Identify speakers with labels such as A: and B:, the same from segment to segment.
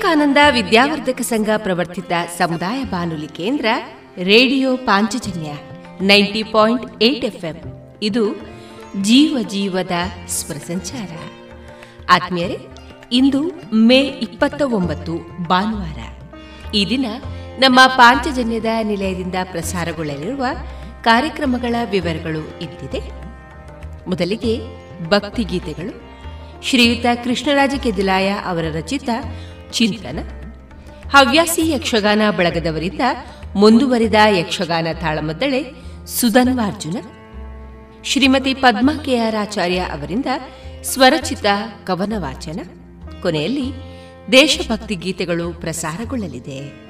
A: ವಿವೇಕಾನಂದ ವಿದ್ಯಾವರ್ಧಕ ಸಂಘ ಪ್ರವರ್ತಿತ ಸಮುದಾಯ ಬಾನುಲಿ ಕೇಂದ್ರ radio Panchajanya ninety point eight FM. ಇದು ಜೀವ ಜೀವದ ಸ್ವರ ಸಂಚಾರ. ಆತ್ಮೀಯರೇ, ಇಂದು ಮೇ ಇಪ್ಪತ್ತ ಒಂಬತ್ತು ಭಾನುವಾರ. ಈ ದಿನ ನಮ್ಮ ಪಾಂಚಜನ್ಯದ ನಿಲಯದಿಂದ ಪ್ರಸಾರಗೊಳ್ಳಲಿರುವ ಕಾರ್ಯಕ್ರಮಗಳ ವಿವರಗಳು ಇದ್ದಿದೆ ಮೊದಲಿಗೆ ಭಕ್ತಿಗೀತೆಗಳು. ಶ್ರೀಯುತ ಕೃಷ್ಣರಾಜ ಕೆದಿಲಾಯ ಅವರ ರಚಿತ ಚಿಂತನ. ಹವ್ಯಾಸಿ ಯಕ್ಷಗಾನ ಬಳಗದವರಿಂದ ಮುಂದುವರಿದ ಯಕ್ಷಗಾನ ತಾಳಮದ್ದಳೆ ಸುಧನ್ವಾರ್ಜುನ, ಶ್ರೀಮತಿ ಪದ್ಮಾ ಕೆಆರ್ ಆಚಾರ್ಯ ಅವರಿಂದ ಸ್ವರಚಿತ ಕವನ ವಾಚನ ಕೊನೆಯಲ್ಲಿ ದೇಶಭಕ್ತಿ ಗೀತೆಗಳು ಪ್ರಸಾರಗೊಳ್ಳಲಿದೆ.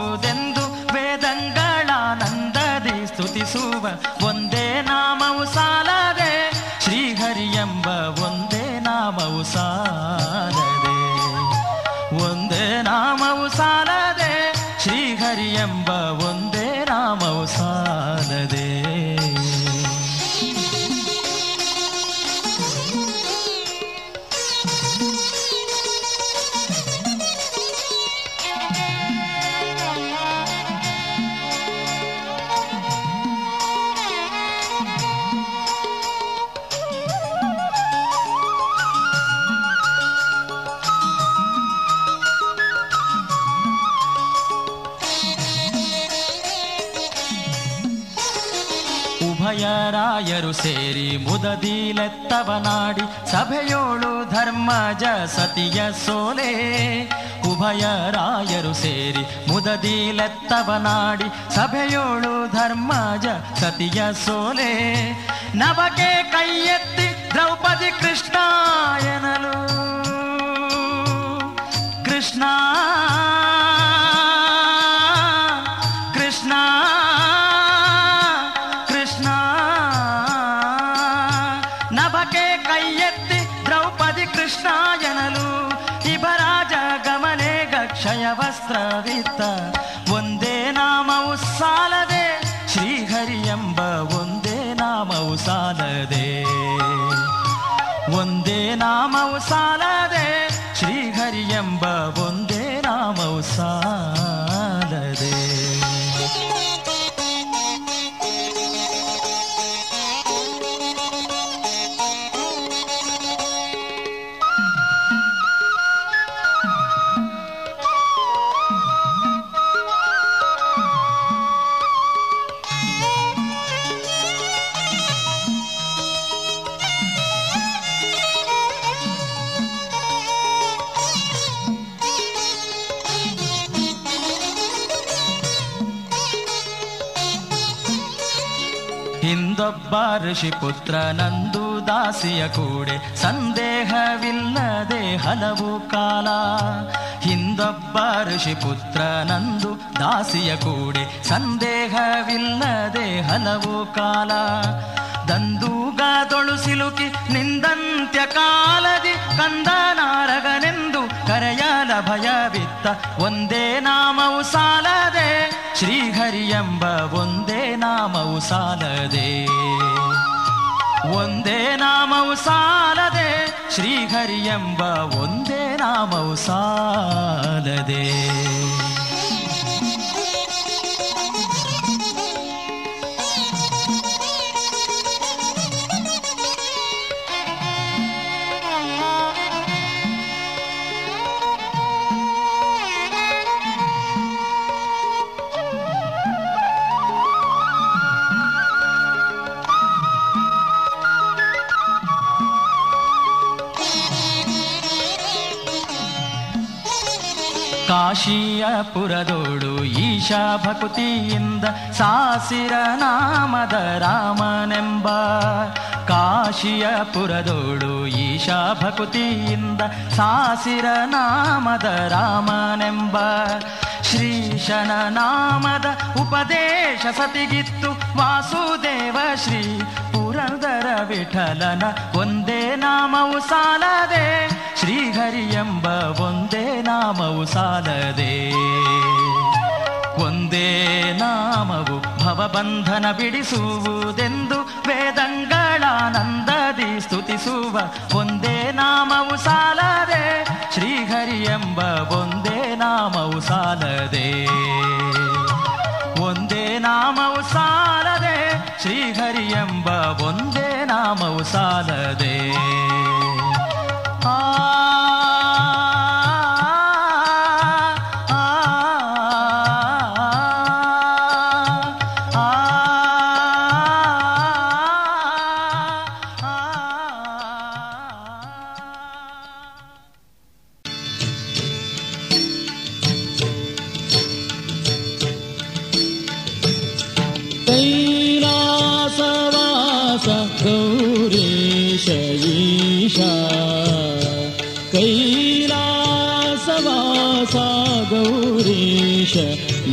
B: ಮುದದಿಲೆತ್ತವನಾಡಿ ಸಭೆಯೋಳು ಧರ್ಮಜ ಸತಿಯ ಸೋಲೆ. ಉಭಯ ರಾಯರು ಸೇರಿ ಮುದದೀಲೆತ್ತವನಾಡಿ ಸಭೆಯೋಳು ಧರ್ಮಜ ಸತಿಯ ಸೋಲೆ. ನವಕೆ ಕೈ ಎತ್ತಿ ದ್ರೌಪದಿ ಕೃಷ್ಣಾಯನಲು ಕೃಷ್ಣ ಹಿಂದೊಬ್ಬ ಋಷಿ ಪುತ್ರ ನಂದು ದಾಸಿಯ ಕೂಡೆ. ಸಂದೇಹವಿಲ್ಲದೆ ಹಲವು ಕಾಲ ಹಿಂದೊಬ್ಬ ಋಷಿ ಪುತ್ರ ನಂದು ದಾಸಿಯ ಕೂಡೆ. ಸಂದೇಹವಿಲ್ಲದೆ ಹಲವು ಕಾಲ ದಂದೂಗದೊಳು ಸಿಲುಕಿ ನಿಂದಂತ್ಯ ಕಾಲದಿ ಕಂದನಾರಗನೆಂದು ಕರೆಯಲ ಭಯವಿತ್ತ. ಒಂದೇ ನಾಮವು ಸಾಲದೆ ಶ್ರೀಹರಿ ಎಂಬ ಒಂದೇ ನಾಮವು ಸಾಲದೆ. ಒಂದೇ ನಾಮವು ಸಾಲದೆ ಶ್ರೀಹರಿ ಎಂಬ ಒಂದೇ ನಾಮವು ಸಾಲದೆ. ಕಾಶಿಯ ಪುರದೋಡು ಈಶಾ ಭಕ್ತಿಯಿಂದ ಸಾಸಿರ ನಾಮದ ರಾಮನೆಂಬ ಕಾಶಿಯ ಪುರದೋಡು ಈಶಾ ಭಕ್ತಿಯಿಂದ ಸಾಸಿರ ನಾಮದ ರಾಮನೆಂಬ ಶ್ರೀಶನ ನಾಮದ ಉಪದೇಶ ಸತಿಗಿತ್ತು ವಾಸುದೇವ ಶ್ರೀ ಪುರಂದರ ವಿಠಲನ, ಒಂದೇ ನಾಮವು ಸಾಲದೆ ಶ್ರೀಹರಿ ಎಂಬ ಒಂದೇ ನಾಮವು ಸಾಲದೆ. ಒಂದೇ ನಾಮವು ಭವಬಂಧನ ಬಿಡಿಸುವುದೆಂದು ವೇದಂಗಳಾನಂದದಿ ಸ್ತುತಿಸುವ ಒಂದೇ ನಾಮವು ಸಾಲದೆ. ಶ್ರೀಹರಿ ಎಂಬ ಒಂದೇ ನಾಮವು ಸಾಲದೆ. ಒಂದೇ ನಾಮವು ಸಾಲದೆ. ಶ್ರೀಹರಿ ಎಂಬ ಒಂದೇ ನಾಮವು ಸಾಲದೆ.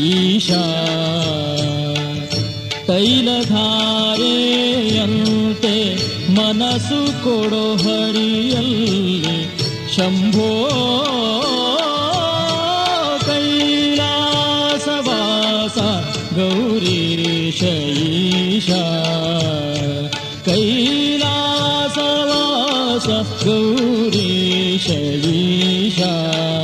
B: ईशा। तैलधारेयल् ते
C: मनस् कोडो हरियल्ले। शम्भो कैलासवास गौरीश ईशा। कैलासवास गौरीश ईशा।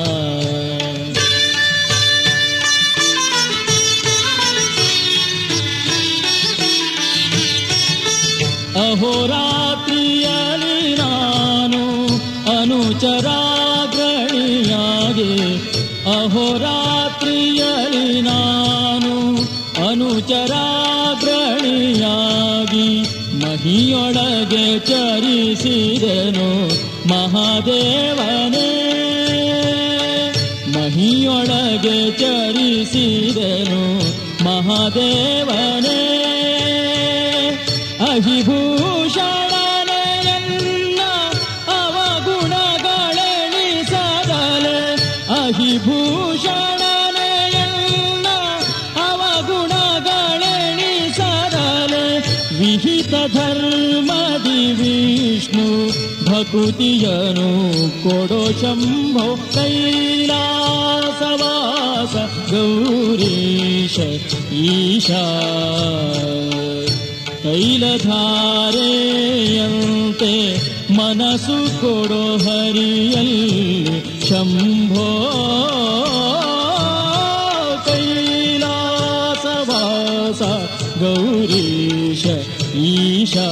C: ಚರಿಸಿದನು ಮಹಾದೇವನೇ ಮಹಿಯೊಳಗೆ ಚರಿಸಿದನು. ಮಹಾದೇವನೇ कुटिजनु कोरोडो शम्भो कैला सवास गौरीश ईशा। कैलधारेयल् ते मनस्सु कोरो हरियल् शम्भो कैला गौरीश ईशा।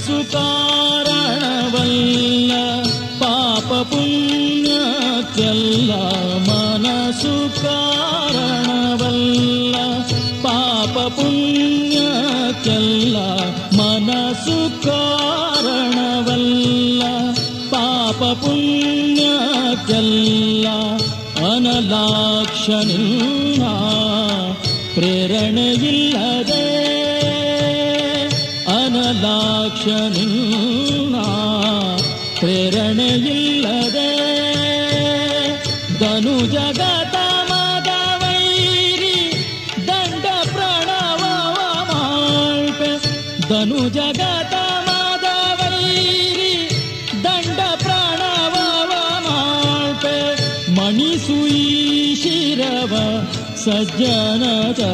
C: ಮನಸ್ಸು ಕಾರಣವಲ್ಲ ಪಾಪ ಪುಣ್ಯಕ್ಕೆಲ್ಲ ಮನಸ್ಸು ಕಾರಣವಲ್ಲ ಪಾಪ ಪುಣ್ಯಕ್ಕೆಲ್ಲ ಮನಸ್ಸು ಕಾರಣವಲ್ಲ ಪಾಪ ಪುಣ್ಯಕ್ಕೆಲ್ಲ
D: ನಿನ್ನ ಪ್ರೇರಣೆಯಿಲ್ಲದೆ மனுஷனா
C: பிரேரணையில்லதே தனு ஜகத மதவைரி தண்ட பிரணவமாழ்ப தனு ஜகத மதவைரி தண்ட பிரணவமாழ்ப மணி சுயீஷிரவ சஜ்ஜனதா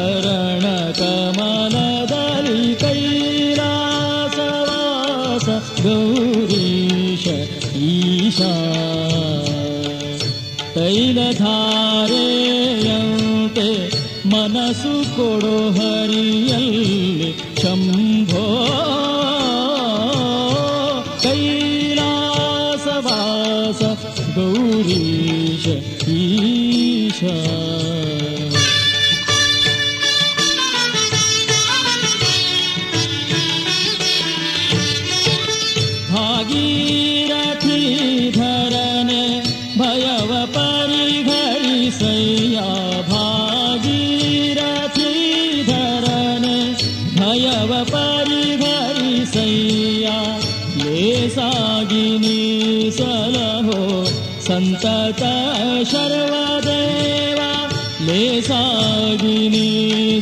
C: मनसु कोडो हरियं।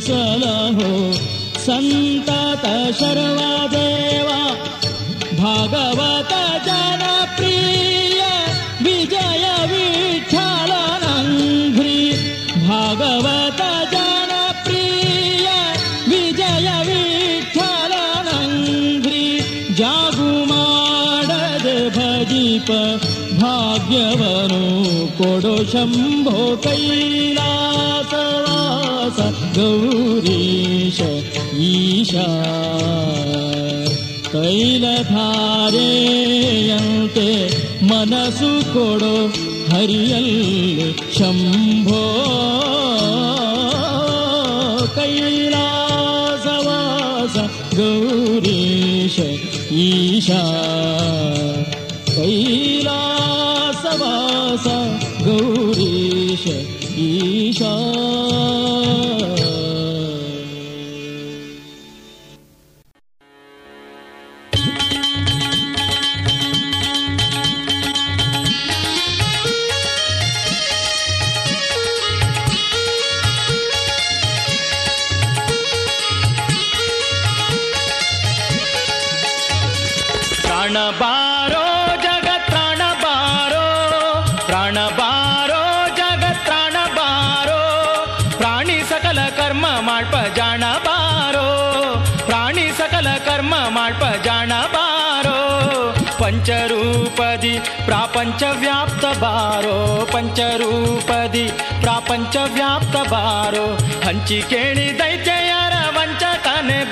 C: लहो सन्तत शर्वदेव भागवत जनप्रिय विजय वीक्षालनङ्घ्रि भागवत जनप्रिय विजय विठ्ठलनङ्घ्रि। जागुमाडद भजीप भाग्यवनु कोडो शम्भो कैल गौरीश ईशा कैलारेयते मनसु कोडो हरियल् शम्भो। कैलासवास गौरीश ईशा कैलासवास गौरीश ईशा ूपदी प्रापञ्च व्याप्त बारो। पञ्चरूप दैत्ययर व्याप्त बारो हि दंच तने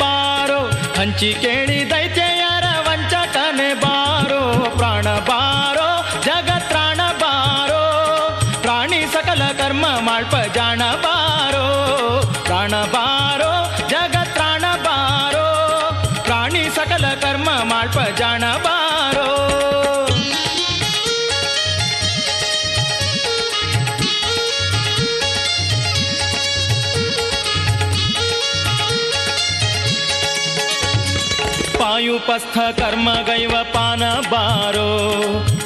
C: ಪಾಯುಪಸ್ಥ ಕರ್ಮ ಗೈವ ಪಾನ ಬಾರೋ.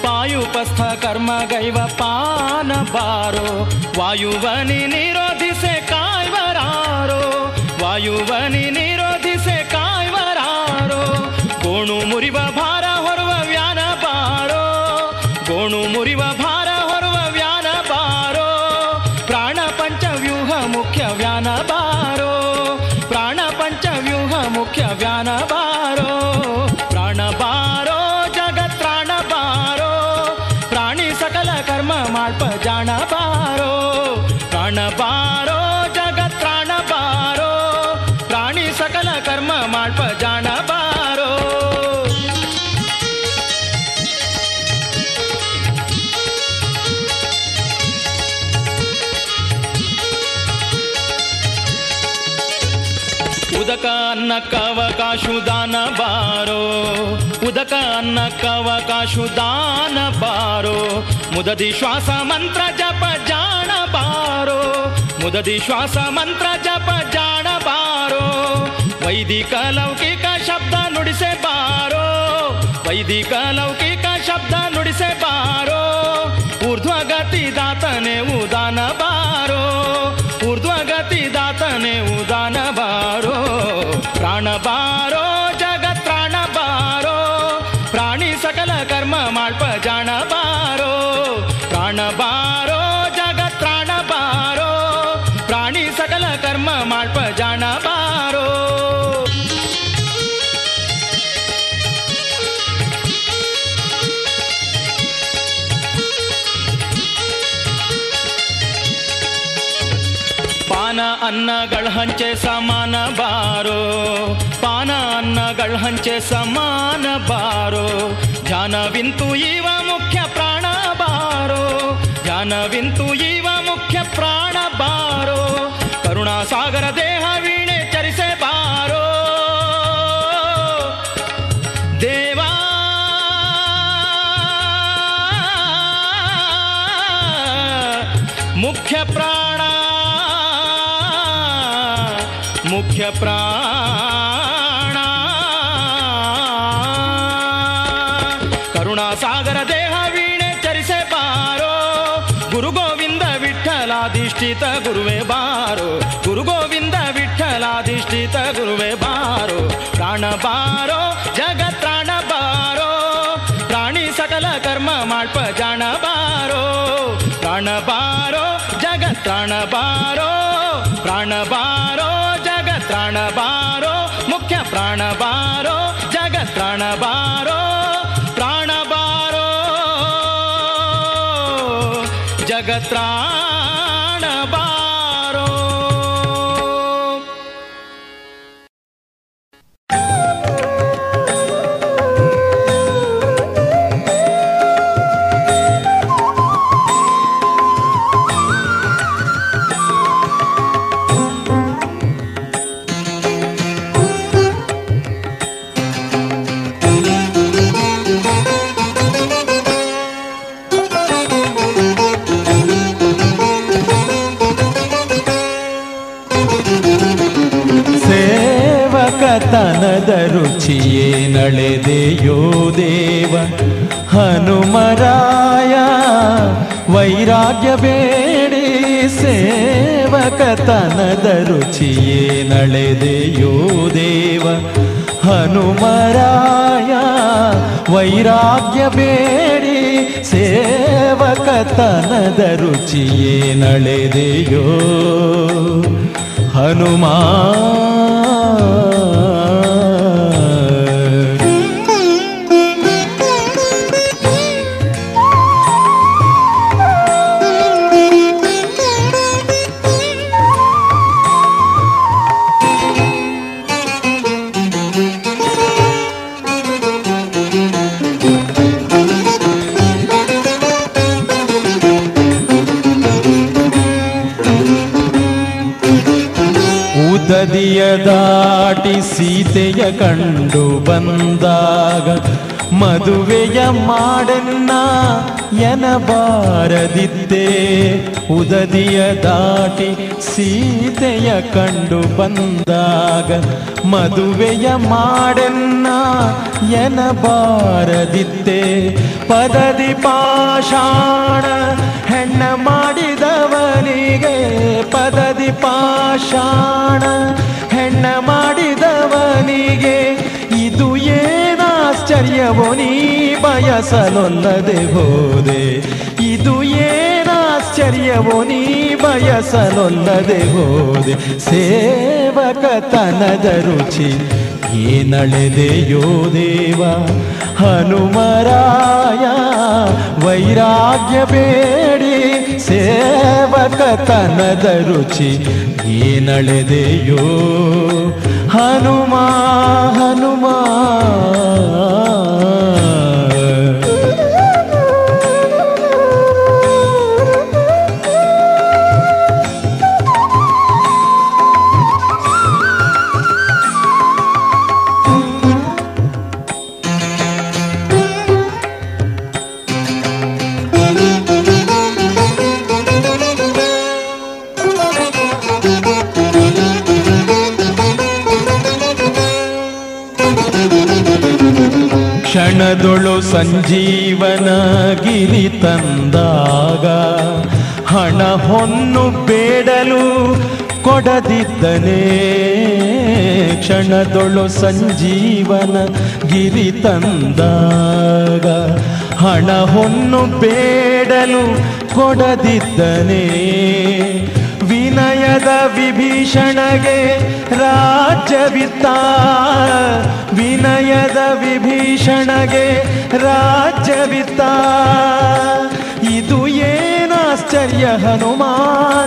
C: ಪಾಯುಪಸ್ಥ ಕರ್ಮ ಗೈವ ಪಾನ ಬಾರೋ. ವಾಯುವನಿ ನಿರೋಧಿಸೆ ಕಾಯ್ವರಾರೋ. ವಾಯುವನಿ ನಿರೋಧಿಸೆ ಕಾಯ್ವರಾರೋ. ಗೋಣು ಮುರಿವ ಅನ್ನಕ್ಕವಕಾಶು ದಾನ ಬಾರೋ. ಉದಕ ಅನ್ನಕ್ಕವಕಾಶು ದಾನ ಬಾರೋ. ಮುದದಿ ಶ್ವಾಸ ಮಂತ್ರ ಜಪ ಜಾಣ ಬಾರೋ.
B: ಮುದದಿ ಶ್ವಾಸ ಮಂತ್ರ ಜಪ ಜಾಣ ಬಾರೋ. ವೈದಿಕ ಲೌಕಿಕ ಶಬ್ದ ನುಡಿಸೆ ಬಾರೋ. ವೈದಿಕ ಲೌಕಿಕ ಶಬ್ದ ನುಡಿಸೆ ಬಾರೋ ಹಂಚೆ ಸಮಾನ ಬಾರೋ, ಪಾನ ಅನ್ನಗಳ ಹಂಚೆ ಸಮಾನ ಬಾರೋ ಧ್ಯಾನವಿಂತು ಇವ ಮುಖ್ಯ ಪ್ರಾಣ ಬಾರೋ ಧ್ಯಾನವಿಂತು ಇವ ಪ್ರಾಣ. ಕರುಣಾ ಸಾಗರ ದೇಹ ವೀಣೆ ಚರಿಸೆ ಬಾರೋ. ಗುರು ಗೋವಿಂದ ವಿಠಲಾಧಿಷ್ಠಿತ ಗುರುವೆ ಬಾರೋ. ಗುರು ಗೋವಿಂದ ವಿಠಲಾಧಿಷ್ಠಿತ ಗುರುವೆ ಬಾರೋ. ಪ್ರಾಣ ಬಾರೋ.
C: ರುಚಿಯೇ ನಳೆದೆಯೋ ದೇವ. ಹನುಮರಾಯ, ವೈರಾಗ್ಯ ಬೇಡಿ, ಸೇವಕತನದ ರುಚಿಯೇ ನಳೆದೆಯೋ ದೇವ. ಹನುಮರಾಯ, ವೈರಾಗ್ಯ ಬೇಡಿ, ಸೇವಕತನದ ರುಚಿಯೇ ನಳೆದೆಯೋ ಹನುಮಾ ಸೀತೆಯ ಕಂಡು ಬಂದಾಗ ಮದುವೆಯ ಮಾಡನ್ನ ಎನಬಾರದಿದ್ದೆ ಉದದಿಯ ದಾಟಿ ಸೀತೆಯ ಕಂಡು ಬಂದಾಗ ಮದುವೆಯ ಮಾಡನ್ನ ಎನಬಾರದಿದ್ದೆ ಪದದಿ ಪಾಷಾಣ ಹೆಣ್ಣ ಮಾಡಿದವನಿಗೆ ಪದದಿ ಪಾಷಾಣ ಹೆಣ್ಣ ಮಾಡಿದವನಿಗೆ ಇದು ಏನಾಶ್ಚರ್ಯವೋ ನೀ ಬಯಸಲೊಲ್ಲದೆ ಹೋದೆ. ಇದು ಏನಾಶ್ಚರ್ಯವೋ ನೀ ಬಯಸಲೊಲ್ಲದೆ ಹೋದೆ. ಸೇವಕತನದ ರುಚಿ ಏನಳೆದೆಯೋ ದೇವ. ಹನುಮರಾಯ, ವೈರಾಗ್ಯ ಬೇಡಿ. ಸೇವಕತನದ ರುಚಿ ಏನಳೆದೆಯೋ? ಹನುಮ ಹನುಮ. ಸಂಜೀವನ ಗಿರಿ ತಂದಾಗ ಹಣ ಹೊನ್ನು ಬೇಡಲು ಕೊಡದಿದ್ದನೇ. ಕ್ಷಣದೊಳು ಸಂಜೀವನ ಗಿರಿ ತಂದಾಗ ಹಣ ಹೊನ್ನು ಬೇಡಲು ಕೊಡದಿದ್ದನೇ. ವಿನಯದ ವಿಭೀಷಣಗೆ ರಾಜ್ಯವಿತ್ತ ವಿನಯದ ವಿಭೀಷಣಗೆ ರಾಜ್ಯವಿತ್ತ ಇದು ಏನಾಶ್ಚರ್ಯ ಹನುಮಾನೀನೊಲ್ಲದೆ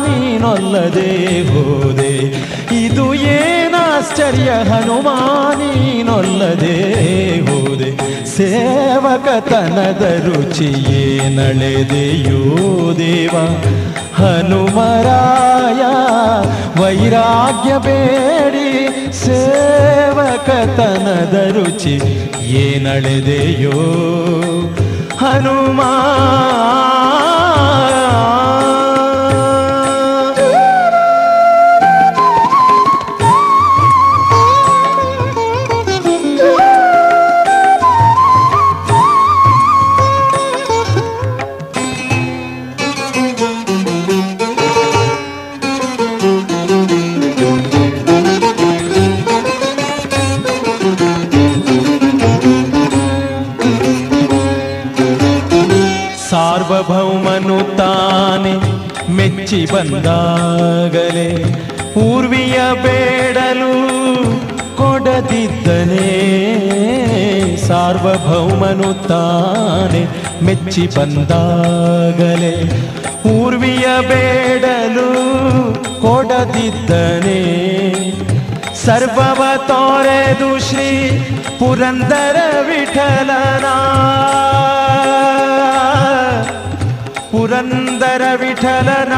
C: ಹೋದೆ. ಇದು ಏನಾಶ್ಚರ್ಯ ಹನುಮಾನೀನೊಲ್ಲದೆ ಹೋದೆ. ಸೇವಕತನದ ರುಚಿಯೇ ನಳೆದೆಯೋ ದೇವ. ಹನುಮರಾಯ ವೈರಾಗ್ಯ ಬೇಡಿ. ಸೇವಕತನದ ರುಚಿ ಏನಳೆದೆಯೋ ಹನುಮಾ ಬಂದಾಗಲೇ ಊರ್ವಿಯ ಬೇಡಲು ಕೊಡದಿದ್ದನೆ ಸಾರ್ವಭೌಮನು ತಾನೆ ಮೆಚ್ಚಿ ಬಂದಾಗಲೇ ಊರ್ವಿಯ ಬೇಡಲು ಕೊಡದಿದ್ದನೇ ಸರ್ವವ ತೋರೆದು ಶ್ರೀ ಪುರಂದರ ವಿಠಲನ ಪುರಂದರ ವಿಠಲನ.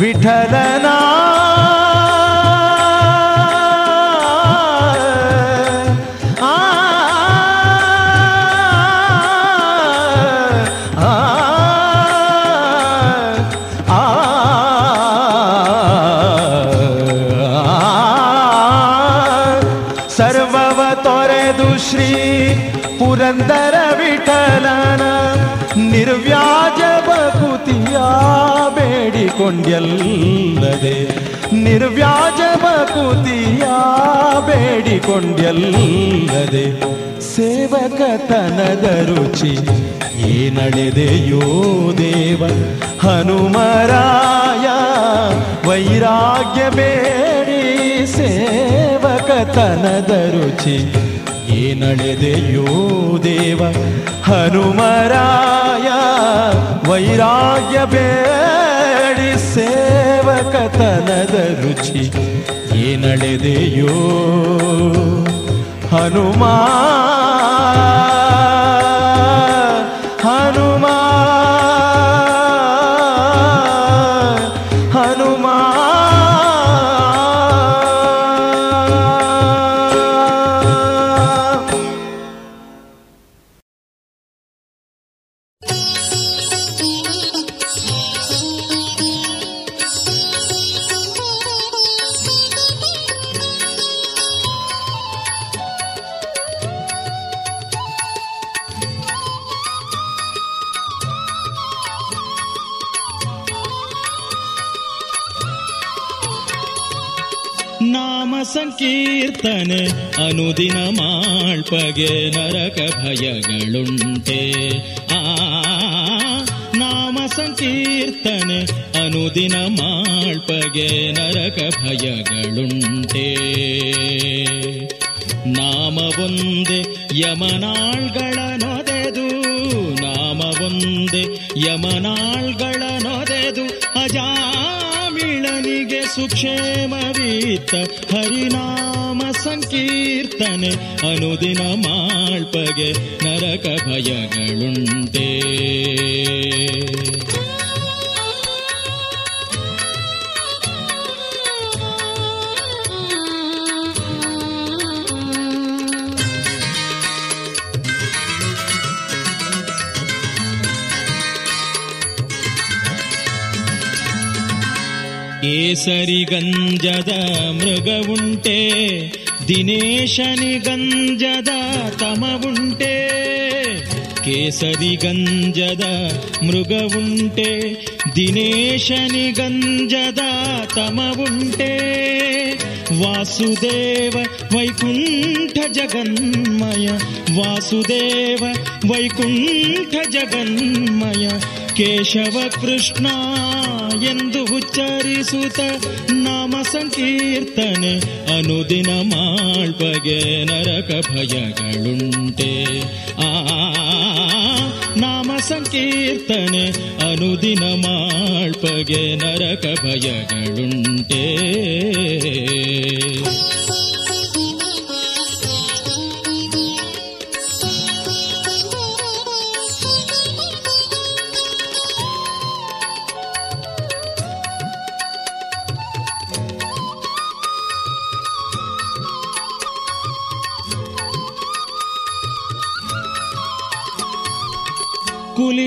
C: ವಿಠಲನ ಬೇಡಿಕೊಂಡ್ಯಲ್ಲದೆ ನಿರ್ವ್ಯಾಜ ಬಕುತಿಯ ಬೇಡಿಕೊಂಡ್ಯಲ್ಲದೆ ಸೇವಕತನದ ರುಚಿ ಏನಳೆದೆಯೋ ದೇವ? ಹನುಮರಾಯ, ವೈರಾಗ್ಯ ಬೇಡಿ, ಸೇವಕತನದ ರುಚಿ ಏನಳೆದೆಯೋ ದೇವ? ಹನುಮರಾಯ, ವೈರಾಗ್ಯ ಬೇಡಿ ಸೇವಕತನದ ರುಚಿ ಹನುಮಾ ಹನುಮಾ
E: ಸಂಕೀರ್ತನೆ ಅನುದಿನ ಮಾಳ್ಪಗೆ ನರಕ ಭಯಗಳುಂಟೆ ಆ ನಾಮ ಸಂಕೀರ್ತನೆ ಅನುದಿನ ಮಾಳ್ಪಗೆ ನರಕ ಭಯಗಳುಂಟೆ ನಾಮವೊಂದೆ ಯಮನಾಳ್ಗಳ ನೊದೆದು ನಾಮವೊಂದೆ ಯಮನಾಳ್ಗಳ ನೊದೆದು ಅಜಾಮಿಳನಿಗೆ ಸುಕ್ಷೇಮವೀತ ಹರಿನಾಮ ಸಂಕೀರ್ತನೆ ಅನುದಿನ ಮಾಳ್ಪಗೆ ನರಕ ಭಯಗಳುಂಟೆ. ಕೇಸರಿ ಗಂಜದ ಮೃಗವುಂಟೆ
C: ದಿನೇಶನಿ ಗಂಜದ ತಮವುಂಟೆ ಕೇಸರಿ ಗಂಜದ ಮೃಗವುಂಟೆ ದಿನೇಶನಿ ಗಂಜದ ತಮವುಂಟೆ ವಾಸುದೇವ ವೈಕುಂಠ ಜಗನ್ಮಯ ವಾಸುದೇವ ವೈಕುಂಠ ಜಗನ್ಮಯ ಕೇಶವ ಕೃಷ್ಣ ಎಂದು ಉಚ್ಚರಿಸುತ್ತ ನಾಮ ಸಂಕೀರ್ತನೆ ಅನುದಿನ ಮಾಳ್ಪಗೆ ನರಕ ಭಯಗಳುಂಟೆ ಆ ನಾಮ ಸಂಕೀರ್ತನೆ ಅನುದಿನ ಮಾಳ್ಪಗೆ ನರಕ ಭಯಗಳುಂಟೆ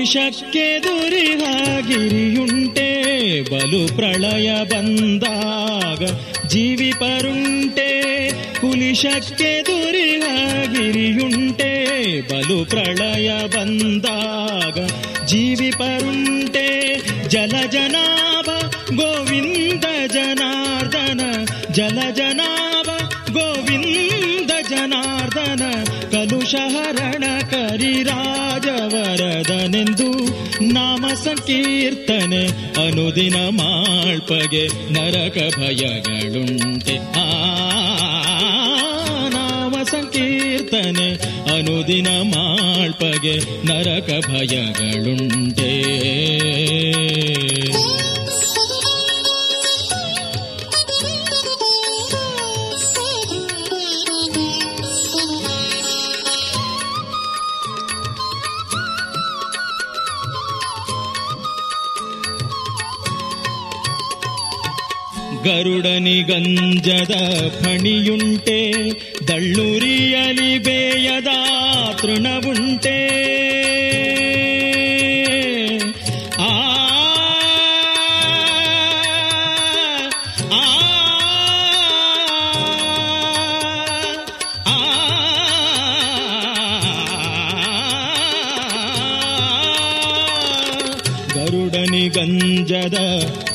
C: ಕುಲಿಶಕ್ಕೆ ದುರಿಹಾಗಿರಿಯುಂಟೆ ಬಲು ಪ್ರಳಯ ಬಂದಾಗ ಜೀವಿ ಪರುಂಟೆ ಕುಲಿಶಕ್ಕೆ ದುರಿಹಾಗಿರಿಯುಂಟೆ ಬಲು ಪ್ರಳಯ ಬಂದಾಗ ಜೀವಿ ಪರುಂಟೆ ಜಲ ಜನಾಭ ಗೋವಿಂದ ಜನಾರ್ದನ ಜಲ ಜನಾಭ ಗೋವಿಂದ ಜನಾರ್ದನ ಕಲುಷಹರಣ ಕರಿರಾಜವರದನೆಂದು ನಾಮ ಸಂಕೀರ್ತನೆ ಅನುದಿನ ಮಾಳ್ಪಗೆ ನರಕ ಭಯಗಳುಂಟೆ. ನಾಮ ಸಂಕೀರ್ತನೆ ಅನುದಿನ ಮಾಳ್ಪಗೆ ನರಕ ಭಯಗಳುಂಟೆ. ಗರುಡನಿ ಗಂಜದ ಫಣಿಯುಂಟೆ ದಳ್ಳುರಿಯಲಿ ಬೇಯದ ತೃಣವುಂಟೆ. ಗಂಜದ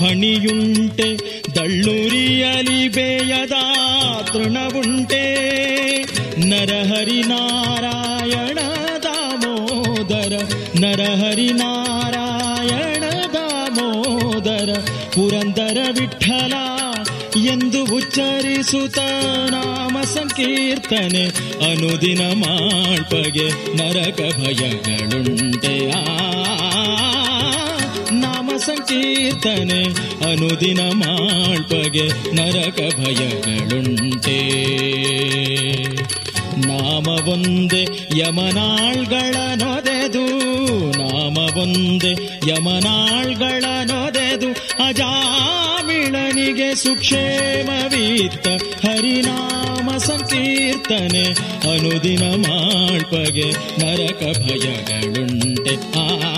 C: ಹಣಿಯುಂಟೆ ದಳ್ಳುರಿಯಲಿ ಬೇಯದ ತೃಣವುಂಟೆ, ನರಹರಿ ನಾರಾಯಣ ದಾಮೋದರ ನರಹರಿ ನಾರಾಯಣ ದಾಮೋದರ ಪುರಂದರ ವಿಠಲ ಎಂದು ಉಚ್ಚರಿಸುತ್ತ ನಾಮ ಸಂಕೀರ್ತನೆ, ಅನುದಿನ ಮಾಳ್ಪಗೆ ನರಕ ಭಯಗಳುಂಟೆ ಸಂಕೀರ್ತನೆ ಅನುದಿನ ಮಾಳ್ಪಗೆ ನರಕ ಭಯಗಳುಂಟೆ. ನಾಮ ಒಂದೆ ಯಮನಾಳ್ಗಳ ನೊದೆದು ನಾಮ ಒಂದೆ ಯಮನಾಳ್ಗಳ ನೊದೆದು ಅಜಾಮಿಳನಿಗೆ ಸುಕ್ಷೇಮವೀತ ಹರಿನಾಮ ಸಂಕೀರ್ತನೆ ಅನುದಿನ ಮಾಳ್ಪಗೆ ನರಕ ಭಯಗಳುಂಟೆ. ಆ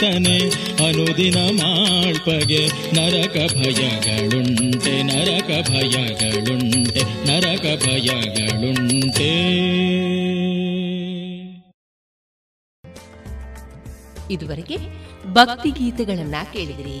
C: ಸಂಕೀರ್ತನೆ ಅನುದಿನ ಮಾಳ್ಪಗೆ ನರಕ ಭಯಗಳುಂಟೆ ನರಕ ಭಯಗಳುಂಟೆ ನರಕ ಭಯಗಳುಂಟೆ.
F: ಇದುವರೆಗೆ ಭಕ್ತಿ ಗೀತೆಗಳನ್ನ ಕೇಳಿದಿರಿ.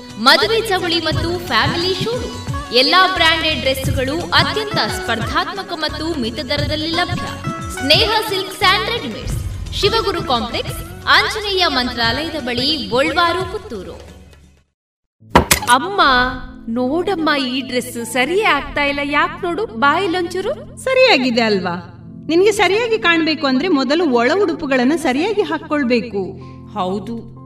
G: ಮದುವೆ ಚವಳಿ ಮತ್ತು ಫ್ಯಾಮಿಲಿ ಶೂರು. ಎಲ್ಲಾ ಬ್ರಾಂಡೆಡ್ ಡ್ರೆಸ್ಗಳು ಅತ್ಯಂತ ಸ್ಪರ್ಧಾತ್ಮಕ ಮತ್ತು ಮಿತ ದರದಲ್ಲಿ ಲಭ್ಯ. Sneha silk and readymades. Shivaguru complex Anjaneya ಮಂತ್ರಾಲಯದ ಬಳಿ ಗೋಲ್ವಾರು ಪುತ್ತೂರು.
F: ಅಮ್ಮ ನೋಡಮ್ಮ ಈ ಡ್ರೆಸ್ ಸರಿಯೇ ಆಗ್ತಾ ಇಲ್ಲ. ಯಾಕೆ ನೋಡು ಬಾಯಿಲೊಂಚೂರು
H: ಸರಿಯಾಗಿದೆ ಅಲ್ವಾ? ನಿನ್ಗೆ ಸರಿಯಾಗಿ ಕಾಣ್ಬೇಕು ಅಂದ್ರೆ ಮೊದಲು ಒಳ ಉಡುಪುಗಳನ್ನ ಸರಿಯಾಗಿ ಹಾಕೊಳ್ಬೇಕು
F: ಹೌದು.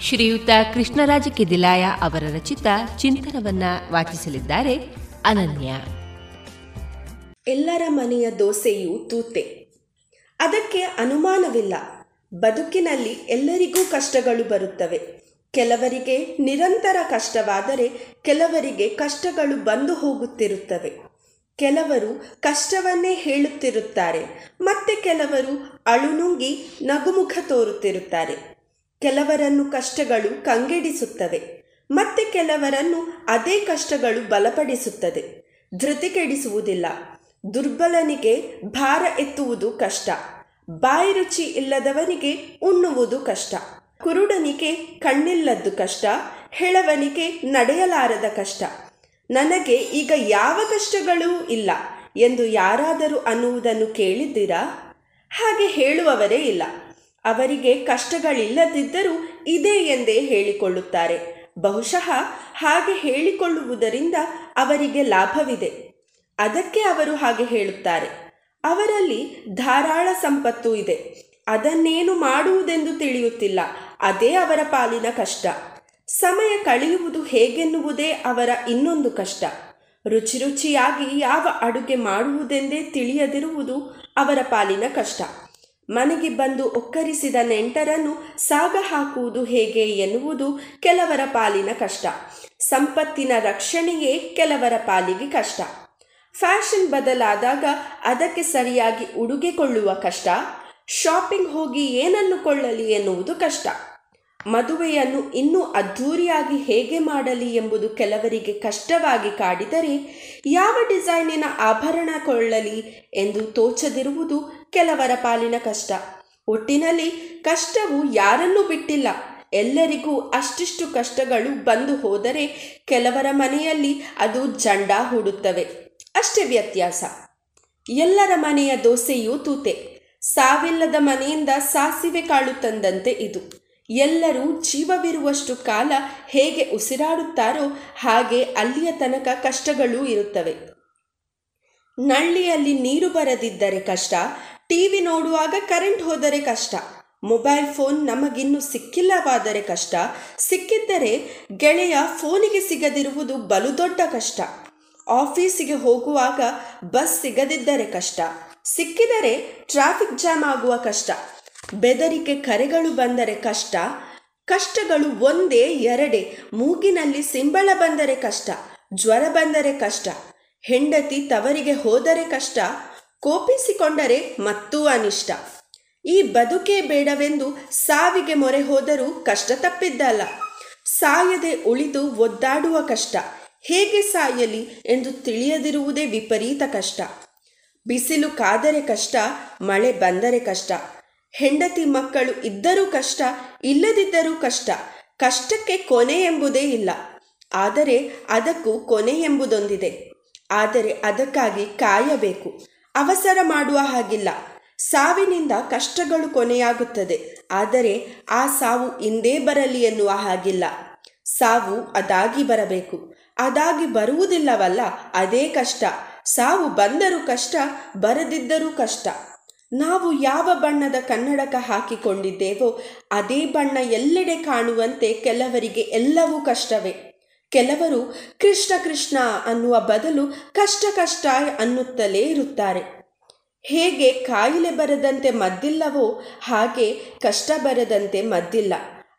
A: ಶ್ರೀಯುತ ಕೃಷ್ಣರಾಜ ಕೆದಿಲಾಯ ಅವರ ರಚಿತ ಚಿಂತನವನ್ನ ವಾಚಿಸಲಿದ್ದಾರೆ ಅನನ್ಯ.
I: ಎಲ್ಲರ ಮನೆಯ ದೋಸೆಯು ತೂತೆ. ಅದಕ್ಕೆ ಅನುಮಾನವಿಲ್ಲ. ಬದುಕಿನಲ್ಲಿ ಎಲ್ಲರಿಗೂ ಕಷ್ಟಗಳು ಬರುತ್ತವೆ. ಕೆಲವರಿಗೆ ನಿರಂತರ ಕಷ್ಟವಾದರೆ ಕೆಲವರಿಗೆ ಕಷ್ಟಗಳು ಬಂದು ಹೋಗುತ್ತಿರುತ್ತವೆ. ಕೆಲವರು ಕಷ್ಟವನ್ನೇ ಹೇಳುತ್ತಿರುತ್ತಾರೆ. ಮತ್ತೆ ಕೆಲವರು ಅಳುನುಂಗಿ ನಗುಮುಖ ತೋರುತ್ತಿರುತ್ತಾರೆ. ಕೆಲವರನ್ನು ಕಷ್ಟಗಳು ಕಂಗೆಡಿಸುತ್ತವೆ, ಮತ್ತೆ ಕೆಲವರನ್ನು ಅದೇ ಕಷ್ಟಗಳು ಬಲಪಡಿಸುತ್ತದೆ. ಧೃತಿ ಕೆಡಿಸುವುದಿಲ್ಲ ದುರ್ಬಲನಿಗೆ ಭಾರ ಎತ್ತುವುದು ಕಷ್ಟ. ಬಾಯಿ ರುಚಿ ಇಲ್ಲದವನಿಗೆ ಉಣ್ಣುವುದು ಕಷ್ಟ. ಕುರುಡನಿಗೆ ಕಣ್ಣಿಲ್ಲದ್ದು ಕಷ್ಟ. ಹೆಳವನಿಗೆ ನಡೆಯಲಾರದ ಕಷ್ಟ. ನನಗೆ ಈಗ ಯಾವ ಕಷ್ಟಗಳೂ ಇಲ್ಲ ಎಂದು ಯಾರಾದರೂ ಅನ್ನುವುದನ್ನು ಕೇಳಿದ್ದೀರಾ? ಹಾಗೆ ಹೇಳುವವರೇ ಇಲ್ಲ. ಅವರಿಗೆ ಕಷ್ಟಗಳಿಲ್ಲದಿದ್ದರೂ ಇದೆ ಎಂದೇ ಹೇಳಿಕೊಳ್ಳುತ್ತಾರೆ. ಬಹುಶಃ ಹಾಗೆ ಹೇಳಿಕೊಳ್ಳುವುದರಿಂದ ಅವರಿಗೆ ಲಾಭವಿದೆ. ಅದಕ್ಕೆ ಅವರು ಹಾಗೆ ಹೇಳುತ್ತಾರೆ. ಅವರಲ್ಲಿ ಧಾರಾಳ ಸಂಪತ್ತು ಇದೆ. ಅದನ್ನೇನು ಮಾಡುವುದೆಂದು ತಿಳಿಯುತ್ತಿಲ್ಲ. ಅದೇ ಅವರ ಪಾಲಿನ ಕಷ್ಟ. ಸಮಯ ಕಳೆಯುವುದು ಹೇಗೆನ್ನುವುದೇ ಅವರ ಇನ್ನೊಂದು ಕಷ್ಟ. ರುಚಿ ರುಚಿಯಾಗಿ ಯಾವ ಅಡುಗೆ ಮಾಡುವುದೆಂದೇ ತಿಳಿಯದಿರುವುದು ಅವರ ಪಾಲಿನ ಕಷ್ಟ. ಮನೆಗೆ ಬಂದು ಒಕ್ಕರಿಸಿದ ನೆಂಟರನ್ನು ಸಾಗ ಹಾಕುವುದು ಹೇಗೆ ಎನ್ನುವುದು ಕೆಲವರ ಪಾಲಿನ ಕಷ್ಟ. ಸಂಪತ್ತಿನ ರಕ್ಷಣೆಯೇ ಕೆಲವರ ಪಾಲಿಗೆ ಕಷ್ಟ. ಫ್ಯಾಷನ್ ಬದಲಾದಾಗ ಅದಕ್ಕೆ ಸರಿಯಾಗಿ ಉಡುಗೆ ಕೊಳ್ಳುವ ಕಷ್ಟ. ಶಾಪಿಂಗ್ ಹೋಗಿ ಏನನ್ನು ಕೊಳ್ಳಲಿ ಎನ್ನುವುದು ಕಷ್ಟ. ಮದುವೆಯನ್ನು ಇನ್ನೂ ಅದ್ಧೂರಿಯಾಗಿ ಹೇಗೆ ಮಾಡಲಿ ಎಂಬುದು ಕೆಲವರಿಗೆ ಕಷ್ಟವಾಗಿ ಕಾಡಿದರೆ ಯಾವ ಡಿಸೈನಿನ ಆಭರಣ ಕೊಳ್ಳಲಿ ಎಂದು ತೋಚದಿರುವುದು ಕೆಲವರ ಪಾಲಿನ ಕಷ್ಟ. ಒಟ್ಟಿನಲ್ಲಿ ಕಷ್ಟವು ಯಾರನ್ನೂ ಬಿಟ್ಟಿಲ್ಲ. ಎಲ್ಲರಿಗೂ ಅಷ್ಟಿಷ್ಟು ಕಷ್ಟಗಳು ಬಂದು ಹೋದರೆ ಕೆಲವರ ಮನೆಯಲ್ಲಿ ಅದು ಜಂಡ ಹೂಡುತ್ತವೆ. ಅಷ್ಟೇ ವ್ಯತ್ಯಾಸ. ಎಲ್ಲರ ಮನೆಯ ದೋಸೆಯೂ ತೂತೆ. ಸಾವಿಲ್ಲದ ಮನೆಯಿಂದ ಸಾಸಿವೆ ಕಾಳು ತಂದಂತೆ ಇದು. ಎಲ್ಲರೂ ಜೀವವಿರುವಷ್ಟು ಕಾಲ ಹೇಗೆ ಉಸಿರಾಡುತ್ತಾರೋ ಹಾಗೆ ಅಲ್ಲಿಯ ತನಕ ಕಷ್ಟಗಳೂ ಇರುತ್ತವೆ. ನಳ್ಳಿಯಲ್ಲಿ ನೀರು ಬರದಿದ್ದರೆ ಕಷ್ಟ, ಟಿವಿ ನೋಡುವಾಗ ಕರೆಂಟ್ ಹೋದರೆ ಕಷ್ಟ, ಮೊಬೈಲ್ ಫೋನ್ ನಮಗಿನ್ನು ಸಿಕ್ಕಿಲ್ಲವಾದರೆ ಕಷ್ಟ, ಸಿಕ್ಕಿದ್ದರೆ ಗೆಳೆಯ ಫೋನಿಗೆ ಸಿಗದಿರುವುದು ಬಲು ದೊಡ್ಡ ಕಷ್ಟ, ಆಫೀಸಿಗೆ ಹೋಗುವಾಗ ಬಸ್ ಸಿಗದಿದ್ದರೆ ಕಷ್ಟ, ಸಿಕ್ಕಿದರೆ ಟ್ರಾಫಿಕ್ ಜಾಮ್ ಆಗುವ ಕಷ್ಟ. ಬೆದರಿಕೆ ಕರೆಗಳು ಬಂದರೆ ಕಷ್ಟ, ಕಷ್ಟಗಳು ಒಂದೇ ಎರಡೇ. ಮೂಗಿನಲ್ಲಿ ಸಿಂಬಳ ಬಂದರೆ ಕಷ್ಟ, ಜ್ವರ ಬಂದರೆ ಕಷ್ಟ, ಹೆಂಡತಿ ತವರಿಗೆ ಹೋದರೆ ಕಷ್ಟ, ಕೋಪಿಸಿಕೊಂಡರೆ ಮತ್ತೂ ಅನಿಷ್ಟ. ಈ ಬದುಕೇ ಬೇಡವೆಂದು ಸಾವಿಗೆ ಮೊರೆ ಹೋದರೂ ಕಷ್ಟ ತಪ್ಪಿದ್ದಲ್ಲ ಸಾಯದೆ ಉಳಿದು ಒದ್ದಾಡುವ ಕಷ್ಟ, ಹೇಗೆ ಸಾಯಲಿ ಎಂದು ತಿಳಿಯದಿರುವುದೇ ವಿಪರೀತ ಕಷ್ಟ. ಬಿಸಿಲು ಕಾದರೆ ಕಷ್ಟ, ಮಳೆ ಬಂದರೆ ಕಷ್ಟ. ಹೆಂಡತಿ ಮಕ್ಕಳು ಇದ್ದರೂ ಕಷ್ಟ, ಇಲ್ಲದಿದ್ದರೂ ಕಷ್ಟ. ಕಷ್ಟಕ್ಕೆ ಕೊನೆ ಎಂಬುದೇ ಇಲ್ಲ. ಆದರೆ ಅದಕ್ಕೂ ಕೊನೆ ಎಂಬುದೊಂದಿದೆ. ಆದರೆ ಅದಕ್ಕಾಗಿ ಕಾಯಬೇಕು. ಅವಸರ ಮಾಡುವ ಹಾಗಿಲ್ಲ. ಸಾವಿನಿಂದ ಕಷ್ಟಗಳು ಕೊನೆಯಾಗುತ್ತದೆ. ಆದರೆ ಆ ಸಾವು ಇಂದೇ ಬರಲಿ ಎನ್ನುವ ಹಾಗಿಲ್ಲ. ಸಾವು ಅದಾಗಿ ಬರಬೇಕು. ಅದಾಗಿ ಬರುವುದಿಲ್ಲವಲ್ಲ, ಅದೇ ಕಷ್ಟ. ಸಾವು ಬಂದರೂ ಕಷ್ಟ, ಬರದಿದ್ದರೂ ಕಷ್ಟ. ನಾವು ಯಾವ ಬಣ್ಣದ ಕನ್ನಡಕ ಹಾಕಿಕೊಂಡಿದ್ದೇವೋ ಅದೇ ಬಣ್ಣ ಎಲ್ಲೆಡೆ ಕಾಣುವಂತೆ ಕೆಲವರಿಗೆ ಎಲ್ಲವೂ ಕಷ್ಟವೇ. ಕೆಲವರು ಕೃಷ್ಣ ಕೃಷ್ಣ ಅನ್ನುವ ಬದಲು ಕಷ್ಟ ಕಷ್ಟ ಅನ್ನುತ್ತಲೇ ಇರುತ್ತಾರೆ. ಹೇಗೆ ಕಾಯಿಲೆ ಬರದಂತೆ ಮದ್ದಿಲ್ಲವೋ ಹಾಗೆ ಕಷ್ಟ ಬರದಂತೆ ಮದ್ದಿಲ್ಲ.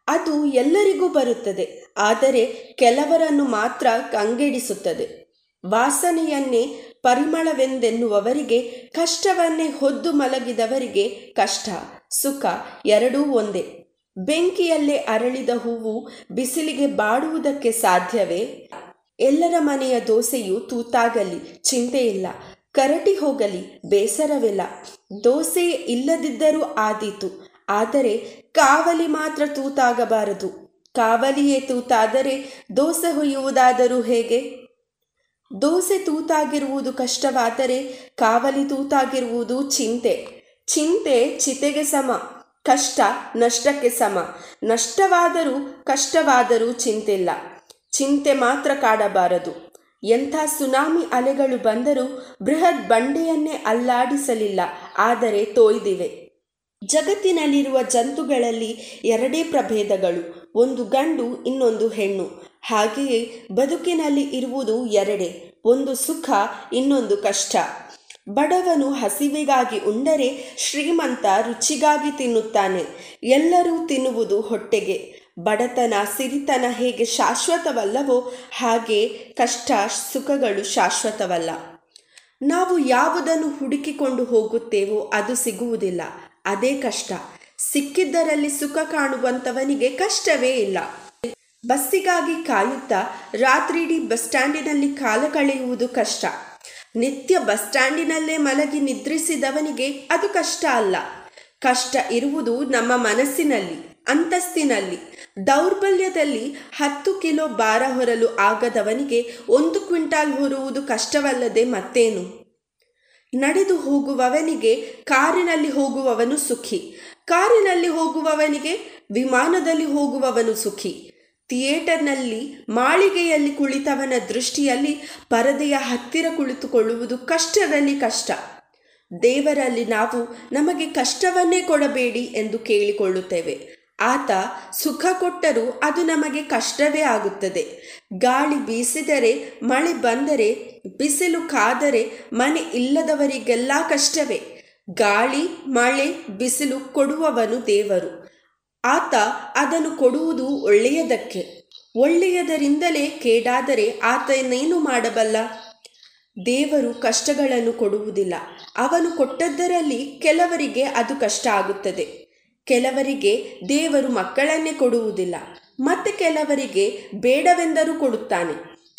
I: ಅದು ಎಲ್ಲರಿಗೂ ಬರುತ್ತದೆ, ಆದರೆ ಕೆಲವರನ್ನು ಮಾತ್ರ ಕಂಗೆಡಿಸುತ್ತದೆ. ವಾಸನೆಯನ್ನೇ ಪರಿಮಳವೆಂದೆನ್ನುವವರಿಗೆ ಕಷ್ಟವನ್ನೇ ಹೊದ್ದು ಮಲಗಿದವರಿಗೆ ಕಷ್ಟ, ಸುಖ ಎರಡೂ ಒಂದೇ. ಬೆಂಕಿಯಲ್ಲೇ ಅರಳಿದ ಹೂವು ಬಿಸಿಲಿಗೆ ಬಾಡುವುದಕ್ಕೆ ಸಾಧ್ಯವೇ? ಎಲ್ಲರ ಮನೆಯ ದೋಸೆಯು ತೂತಾಗಲಿ ಚಿಂತೆ ಇಲ್ಲ ಕರಟಿ ಹೋಗಲಿ, ಬೇಸರವಿಲ್ಲ. ದೋಸೆ ಇಲ್ಲದಿದ್ದರೂ ಆದೀತು. ಆದರೆ ಕಾವಲಿ ಮಾತ್ರ ತೂತಾಗಬಾರದು. ಕಾವಲಿಯೇ ತೂತಾದರೆ ದೋಸೆ ಹೊಯ್ಯುವುದಾದರೂ ಹೇಗೆ? ದೋಸೆ ತೂತಾಗಿರುವುದು ಕಷ್ಟವಾದರೆ ಕಾವಲಿ ತೂತಾಗಿರುವುದು ಚಿಂತೆ. ಚಿಂತೆ ಚಿತೆಗೆ ಸಮ, ಕಷ್ಟ ನಷ್ಟಕ್ಕೆ ಸಮ. ನಷ್ಟವಾದರೂ ಕಷ್ಟವಾದರೂ ಚಿಂತಿಲ್ಲ ಚಿಂತೆ ಮಾತ್ರ ಕಾಡಬಾರದು. ಎಂಥ ಸುನಾಮಿ ಅಲೆಗಳು ಬಂದರೂ ಬೃಹತ್ ಬಂಡೆಯನ್ನೇ ಅಲ್ಲಾಡಿಸಲಿಲ್ಲ, ಆದರೆ ತೋಯ್ದಿವೆ. ಜಗತ್ತಿನಲ್ಲಿರುವ ಜಂತುಗಳಲ್ಲಿ ಎರಡೇ ಪ್ರಭೇದಗಳು, ಒಂದು ಗಂಡು ಇನ್ನೊಂದು ಹೆಣ್ಣು. ಹಾಗೆಯೇ ಬದುಕಿನಲ್ಲಿ ಇರುವುದು ಎರಡೇ, ಒಂದು ಸುಖ, ಇನ್ನೊಂದು ಕಷ್ಟ. ಬಡವನು ಹಸಿವಿಗಾಗಿ ಉಂಡರೆ ಶ್ರೀಮಂತ ರುಚಿಗಾಗಿ ತಿನ್ನುತ್ತಾನೆ. ಎಲ್ಲರೂ ತಿನ್ನುವುದು ಹೊಟ್ಟೆಗೆ. ಬಡತನ, ಸಿರಿತನ ಹೇಗೆ ಶಾಶ್ವತವಲ್ಲವೋ ಹಾಗೆ ಕಷ್ಟ, ಸುಖಗಳು ಶಾಶ್ವತವಲ್ಲ. ನಾವು ಯಾವುದನ್ನು ಹುಡುಕಿಕೊಂಡು ಹೋಗುತ್ತೇವೋ ಅದು ಸಿಗುವುದಿಲ್ಲ. ಅದೇ ಕಷ್ಟ. ಸಿಕ್ಕಿದ್ದರಲ್ಲಿ ಸುಖ ಕಾಣುವಂಥವನಿಗೆ ಕಷ್ಟವೇ ಇಲ್ಲ. ಬಸ್ಸಿಗಾಗಿ ಕಾಯುತ್ತಾ ರಾತ್ರಿಡೀ ಬಸ್ ಸ್ಟ್ಯಾಂಡಿನಲ್ಲಿ ಕಾಲ ಕಳೆಯುವುದು ಕಷ್ಟ. ನಿತ್ಯ ಬಸ್ ಸ್ಟ್ಯಾಂಡಿನಲ್ಲೇ ಮಲಗಿ ನಿದ್ರಿಸಿದವನಿಗೆ ಅದು ಕಷ್ಟ ಅಲ್ಲ. ಕಷ್ಟ ಇರುವುದು ನಮ್ಮ ಮನಸ್ಸಿನಲ್ಲಿ, ಅಂತಸ್ತಿನಲ್ಲಿ. ದೌರ್ಬಲ್ಯದಲ್ಲಿ ಹತ್ತು ಕಿಲೋ ಭಾರ ಹೊರಲು ಆಗದವನಿಗೆ ಒಂದು ಕ್ವಿಂಟಾಲ್ ಹೊರುವುದು ಕಷ್ಟವಲ್ಲದೆ ಮತ್ತೇನು? ನಡೆದು ಹೋಗುವವನಿಗೆ ಕಾರಿನಲ್ಲಿ ಹೋಗುವವನು ಸುಖಿ. ಕಾರಿನಲ್ಲಿ ಹೋಗುವವನಿಗೆ ವಿಮಾನದಲ್ಲಿ ಹೋಗುವವನು ಸುಖಿ. ಥಿಯೇಟರ್ನಲ್ಲಿ ಮಾಳಿಗೆಯಲ್ಲಿ ಕುಳಿತವನ ದೃಷ್ಟಿಯಲ್ಲಿ ಪರದೆಯ ಹತ್ತಿರ ಕುಳಿತುಕೊಳ್ಳುವುದು ಕಷ್ಟದಲ್ಲಿ ಕಷ್ಟ. ದೇವರಲ್ಲಿ ನಾವು ನಮಗೆ ಕಷ್ಟವನ್ನೇ ಕೊಡಬೇಡಿ ಎಂದು ಕೇಳಿಕೊಳ್ಳುತ್ತೇವೆ. ಆತ ಸುಖ ಕೊಟ್ಟರೂ ಅದು ನಮಗೆ ಕಷ್ಟವೇ ಆಗುತ್ತದೆ. ಗಾಳಿ ಬೀಸಿದರೆ, ಮಳೆ ಬಂದರೆ, ಬಿಸಿಲು ಕಾದರೆ ಮನೆ ಇಲ್ಲದವರಿಗೆಲ್ಲ ಕಷ್ಟವೇ. ಗಾಳಿ, ಮಳೆ, ಬಿಸಿಲು ಕೊಡುವವನು ದೇವರು. ಆತ ಅದನ್ನು ಕೊಡುವುದು ಒಳ್ಳೆಯದಕ್ಕೆ. ಒಳ್ಳೆಯದರಿಂದಲೇ ಕೇಡಾದರೆ ಆತನೇನು ಮಾಡಬಲ್ಲ? ದೇವರು ಕಷ್ಟಗಳನ್ನು ಕೊಡುವುದಿಲ್ಲ. ಅವನು ಕೊಟ್ಟದ್ದರಲ್ಲಿ ಕೆಲವರಿಗೆ ಅದು ಕಷ್ಟ ಆಗುತ್ತದೆ. ಕೆಲವರಿಗೆ ದೇವರು ಮಕ್ಕಳನ್ನೇ ಕೊಡುವುದಿಲ್ಲ. ಮತ್ತೆ ಕೆಲವರಿಗೆ ಬೇಡವೆಂದರೂ ಕೊಡುತ್ತಾನೆ.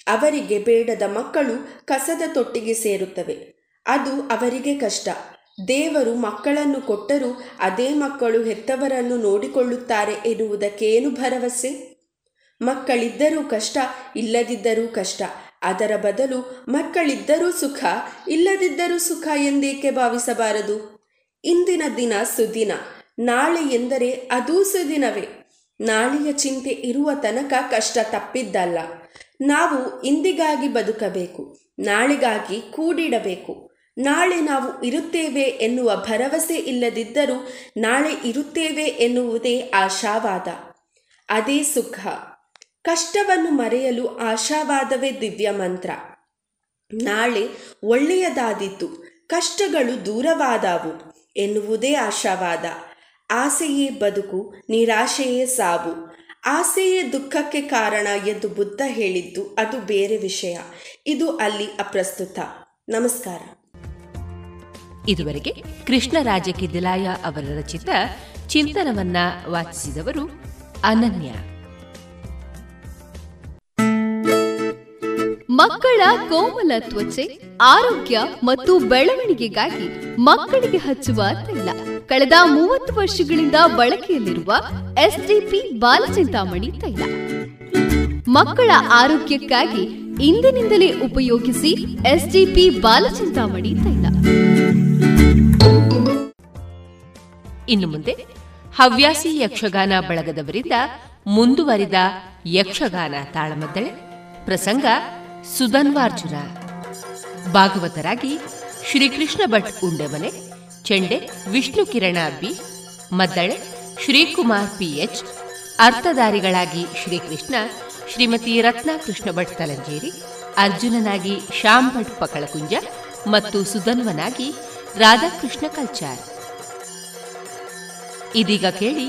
I: ಅವರಿಗೆ ಬೇಡದ ಮಕ್ಕಳು ಕಸದ ತೊಟ್ಟಿಗೆ ಸೇರುತ್ತವೆ. ಅದು ಅವರಿಗೆ ಕಷ್ಟ. ದೇವರು ಮಕ್ಕಳನ್ನು ಕೊಟ್ಟರೂ ಅದೇ ಮಕ್ಕಳು ಹೆತ್ತವರನ್ನು ನೋಡಿಕೊಳ್ಳುತ್ತಾರೆ ಎನ್ನುವುದಕ್ಕೇನು ಭರವಸೆ? ಮಕ್ಕಳಿದ್ದರೂ ಕಷ್ಟ, ಇಲ್ಲದಿದ್ದರೂ ಕಷ್ಟ. ಅದರ ಬದಲು ಮಕ್ಕಳಿದ್ದರೂ ಸುಖ, ಇಲ್ಲದಿದ್ದರೂ ಸುಖ ಎಂದೇಕೆ ಭಾವಿಸಬಾರದು? ಇಂದಿನ ದಿನ ಸುದಿನ. ನಾಳೆ ಎಂದರೆ ಅದೂ ಸುದಿನವೇ. ನಾಳೆಯ ಚಿಂತೆ ಇರುವ ತನಕ ಕಷ್ಟ ತಪ್ಪಿದ್ದಲ್ಲ. ನಾವು ಇಂದಿಗಾಗಿ ಬದುಕಬೇಕು. ನಾಳೆಗಾಗಿ ಕೂಡಿಡಬೇಕು. ನಾಳೆ ನಾವು ಇರುತ್ತೇವೆ ಎನ್ನುವ ಭರವಸೆ ಇಲ್ಲದಿದ್ದರೂ ನಾಳೆ ಇರುತ್ತೇವೆ ಎನ್ನುವುದೇ ಆಶಾವಾದ. ಅದೇ ಸುಖ. ಕಷ್ಟವನ್ನು ಮರೆಯಲು ಆಶಾವಾದವೇ ದಿವ್ಯ ಮಂತ್ರ. ನಾಳೆ ಒಳ್ಳೆಯದಾದೀತು, ಕಷ್ಟಗಳು ದೂರವಾದವು ಎನ್ನುವುದೇ ಆಶಾವಾದ. ಆಸೆಯೇ ಬದುಕು, ನಿರಾಶೆಯೇ ಸಾವು. ಆಸೆಯೇ ದುಃಖಕ್ಕೆ ಕಾರಣ ಎಂದು ಬುದ್ಧ ಹೇಳಿದ್ದು ಅದು ಬೇರೆ ವಿಷಯ. ಇದು ಅಲ್ಲಿ ಅಪ್ರಸ್ತುತ. ನಮಸ್ಕಾರ.
A: ಇದುವರೆಗೆ ಕೃಷ್ಣರಾಜ ಕಿದಿಲಾಯ ಅವರ ರಚಿತ ಚಿಂತನವನ್ನ ವಾಚಿಸಿದವರು ಅನನ್ಯ.
G: ಮಕ್ಕಳ ಕೋಮಲ ತ್ವಚೆ, ಆರೋಗ್ಯ ಮತ್ತು ಬೆಳವಣಿಗೆಗಾಗಿ ಮಕ್ಕಳಿಗೆ ಹಚ್ಚುವ ತೈಲ ಕಳೆದ ಮೂವತ್ತು ವರ್ಷಗಳಿಂದ ಬಳಕೆಯಲ್ಲಿರುವ ಎಸ್ಡಿಪಿ ಬಾಲಚಿಂತಾಮಣಿ ತೈಲ. ಮಕ್ಕಳ ಆರೋಗ್ಯಕ್ಕಾಗಿ ಇಂದಿನಿಂದಲೇ ಉಪಯೋಗಿಸಿ ಎಸ್ಡಿಪಿ ಬಾಲಚಿಂತಾಮಣಿ ತೈಲ.
A: ಇನ್ನು ಮುಂದೆ ಹವ್ಯಾಸಿ ಯಕ್ಷಗಾನ ಬಳಗದವರಿಂದ ಮುಂದುವರಿದ ಯಕ್ಷಗಾನ ತಾಳಮದ್ದಳೆ. ಪ್ರಸಂಗ ಸುಧನ್ವಾರ್ಜುನ ಭಾಗವತರಾಗಿ ಶ್ರೀಕೃಷ್ಣ ಭಟ್ ಉಂಡೆಮನೆ ಚೆಂಡೆ ವಿಷ್ಣು ಕಿರಣ ಬಿ, ಮದ್ದಳೆ ಶ್ರೀಕುಮಾರ್ ಪಿಎಚ್ ಅರ್ಥಧಾರಿಗಳಾಗಿ ಶ್ರೀಕೃಷ್ಣ ಶ್ರೀಮತಿ ರತ್ನಾಕೃಷ್ಣ ಭಟ್ ತಲಂಜೇರಿ ಅರ್ಜುನನಾಗಿ ಶ್ಯಾಮ್ ಭಟ್ ಪಕಳಕುಂಜ ಮತ್ತು ಸುಧನ್ವನಾಗಿ ರಾಧಾಕೃಷ್ಣ ಕಲ್ಚಾರ್. ಇದೀಗ ಕೇಳಿ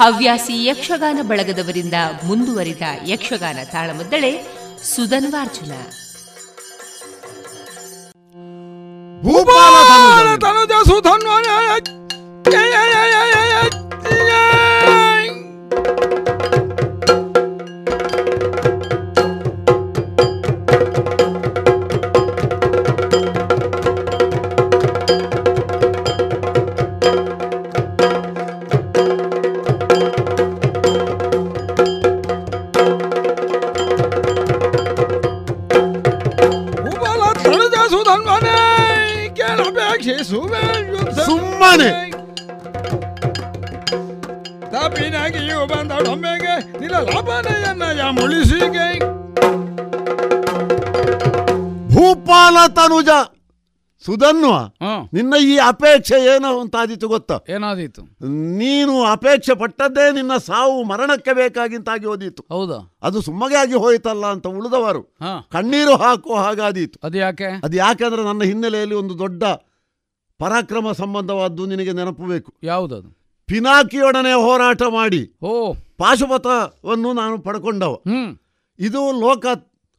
A: ಹವ್ಯಾಸಿ ಯಕ್ಷಗಾನ ಬಳಗದವರಿಂದ ಮುಂದುವರಿದ ಯಕ್ಷಗಾನ ತಾಳಮದ್ದಳೆ ಸುಧನ್ವಾರ್ಜುನ
J: ಸುಧನ್ವನ.
K: ಸುಧನ್ವ ನಿನ್ನ ಈ ಅಪೇಕ್ಷೆ ಏನೋ ಅಂತಾದೀತು ಗೊತ್ತಾ?
L: ಏನಾದೀತು?
K: ನೀನು ಅಪೇಕ್ಷೆ ಪಟ್ಟದ್ದೇ ನಿನ್ನ ಸಾವು ಮರಣಕ್ಕೆ ಬೇಕಾಗಿಂತಾಗಿ ಹೋದೀತು.
L: ಹೌದಾ.
K: ಅದು ಸುಮ್ಮಗೆ ಆಗಿ ಹೋಯ್ತಲ್ಲ ಅಂತ ಉಳಿದವರು. ಕಣ್ಣೀರು ಹಾಕುವ ಹಾಗಾದೀತು.
L: ಅದು ಯಾಕೆ
K: ಅದು ಯಾಕೆಂದ್ರೆ ನನ್ನ ಹಿನ್ನೆಲೆಯಲ್ಲಿ ಒಂದು ದೊಡ್ಡ ಪರಾಕ್ರಮ ಸಂಬಂಧವಾದ್ದು ನಿನಗೆ ನೆನಪು ಬೇಕು
L: ಯಾವುದದು?
K: ಪಿನಾಕಿಯೊಡನೆ ಹೋರಾಟ ಮಾಡಿ
L: ಓ.
K: ಪಾಶುಪಥವನ್ನು ನಾನು ಪಡ್ಕೊಂಡವ. ಇದು ಲೋಕ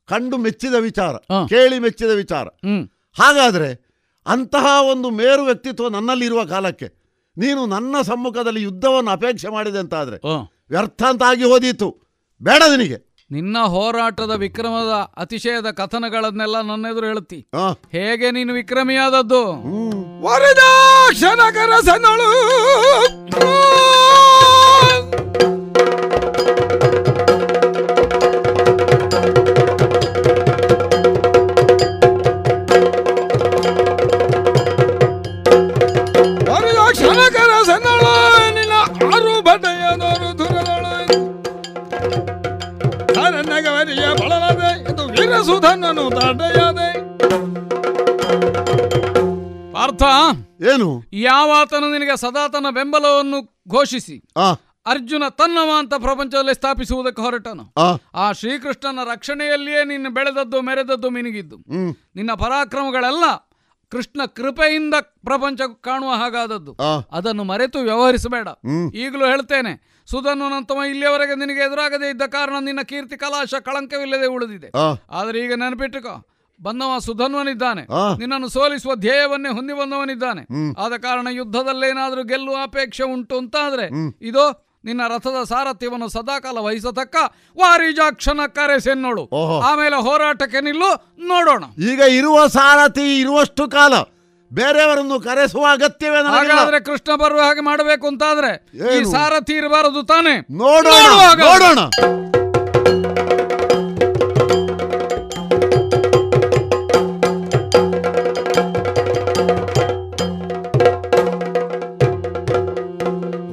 K: ಕಂಡು ಮೆಚ್ಚಿದ ವಿಚಾರ. ಕೇಳಿ ಮೆಚ್ಚಿದ ವಿಚಾರ. ಹಾಗಾದ್ರೆ ಅಂತಹ ಒಂದು ಮೇರು ವ್ಯಕ್ತಿತ್ವ ನನ್ನಲ್ಲಿರುವ ಕಾಲಕ್ಕೆ ನೀನು ನನ್ನ ಸಮ್ಮುಖದಲ್ಲಿ ಯುದ್ಧವನ್ನು ಅಪೇಕ್ಷೆ ಮಾಡಿದೆ ಅಂತಾದ್ರೆ ವ್ಯರ್ಥ ಅಂತಾಗಿ ಹೋದೀತು. ಬೇಡ ನಿನಗೆ.
L: ನಿನ್ನ ಹೋರಾಟದ ವಿಕ್ರಮದ ಅತಿಶಯದ ಕಥನಗಳನ್ನೆಲ್ಲ ನನ್ನ ಎದುರು ಹೇಳುತ್ತಿ ಹೇಗೆ ನೀನು ವಿಕ್ರಮಿಯಾದದ್ದು?
J: ಇದು ವೀರಸುಧನನು ತಡೆಯದೆ
L: ಪಾರ್ಥ
K: ಏನು?
L: ಯಾವಾತನು ನಿನಗೆ ಸದಾ ತನ್ನ ಬೆಂಬಲವನ್ನು ಘೋಷಿಸಿ. ಅರ್ಜುನ ತನ್ನವ ಅಂತ ಪ್ರಪಂಚದಲ್ಲಿ ಸ್ಥಾಪಿಸುವುದಕ್ಕೆ ಹೊರಟನು.
K: ಆ.
L: ಶ್ರೀಕೃಷ್ಣನ ರಕ್ಷಣೆಯಲ್ಲಿಯೇ ನಿನ್ನ ಬೆಳೆದದ್ದು ಮೆರೆದದ್ದು ಮಿನುಗಿದ್ದು. ನಿನ್ನ ಪರಾಕ್ರಮಗಳೆಲ್ಲ ಕೃಷ್ಣ ಕೃಪೆಯಿಂದ ಪ್ರಪಂಚ ಕಾಣುವ ಹಾಗಾದದ್ದು. ಅದನ್ನು ಮರೆತು ವ್ಯವಹರಿಸಬೇಡ. ಈಗಲೂ ಹೇಳ್ತೇನೆ ಸುಧನ್ವನಂತವ ಇಲ್ಲಿಯವರೆಗೆ ನಿನಗೆ ಎದುರಾಗದೇ ಇದ್ದ ಕಾರಣ ನಿನ್ನ ಕೀರ್ತಿ ಕಲಾಶ ಕಳಂಕವಿಲ್ಲದೆ ಉಳಿದಿದೆ. ಆದರೆ ಈಗ ನೆನಪಿಟ್ಟುಕೋ ಬಂದವ ಸುಧನ್ವನಿದ್ದಾನೆ. ನಿನ್ನನ್ನು ಸೋಲಿಸುವ ಧ್ಯೇಯವನ್ನೇ ಹೊಂದಿ ಬಂದವನಿದ್ದಾನೆ ಆದ ಕಾರಣ ಯುದ್ಧದಲ್ಲೇನಾದರೂ ಗೆಲ್ಲುವ ಅಪೇಕ್ಷೆ ಉಂಟು ಅಂತ
K: ಆದ್ರೆ
L: ಇದು ನಿನ್ನ ರಥದ ಸಾರಥ್ಯವನ್ನು ಸದಾಕಾಲ ವಹಿಸತಕ್ಕ ವಾರಿಜಾಕ್ಷನ
K: ನೋಡು.
L: ಆಮೇಲೆ ಹೋರಾಟಕ್ಕೆ ನಿಲ್ಲು ನೋಡೋಣ.
K: ಈಗ ಇರುವ ಸಾರಥಿ ಇರುವಷ್ಟು ಕಾಲ ಬೇರೆಯವರನ್ನು ಕರೆಸುವ ಅಗತ್ಯವೇ
L: ಹಾಗಾದ್ರೆ ಕೃಷ್ಣ ಬರುವ ಹಾಗೆ ಮಾಡಬೇಕು ಅಂತಾದ್ರೆ ಈ? ಸಾರಥಿ ಇರಬಾರದು ತಾನೆ
K: ನೋಡೋಣ. ನೋಡೋಣ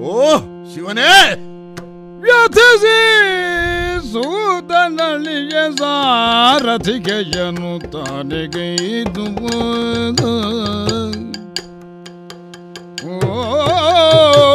K: ಓ ಶಿವನೇ
J: ವ್ಯಥಿಸಿ ಸಾರಥಿಗೆಯನು ತಾನೆಗೈದು ವ್ಯತಿಸಿ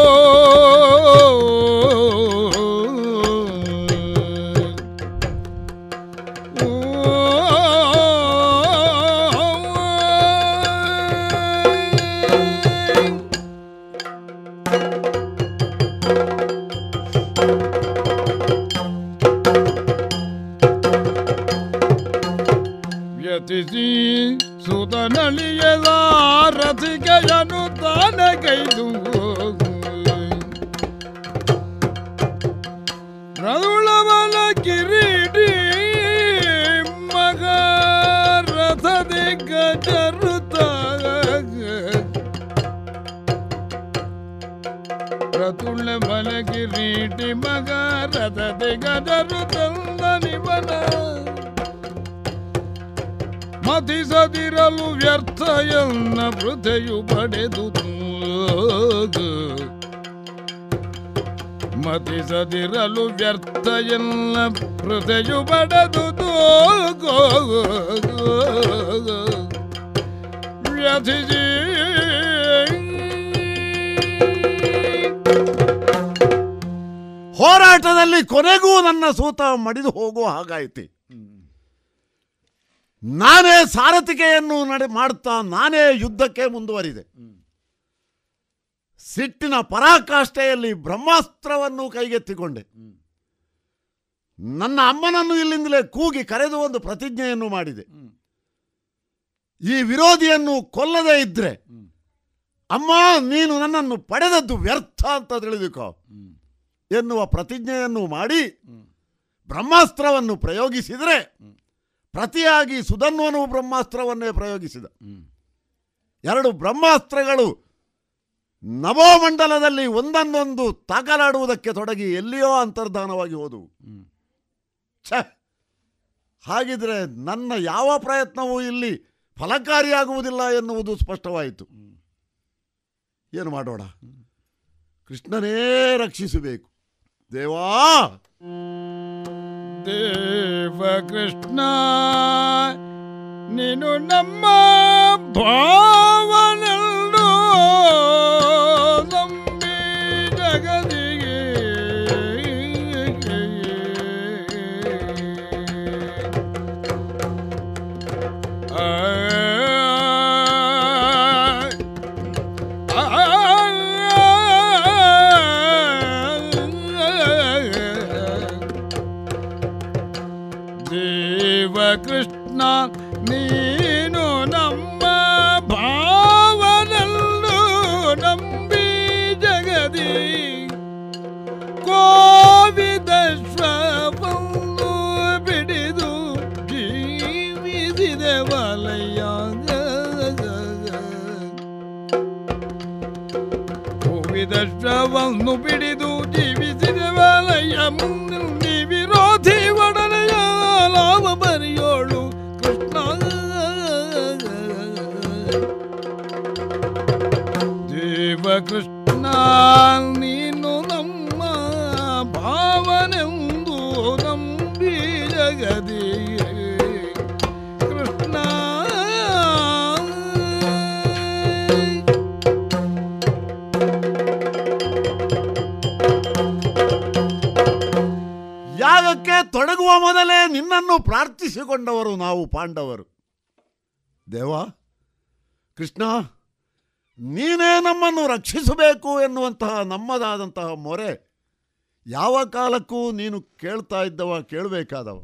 K: ಹಾಗಾಯಿತು ನಾನೇ ಸಾರಥಿಕೆಯನ್ನು ನಡೆ ಮಾಡುತ್ತಾ ನಾನೇ ಯುದ್ಧಕ್ಕೆ ಮುಂದುವರಿದೆ. ಸಿಟ್ಟಿನ ಪರಾಕಾಷ್ಠೆಯಲ್ಲಿ ಬ್ರಹ್ಮಾಸ್ತ್ರವನ್ನು ಕೈಗೆತ್ತಿಕೊಂಡೆ. ನನ್ನ ಅಮ್ಮನನ್ನು ಇಲ್ಲಿಂದಲೇ ಕೂಗಿ ಕರೆದು ಒಂದು ಪ್ರತಿಜ್ಞೆಯನ್ನು ಮಾಡಿದೆ. ಈ ವಿರೋಧಿಯನ್ನು ಕೊಲ್ಲದೇ ಇದ್ರೆ ಅಮ್ಮ ನೀನು ನನ್ನನ್ನು ಪಡೆದದ್ದು ವ್ಯರ್ಥ ಅಂತ ತಿಳಿದುಕೋ ಎನ್ನುವ ಪ್ರತಿಜ್ಞೆಯನ್ನು ಮಾಡಿ ಬ್ರಹ್ಮಾಸ್ತ್ರವನ್ನು ಪ್ರಯೋಗಿಸಿದರೆ ಪ್ರತಿಯಾಗಿ ಸುಧನ್ವನು ಬ್ರಹ್ಮಾಸ್ತ್ರವನ್ನೇ ಪ್ರಯೋಗಿಸಿದ. ಎರಡು ಬ್ರಹ್ಮಾಸ್ತ್ರಗಳು ನವೋಮಂಡಲದಲ್ಲಿ ಒಂದನ್ನೊಂದು ತಾಕಲಾಡುವುದಕ್ಕೆ ತೊಡಗಿ ಎಲ್ಲಿಯೋ ಅಂತರ್ಧಾನವಾಗಿ ಹೋದವು. ಛ! ಹಾಗಿದ್ರೆ ನನ್ನ ಯಾವ ಪ್ರಯತ್ನವೂ ಇಲ್ಲಿ ಫಲಕಾರಿಯಾಗುವುದಿಲ್ಲ ಎನ್ನುವುದು ಸ್ಪಷ್ಟವಾಯಿತು. ಏನು ಮಾಡೋಣ? ಕೃಷ್ಣನೇ ರಕ್ಷಿಸಬೇಕು. ದೇವಾ!
J: ದೇವ ಕೃಷ್ಣ ನೀನು ನಮ್ಮ ಭಾವನಲ್ಲೋ ಕೋವಿದಶ್ವವನ್ನು ಬಿಡಿದು ಜೀವಿಸಿದೆ ವಲಯ ಮುಂದೆ ವಿರೋಧಿ ಒಡನೆಯ ಲಾಭ ಬರಿಯೋಳು ಕೃಷ್ಣ. ದೇವ ಕೃಷ್ಣ.
K: ಯಾಗಕ್ಕೆ ತೊಡಗುವ ಮೊದಲೇ ನಿನ್ನನ್ನು ಪ್ರಾರ್ಥಿಸಿಕೊಂಡವರು ನಾವು ಪಾಂಡವರು. ದೇವ, ಕೃಷ್ಣ, ನೀನೇ ನಮ್ಮನ್ನು ರಕ್ಷಿಸಬೇಕು ಎನ್ನುವಂತಹ ನಮ್ಮದಾದಂತಹ ಮೊರೆ ಯಾವ ಕಾಲಕ್ಕೂ ನೀನು ಕೇಳ್ತಾ ಇದ್ದವ, ಕೇಳಬೇಕಾದವ.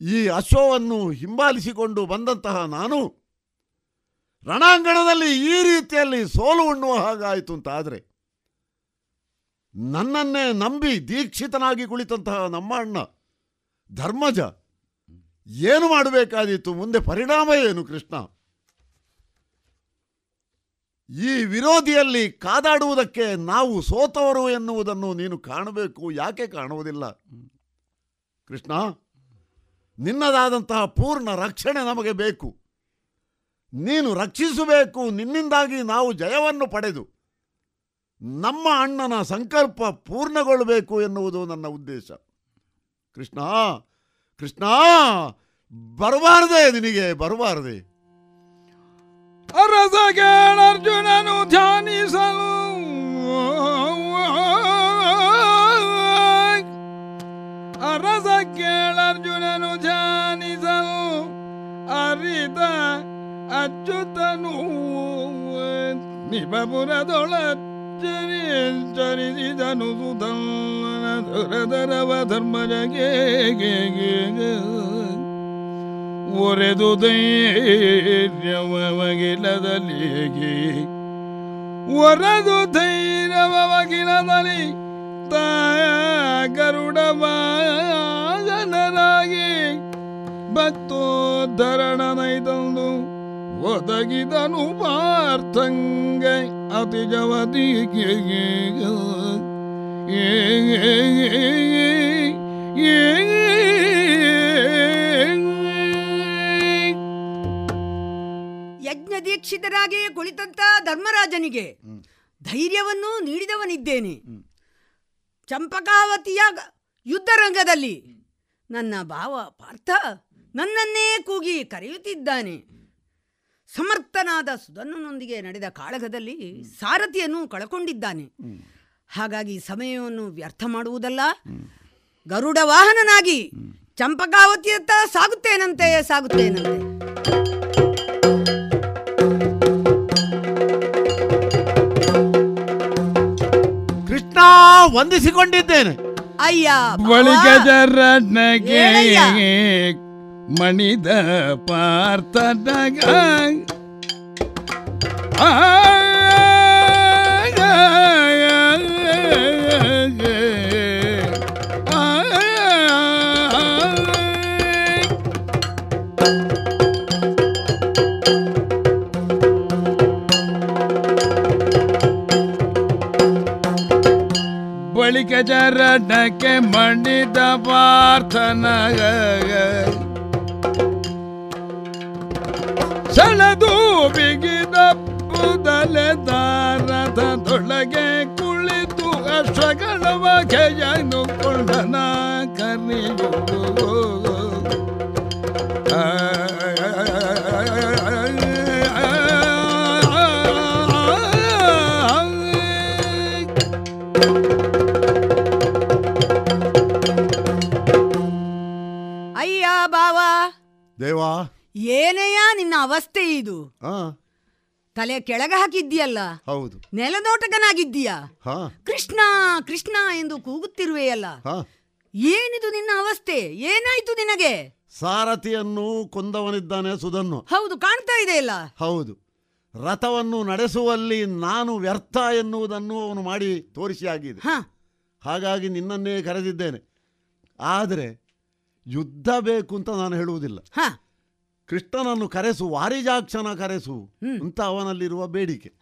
K: ಈ ಅಶ್ವವನ್ನು ಹಿಂಬಾಲಿಸಿಕೊಂಡು ಬಂದಂತಹ ನಾನು ರಣಾಂಗಣದಲ್ಲಿ ಈ ರೀತಿಯಲ್ಲಿ ಸೋಲು ಉಣ್ಣುವ ಹಾಗಾಯಿತು ಅಂತಾದರೆ ನನ್ನನ್ನೇ ನಂಬಿ ದೀಕ್ಷಿತನಾಗಿ ಕುಳಿತಂತಹ ನಮ್ಮ ಅಣ್ಣ, ಧರ್ಮಜ, ಏನು ಮಾಡಬೇಕಾದೀತು? ಮುಂದೆ ಪರಿಣಾಮ ಏನು ಕೃಷ್ಣ? ಈ ವಿರೋಧಿಯಲ್ಲಿ ಕಾದಾಡುವುದಕ್ಕೆ ನಾವು ಸೋತವರು ಎನ್ನುವುದನ್ನು ನೀನು ಕಾಣಬೇಕು. ಯಾಕೆ ಕಾಣುವುದಿಲ್ಲ? ಕೃಷ್ಣ, ನಿನ್ನದಾದಂತಹ ಪೂರ್ಣ ರಕ್ಷಣೆ ನಮಗೆ ಬೇಕು. ನೀನು ರಕ್ಷಿಸಬೇಕು. ನಿನ್ನಿಂದಾಗಿ ನಾವು ಜಯವನ್ನು ಪಡೆದು ನಮ್ಮ ಅಣ್ಣನ ಸಂಕಲ್ಪ ಪೂರ್ಣಗೊಳ್ಳಬೇಕು ಎನ್ನುವುದು ನನ್ನ ಉದ್ದೇಶ. ಕೃಷ್ಣ ಕೃಷ್ಣ, ಬರಬಾರದೆ ನಿನಗೆ, ಬರಬಾರದೆ.
J: ಅರಸ ಕೇಳರ್ಜುನನು ಧ್ಯಾನಿಸಲು. ಅರಸ ಕೇಳರ್ಜುನನು ಧ್ಯಾನಿಸಲು ಅರಿತ ಅಚ್ಯುತನು. ನಿಬಪುರದೊಳ ಒರೆದು ಧೈರ್ಯವಗಿಲದಲ್ಲಿ ಒರೆದು ಧೈರ್ಯವಗಿಲದಲ್ಲಿ ತಾಯ ಗರುಡವ ಜನರಾಗಿ ಭಕ್ತೋದ್ಧರಣನೈತಂದು ಒದಗಿದನು ಪಾರ್ಥಂಗ ಅತಿ ಏ
M: ಯಜ್ಞ ದೀಕ್ಷಿತರಾಗಿ ಕುಳಿತಂತ ಧರ್ಮರಾಜನಿಗೆ ಧೈರ್ಯವನ್ನು ನೀಡಿದವನಿದ್ದೇನೆ. ಚಂಪಕಾವತಿಯ ಯುದ್ಧರಂಗದಲ್ಲಿ ನನ್ನ ಭಾವ ಪಾರ್ಥ ನನ್ನನ್ನೇ ಕೂಗಿ ಕರೆಯುತ್ತಿದ್ದಾನೆ. ಸಮರ್ಥನಾದ ಸುಧನ್ನನೊಂದಿಗೆ ನಡೆದ ಕಾಳಗದಲ್ಲಿ ಸಾರಥಿಯನ್ನು ಕಳಕೊಂಡಿದ್ದಾನೆ. ಹಾಗಾಗಿ ಸಮಯವನ್ನು ವ್ಯರ್ಥ ಮಾಡುವುದಲ್ಲ. ಗರುಡ ವಾಹನನಾಗಿ ಚಂಪಕಾವತಿಯತ್ತ ಸಾಗುತ್ತೇನಂತೆ ಸಾಗುತ್ತೇನಂತೆ?
K: ಕೃಷ್ಣ ವಂದಿಸಿಕೊಂಡಿದ್ದೇನೆ.
M: ಅಯ್ಯ
J: ಬಳಿಕ ಜರಡ್ನಗೆ
M: ಹೇಳಯ್ಯ.
J: ಮಣಿದ ಪಾರ್ಥನಗ ಆ, ಬಳಿಕ ಜರಡ್ನಕ್ಕೆ ಮಣಿದ ಪಾರ್ಥನಗ ಸೆಳೆದು ಬಿಗಿದ ಕೂದಲೆ ದಾರದ ತೊಳಗೆ ಕುಳಿತು ಅಶ್ವಗಳವ ಬಗೆಯನ್ನು ಕೊಂಡನ ಕರೆಯುವುದು.
M: ಅಯ್ಯ ಬಾವಾ.
K: ದೇವಾ.
M: ಏನೆಯ ನಿನ್ನ ಅವಸ್ಥೆ ಇದು?
K: ಹಾ
M: ತಲೆ ಕೆಳಗೆ ಹಾಕಿದ್ದೀಯಲ್ಲ?
K: ಹೌದು.
M: ನೆಲನೋಟಕನಾಗಿದ್ದೀಯ
K: ಹಾ.
M: ಕೃಷ್ಣ ಕೃಷ್ಣ ಎಂದು ಕೂಗುತ್ತಿರುವೆಯಲ್ಲ?
K: ಹಾ.
M: ಏನಿದು ನಿನ್ನ ಅವಸ್ಥೆ? ಏನಾಯ್ತು ನಿನಗೆ?
K: ಸಾರಥಿಯನ್ನು ಕೊಂದವನಿದ್ದಾನೆ ಸುಧನ್ನು.
M: ಹೌದು ಕಾಣ್ತಾ ಇದೆಯಲ್ಲ
K: ಹೌದು. ರಥವನ್ನು ನಡೆಸುವಲ್ಲಿ ನಾನು ವ್ಯರ್ಥ ಎನ್ನುವುದನ್ನು ಅವನು ಮಾಡಿ ತೋರಿಸಿ ಆಗಿದೆ ಹಾಗಾಗಿ ನಿನ್ನನ್ನೇ ಕರೆದಿದ್ದೇನೆ. ಆದರೆ ಯುದ್ಧ ಬೇಕು ಅಂತ ನಾನು ಹೇಳುವುದಿಲ್ಲ. ಕೃಷ್ಣನನ್ನು ಕರೆಸು ವಾರಿಜಾಕ್ಷನ ಕರೆಸು ಅಂತ ಅವನಲ್ಲಿರುವ ಬೇಡಿಕೆ.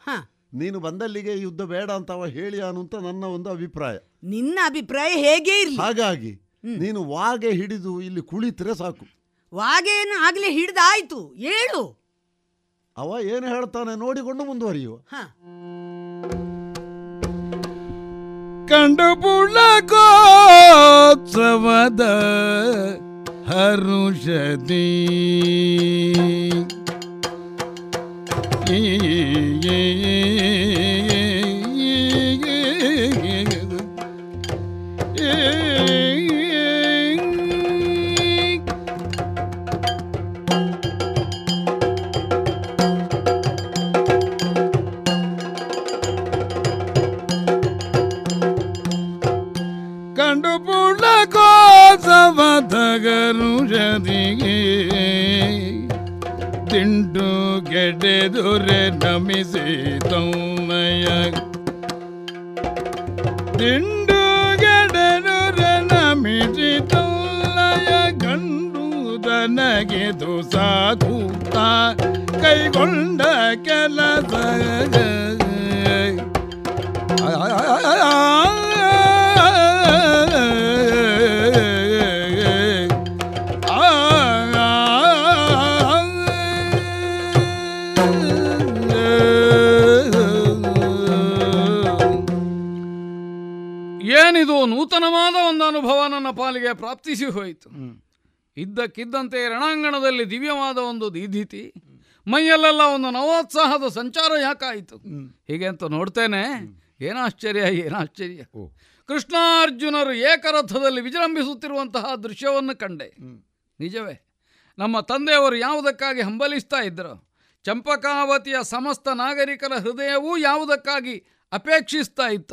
K: ನೀನು ಬಂದಲ್ಲಿಗೆ ಯುದ್ಧ ಬೇಡ ಅಂತ ಅವ ಹೇಳಿ ಅಂತ ನನ್ನ ಒಂದು ಅಭಿಪ್ರಾಯ.
M: ನಿನ್ನ ಅಭಿಪ್ರಾಯ ಹೇಗೆ ಇರಲಿ.
K: ಹಾಗಾಗಿ ನೀನು ವಾಗೆ ಹಿಡಿದು ಇಲ್ಲಿ ಕುಳಿತರೆ ಸಾಕು.
M: ವಾಗೇನು ಆಗ್ಲೇ ಹಿಡಿದಾಯ್ತು. ಏಳು.
K: ಅವ ಏನು ಹೇಳ್ತಾನೆ ನೋಡಿಕೊಂಡು ಮುಂದುವರಿಯುವ.
J: ಕಂಡು ಪುಳಕೋತ್ಸವದ ಹರುಷದಿ ಕಂಡು ಪುಳಕೋತ್ಸವದ ಗರುಷದಿಗೆ ದಿಂಡು ಗೆಡೆದುರೆ ನಮಿಸಿ ತೌಮಯ ದಿಂಡು ಗೆಡೆದುರೆ ನಮಿಸಿ ತೌಲಯ ಗಂಡುದನಗೆ ಸಾಧು ಕೈಗೊಂಡ ಕೆಲಸ
L: ಏನಿದು ಒಂದು ಅನುಭವ ನನ್ನ ಪಾಲಿಗೆ ಪ್ರಾಪ್ತಿಸಿ ಹೋಯಿತು. ಇದ್ದಕ್ಕಿದ್ದಂತೆ ರಣಾಂಗಣದಲ್ಲಿ ದಿವ್ಯವಾದ ಒಂದು ದೀಧಿತಿ ಮೈಯಲ್ಲೆಲ್ಲ ಒಂದು ನವೋತ್ಸಾಹದ ಸಂಚಾರ ಯಾಕಾಯಿತು? ಹೀಗೆ ಅಂತ ನೋಡ್ತೇನೆ. ಏನಾಶ್ಚರ್ಯ ಏನಾಶ್ಚರ್ಯ ಕೃಷ್ಣಾರ್ಜುನರು ಏಕರಥದಲ್ಲಿ ವಿಜೃಂಭಿಸುತ್ತಿರುವಂತಹ ದೃಶ್ಯವನ್ನು ಕಂಡೆ. ನಿಜವೇ ನಮ್ಮ ತಂದೆಯವರು ಯಾವುದಕ್ಕಾಗಿ ಹಂಬಲಿಸ್ತಾ ಇದ್ದರು ಚಂಪಕಾವತಿಯ ಸಮಸ್ತ ನಾಗರಿಕರ ಹೃದಯವೂ ಯಾವುದಕ್ಕಾಗಿ ಅಪೇಕ್ಷಿಸ್ತಾ ಇತ್ತ.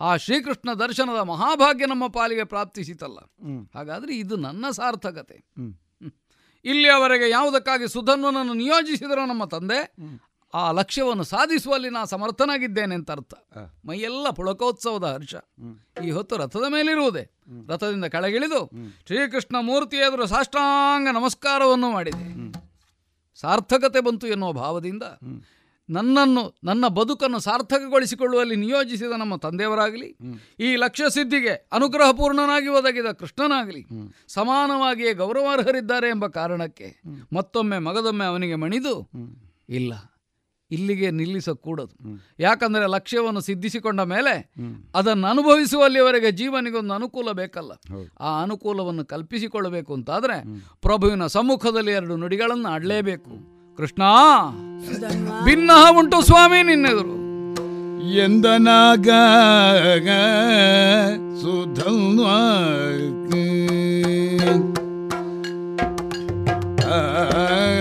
L: ಆ ಶ್ರೀಕೃಷ್ಣ ದರ್ಶನದ ಮಹಾಭಾಗ್ಯ ನಮ್ಮ ಪಾಲಿಗೆ ಪ್ರಾಪ್ತಿಸಿತಲ್ಲ. ಹಾಗಾದ್ರೆ ಇದು ನನ್ನ ಸಾರ್ಥಕತೆ. ಇಲ್ಲಿಯವರೆಗೆ ಯಾವುದಕ್ಕಾಗಿ ಸುಧನ್ವನನ್ನು ನಿಯೋಜಿಸಿದರೋ ನಮ್ಮ ತಂದೆ ಆ ಲಕ್ಷ್ಯವನ್ನು ಸಾಧಿಸುವಲ್ಲಿ ನಾ ಸಮರ್ಥನಾಗಿದ್ದೇನೆ ಅಂತ ಅರ್ಥ. ಮೈಯೆಲ್ಲ ಪುಳಕೋತ್ಸವದ ಹರ್ಷ. ಈ ಹೊತ್ತು ರಥದ ಮೇಲಿರುವುದೇ. ರಥದಿಂದ ಕೆಳಗಿಳಿದು ಶ್ರೀಕೃಷ್ಣ ಮೂರ್ತಿ ಎದುರು ಸಾಷ್ಟಾಂಗ ನಮಸ್ಕಾರವನ್ನು ಮಾಡಿದೆ. ಸಾರ್ಥಕತೆ ಬಂತು ಎನ್ನುವ ಭಾವದಿಂದ ನನ್ನನ್ನು ನನ್ನ ಬದುಕನ್ನು ಸಾರ್ಥಕಗೊಳಿಸಿಕೊಳ್ಳುವಲ್ಲಿ ನಿಯೋಜಿಸಿದ ನಮ್ಮ ತಂದೆಯವರಾಗಲಿ ಈ ಲಕ್ಷ್ಯ ಸಿದ್ಧಿಗೆ ಅನುಗ್ರಹಪೂರ್ಣನಾಗಿ ಒದಗಿದ ಕೃಷ್ಣನಾಗಲಿ ಸಮಾನವಾಗಿಯೇ ಗೌರವಾರ್ಹರಿದ್ದಾರೆ ಎಂಬ ಕಾರಣಕ್ಕೆ ಮತ್ತೊಮ್ಮೆ ಮಗದೊಮ್ಮೆ ಅವನಿಗೆ ಮಣಿದು ಇಲ್ಲ ಇಲ್ಲಿಗೆ ನಿಲ್ಲಿಸಕೂಡದು. ಯಾಕಂದರೆ ಲಕ್ಷ್ಯವನ್ನು ಸಿದ್ಧಿಸಿಕೊಂಡ ಮೇಲೆ ಅದನ್ನು ಅನುಭವಿಸುವಲ್ಲಿವರೆಗೆ ಜೀವನಿಗೊಂದು ಅನುಕೂಲ ಬೇಕಲ್ಲ. ಆ ಅನುಕೂಲವನ್ನು ಕಲ್ಪಿಸಿಕೊಳ್ಳಬೇಕು ಅಂತಾದರೆ ಪ್ರಭುವಿನ ಸಮ್ಮುಖದಲ್ಲಿ ಎರಡು ನುಡಿಗಳನ್ನು ಆಡಲೇಬೇಕು. ಕೃಷ್ಣ ಭಿನ್ನ ಉಂಟು ಸ್ವಾಮಿ ನಿನ್ನೆದುರು.
J: ಎಂದನಾಗ ಸುಧನ್ವ. ಎಂದನಾಗ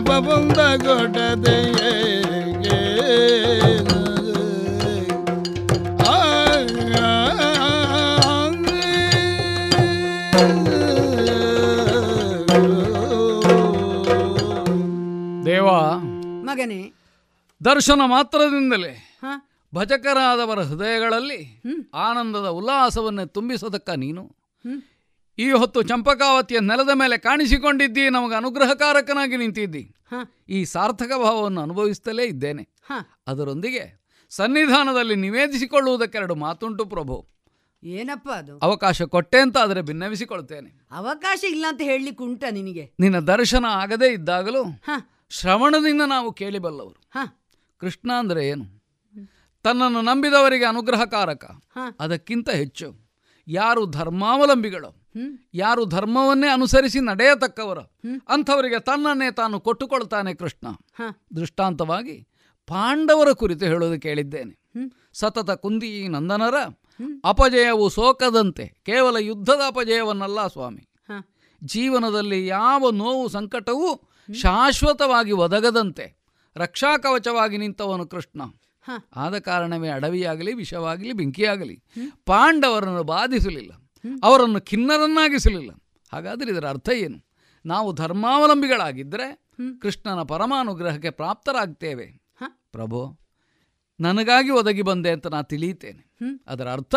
J: ಪಪುಂದ ಆ ದೇವಾ
L: ದರ್ಶನ ಮಾತ್ರದಿಂದಲೇ ಭಜಕರಾದವರ ಹೃದಯಗಳಲ್ಲಿ ಆನಂದದ ಉಲ್ಲಾಸವನ್ನು ತುಂಬಿಸೋದಕ್ಕ ನೀನು. ಈ ಹೊತ್ತು ಚಂಪಕಾವತಿಯ ನೆಲದ ಮೇಲೆ ಕಾಣಿಸಿಕೊಂಡಿದ್ದಿ ನಮಗೆ ಅನುಗ್ರಹಕಾರಕನಾಗಿ ನಿಂತಿದ್ದಿ. ಈ ಸಾರ್ಥಕ ಭಾವವನ್ನು ಅನುಭವಿಸುತ್ತಲೇ ಇದ್ದೇನೆ.
M: ಹ.
L: ಅದರೊಂದಿಗೆ ಸನ್ನಿಧಾನದಲ್ಲಿ ನಿವೇದಿಸಿಕೊಳ್ಳುವುದಕ್ಕೆರಡು ಮಾತುಂಟು ಪ್ರಭು.
M: ಏನಪ್ಪ ಅದು?
L: ಅವಕಾಶ ಕೊಟ್ಟೆ ಅಂತ ಆದರೆ ಭಿನ್ನವಿಸಿಕೊಳ್ತೇನೆ
M: ಅವಕಾಶ ಇಲ್ಲ ಅಂತ ಹೇಳಲಿಕ್ಕೆ ಉಂಟ ನಿನಗೆ?
L: ನಿನ್ನ ದರ್ಶನ ಆಗದೇ ಇದ್ದಾಗಲೂ
M: ಹ.
L: ಶ್ರವಣದಿಂದ ನಾವು ಕೇಳಿಬಲ್ಲವರು.
M: ಹ.
L: ಕೃಷ್ಣ ಅಂದರೆ ಏನು? ತನ್ನನ್ನು ನಂಬಿದವರಿಗೆ ಅನುಗ್ರಹಕಾರಕ. ಅದಕ್ಕಿಂತ ಹೆಚ್ಚು ಯಾರು ಧರ್ಮಾವಲಂಬಿಗಳು. ಯಾರು ಧರ್ಮವನ್ನೇ ಅನುಸರಿಸಿ ನಡೆಯತಕ್ಕವರು ಅಂಥವರಿಗೆ ತನ್ನನ್ನೇ ತಾನು ಕೊಟ್ಟುಕೊಳ್ತಾನೆ ಕೃಷ್ಣ. ದೃಷ್ಟಾಂತವಾಗಿ ಪಾಂಡವರ ಕುರಿತು ಹೇಳೋದು ಕೇಳಿದ್ದೇನೆ. ಸತತ ಕುಂದಿ ನಂದನರ ಅಪಜಯವು ಸೋಕದಂತೆ ಕೇವಲ ಯುದ್ಧದ ಅಪಜಯವನ್ನಲ್ಲ ಸ್ವಾಮಿ. ಜೀವನದಲ್ಲಿ ಯಾವ ನೋವು ಸಂಕಟವೂ ಶಾಶ್ವತವಾಗಿ ಒದಗದಂತೆ ರಕ್ಷಾಕವಚವಾಗಿ ನಿಂತವನು ಕೃಷ್ಣ. ಆದ ಕಾರಣವೇ ಅಡವಿಯಾಗಲಿ ವಿಷವಾಗಲಿ ಬೆಂಕಿಯಾಗಲಿ ಪಾಂಡವರನ್ನು ಬಾಧಿಸಲಿಲ್ಲ. ಅವರನ್ನು ಖಿನ್ನರನ್ನಾಗಿಸಲಿಲ್ಲ. ಹಾಗಾದರೆ ಇದರ ಅರ್ಥ ಏನು? ನಾವು ಧರ್ಮಾವಲಂಬಿಗಳಾಗಿದ್ದರೆ ಕೃಷ್ಣನ ಪರಮಾನುಗ್ರಹಕ್ಕೆ ಪ್ರಾಪ್ತರಾಗ್ತೇವೆ. ಪ್ರಭು ನನಗಾಗಿ ಒದಗಿ ಬಂದೆ ಅಂತ ನಾನು ತಿಳಿಯುತ್ತೇನೆ. ಅದರ ಅರ್ಥ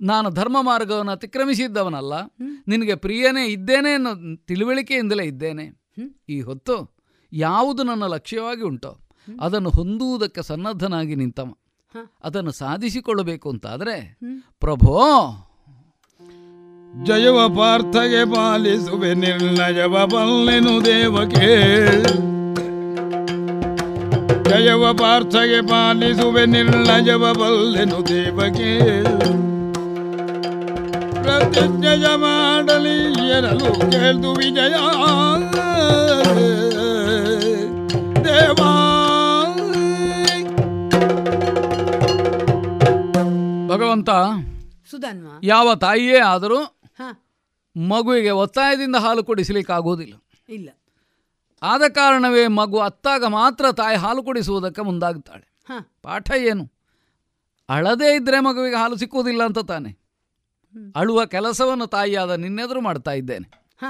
L: ನಾನು ಧರ್ಮ ಮಾರ್ಗವನ್ನು ಅತಿಕ್ರಮಿಸಿದ್ದವನಲ್ಲ. ನಿನಗೆ ಪ್ರಿಯನೇ ಇದ್ದೇನೆ ಅನ್ನೋ ತಿಳುವಳಿಕೆಯಿಂದಲೇ ಇದ್ದೇನೆ. ಈ ಹೊತ್ತು ಯಾವುದು ನನ್ನ ಲಕ್ಷ್ಯವಾಗಿ ಉಂಟೋ ಅದನ್ನು ಹೊಂದುವುದಕ್ಕೆ ಸನ್ನದ್ಧನಾಗಿ ನಿಂತವ. ಅದನ್ನು ಸಾಧಿಸಿಕೊಳ್ಳಬೇಕು ಅಂತಾದರೆ ಪ್ರಭೋ
J: ಜಯವ ಪಾರ್ಥಗೆ ಪಾಲಿಸುವೆ ನಿರ್ಣಯವ ಬಲ್ಲೆನು ದೇವಕೆ. ಕೇಳ್ ಜಯವ ಪಾರ್ಥಗೆ ಪಾಲಿಸುವೆ ನಿರ್ಣಯವ ಬಲ್ಲೆನು ದೇವಕೆ. ಪ್ರತಿಜ್ಞೆಯ ಮಾಡಲಿ ಎರಲು ಕೇಳ್ದು ವಿಜಯ. ದೇವಾ.
L: ಭಗವಂತ
M: ಸುಧನ್ವ.
L: ಯಾವ ತಾಯಿಯೇ ಆದರೂ. ಮಗುವಿಗೆ ಒತ್ತಾಯದಿಂದ ಹಾಲು ಕುಡಿಸಲಿಕ್ಕಾಗುವುದಿಲ್ಲ.
M: ಇಲ್ಲ.
L: ಆದ ಕಾರಣವೇ ಮಗು ಅತ್ತಾಗ ಮಾತ್ರ ತಾಯಿ ಹಾಲು ಕುಡಿಸುವುದಕ್ಕೆ ಮುಂದಾಗುತ್ತಾಳೆ.
M: ಹ.
L: ಪಾಠ ಏನು? ಅಳದೇ ಇದ್ದರೆ ಮಗುವಿಗೆ ಹಾಲು ಸಿಕ್ಕುವುದಿಲ್ಲ ಅಂತ ತಾನೆ. ಅಳುವ ಕೆಲಸವನ್ನು ತಾಯಿಯಾದ ನಿನ್ನೆದುರು ಮಾಡ್ತಾ ಇದ್ದೇನೆ.
M: ಹ.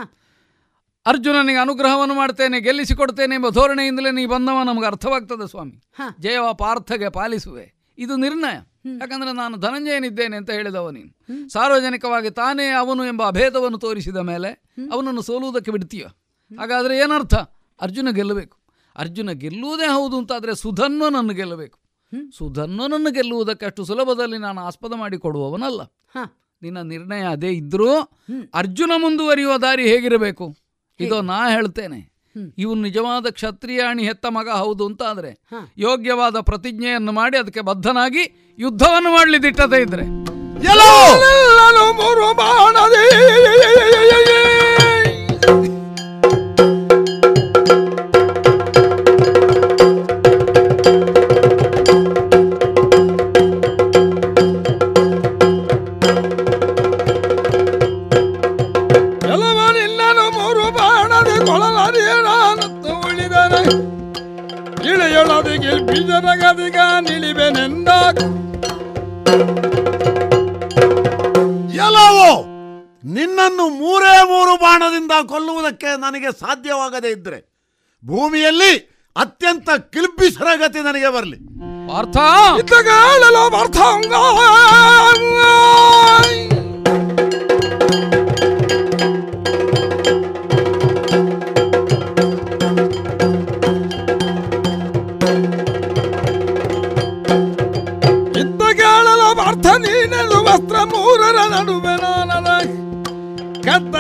L: ಅರ್ಜುನನಿಗೆ ಅನುಗ್ರಹವನ್ನು ಮಾಡ್ತೇನೆ ಗೆಲ್ಲಿಸಿಕೊಡ್ತೇನೆ ಎಂಬ ಧೋರಣೆಯಿಂದಲೇ ನೀ ಬಂದವ ನಮಗೆ ಅರ್ಥವಾಗ್ತದೆ ಸ್ವಾಮಿ. ಜಯವ ಪಾರ್ಥಗೆ ಪಾಲಿಸುವೆ. ಇದು ನಿರ್ಣಯ. ಯಾಕಂದ್ರೆ ನಾನು ಧನಂಜಯನಿದ್ದೇನೆ ಅಂತ ಹೇಳಿದವ ನೀನು. ಸಾರ್ವಜನಿಕವಾಗಿ ತಾನೇ ಅವನು ಎಂಬ ಅಭೇದವನ್ನು ತೋರಿಸಿದ ಮೇಲೆ ಅವನನ್ನು ಸೋಲುವುದಕ್ಕೆ ಬಿಡ್ತೀಯ? ಹಾಗಾದರೆ ಏನರ್ಥ? ಅರ್ಜುನ ಗೆಲ್ಲಬೇಕು. ಅರ್ಜುನ ಗೆಲ್ಲುವುದೇ ಹೌದು ಅಂತಾದರೆ ಸುಧನ್ವನನ್ನು ಗೆಲ್ಲಬೇಕು. ಸುಧನ್ವನನ್ನು ಗೆಲ್ಲುವುದಕ್ಕೆ ಅಷ್ಟು ಸುಲಭದಲ್ಲಿ ನಾನು ಆಸ್ಪದ ಮಾಡಿ ಕೊಡುವವನಲ್ಲ.
M: ಹ.
L: ನಿನ್ನ ನಿರ್ಣಯ ಅದೇ ಇದ್ರೂ ಅರ್ಜುನ ಮುಂದುವರಿಯುವ ದಾರಿ ಹೇಗಿರಬೇಕು? ಇದು ನಾ ಹೇಳ್ತೇನೆ. ಇವನು ನಿಜವಾದ ಕ್ಷತ್ರಿಯಾಣಿ ಹೆತ್ತ ಮಗ ಹೌದು ಅಂತ ಆದ್ರೆ ಯೋಗ್ಯವಾದ ಪ್ರತಿಜ್ಞೆಯನ್ನು ಮಾಡಿ ಅದಕ್ಕೆ ಬದ್ಧನಾಗಿ ಯುದ್ಧವನ್ನು ಮಾಡಲಿ ದಿಟ್ಟತೆ ಇದ್ರೆ
K: ನನಗೆ ಸಾಧ್ಯವಾಗದೇ ಇದ್ರೆ ಭೂಮಿಯಲ್ಲಿ ಅತ್ಯಂತ ಕಿಲ್ಬಿಸರ ಗತಿ ನನಗೆ ಬರಲಿ.
L: ಪಾರ್ಥ!
J: ಇತ್ತಗಾಳಲು ಅರ್ಥಂಗ ಇತ್ತಗಾಳಲು ಅರ್ಥ ನೀನೆಲು ವಸ್ತ್ರ ಮೂರರ ನಡುವೆ ನಾನದ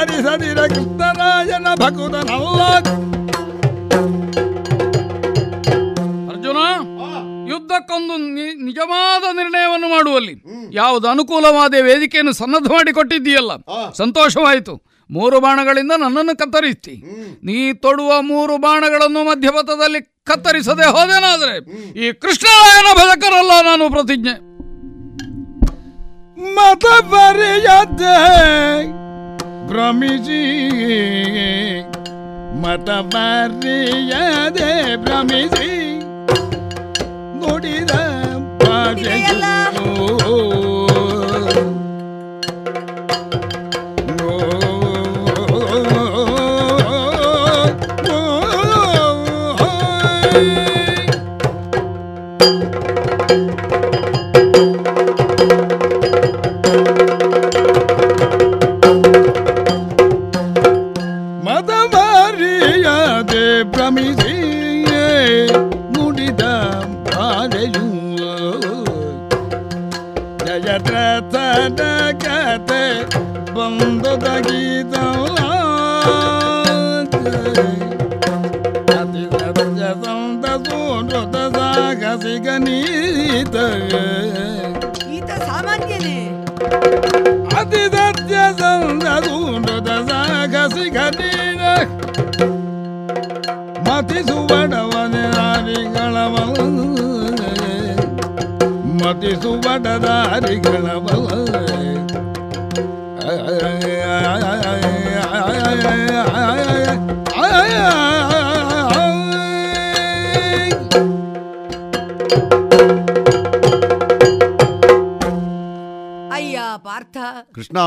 J: ಕತ್ತರಿಸದಿರ ಕೃಷ್ಣರಾಯನ ಭಕುತನಲ್ಲ
L: ಅರ್ಜುನ ಯುದ್ಧಕ್ಕೊಂದು ನಿಜವಾದ ನಿರ್ಣಯವನ್ನು ಮಾಡುವಲ್ಲಿ. ಯಾವುದು ಅನುಕೂಲವಾದ ವೇದಿಕೆಯನ್ನು ಸನ್ನದ್ಧ ಮಾಡಿ ಕೊಟ್ಟಿದ್ದೀಯಲ್ಲ. ಸಂತೋಷವಾಯಿತು. ಮೂರು ಬಾಣಗಳಿಂದ ನನ್ನನ್ನು ಕತ್ತರಿಸ್ತಿ. ನೀ ತೊಡುವ ಮೂರು ಬಾಣಗಳನ್ನು ಮಧ್ಯಪಥದಲ್ಲಿ ಕತ್ತರಿಸದೆ ಹೋದೇನಾದರೆ ಈ ಕೃಷ್ಣರಾಯನ ಭಜಕರಲ್ಲ ನಾನು ಪ್ರತಿಜ್ಞೆ.
J: ಮತ ಭ್ರಮಿಸಿ ಮತ ಬರೆಯದೆ ಭ್ರಮಿಸಿ ನುಡಿದ ಭಾಷೆಯು ಜಯದ್ರಥದ ಮತಿಸುವಡದಾರಿಗಳವಲ
M: ಅಯ್ಯ ಪಾರ್ಥ.
K: ಕೃಷ್ಣ.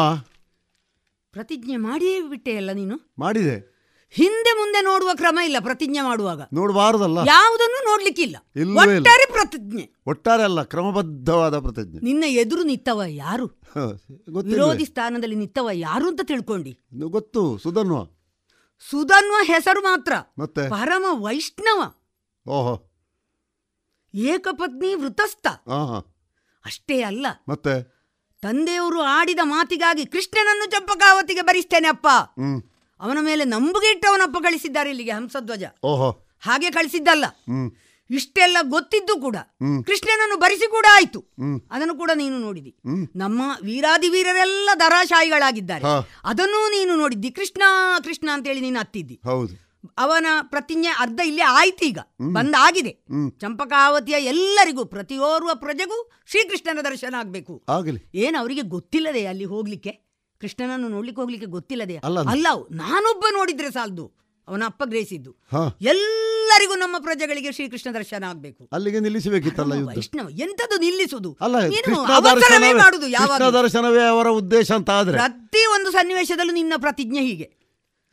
M: ಪ್ರತಿಜ್ಞೆ ಮಾಡಿಯೇ ಬಿಟ್ಟೆ ಅಲ್ಲ ನೀನು?
K: ಮಾಡಿದೆ.
M: ಹಿಂದೆ ಮುಂದೆ ನೋಡುವ ಕ್ರಮ ಇಲ್ಲ ಪ್ರತಿಜ್ಞೆ ಮಾಡುವಾಗ.
K: ನೋಡಬಾರದಲ್ಲ.
M: ಯಾವುದನ್ನು ನೋಡ್ಲಿಕ್ಕಿಲ್ಲ.
K: ಇಲ್ವೇ ಇಲ್ಲ.
M: ಒಟ್ಟಾರೆ ಪ್ರತಿಜ್ಞೆ.
K: ಒಟ್ಟಾರೆ ಅಲ್ಲ ಕ್ರಮಬದ್ಧವಾದ ಪ್ರತಿಜ್ಞೆ.
M: ನಿನ್ನ ಎದುರು ನಿತ್ತವ ಯಾರು? ವಿರೋಧಿ ಸ್ಥಾನದಲ್ಲಿ ನಿತ್ತವ ಯಾರು ಅಂತ ತಿಳ್ಕೊಂಡಿ.
K: ಗೊತ್ತು ಸುಧನ್ವ.
M: ಸುಧನ್ವ ಹೆಸರು ಮಾತ್ರ.
K: ಮತ್ತೆ?
M: ಪರಮ ವೈಷ್ಣವ.
K: ಓಹೋ.
M: ಏಕಪತ್ನಿ ವೃತಸ್ಥ.
K: ಹಾ ಹಾ.
M: ಅಷ್ಟೇ ಅಲ್ಲ.
K: ಮತ್ತೆ?
M: ತಂದೆಯವರು ಆಡಿದ ಮಾತಿಗಾಗಿ ಕೃಷ್ಣನನ್ನು ಚಂಪಕಾವತಿಗೆ ಬರಿಸ್ತೇನೆ ಅಪ್ಪ.
K: ಹ್ಮ್.
M: ಅವನ ಮೇಲೆ ನಂಬುಗೆ ಇಟ್ಟವನಪ್ಪ ಕಳಿಸಿದ್ದಾರೆ ಇಲ್ಲಿಗೆ ಹಂಸಧ್ವಜ.
K: ಓಹೋ.
M: ಹಾಗೆ ಕಳಿಸಿದ್ದಲ್ಲ. ಇಷ್ಟೆಲ್ಲ ಗೊತ್ತಿದ್ದು ಕೂಡ. ಕೃಷ್ಣನನ್ನು ಬರಿಸಿ ಕೂಡ ಆಯ್ತು. ಅದನ್ನು ಕೂಡ ನೀನು ನೋಡಿದಿ. ನಮ್ಮ ವೀರಾದಿ ವೀರರೆಲ್ಲ ದರಾಶಾಯಿಗಳಾಗಿದ್ದಾರೆ ಅದನ್ನು ನೀನು ನೋಡಿದ್ದಿ. ಕೃಷ್ಣ ಕೃಷ್ಣ ಅಂತೇಳಿ ನೀನು ಅತ್ತಿದ್ದಿ.
K: ಹೌದು.
M: ಅವನ ಪ್ರತಿಜ್ಞೆ ಅರ್ಧ ಇಲ್ಲೇ ಆಯ್ತು ಈಗ. ಬಂದಾಗಿದೆ ಚಂಪಕಾವತಿಯ ಎಲ್ಲರಿಗೂ ಪ್ರತಿಯೋರ್ವ ಪ್ರಜೆಗೂ ಶ್ರೀಕೃಷ್ಣನ ದರ್ಶನ ಆಗ್ಬೇಕು. ಏನು ಅವರಿಗೆ ಗೊತ್ತಿಲ್ಲದೆ ಅಲ್ಲಿ ಹೋಗ್ಲಿಕ್ಕೆ? ಕೃಷ್ಣನನ್ನು ನೋಡ್ಲಿಕ್ಕೆ ಹೋಗ್ಲಿಕ್ಕೆ ಗೊತ್ತಿಲ್ಲದೆ
K: ಅಲ್ಲ.
M: ನಾನೊಬ್ಬ ನೋಡಿದ್ರೆ ಸಾಲದು. ಅವನ ಅಪ್ಪ ಗ್ರಹಿಸಿದ್ದು ಎಲ್ಲರಿಗೂ ನಮ್ಮ ಪ್ರಜೆಗಳಿಗೆ ಶ್ರೀಕೃಷ್ಣ ದರ್ಶನ ಆಗ್ಬೇಕು.
K: ಅಲ್ಲಿಗೆ ನಿಲ್ಲಿಸಬೇಕಿತ್ತಲ್ಲ
M: ವೈಷ್ಣವ ಎಂತದ್ದು
K: ನಿಲ್ಲಿಸುದು?
M: ಮಾಡುದು ಯಾವ
K: ದರ್ಶನವೇ ಅವರ ಉದ್ದೇಶ ಅಂತ ಆದ್ರೆ
M: ಪ್ರತಿ ಒಂದು ಸನ್ನಿವೇಶದಲ್ಲೂ ನಿನ್ನ ಪ್ರತಿಜ್ಞೆ ಹೀಗೆ.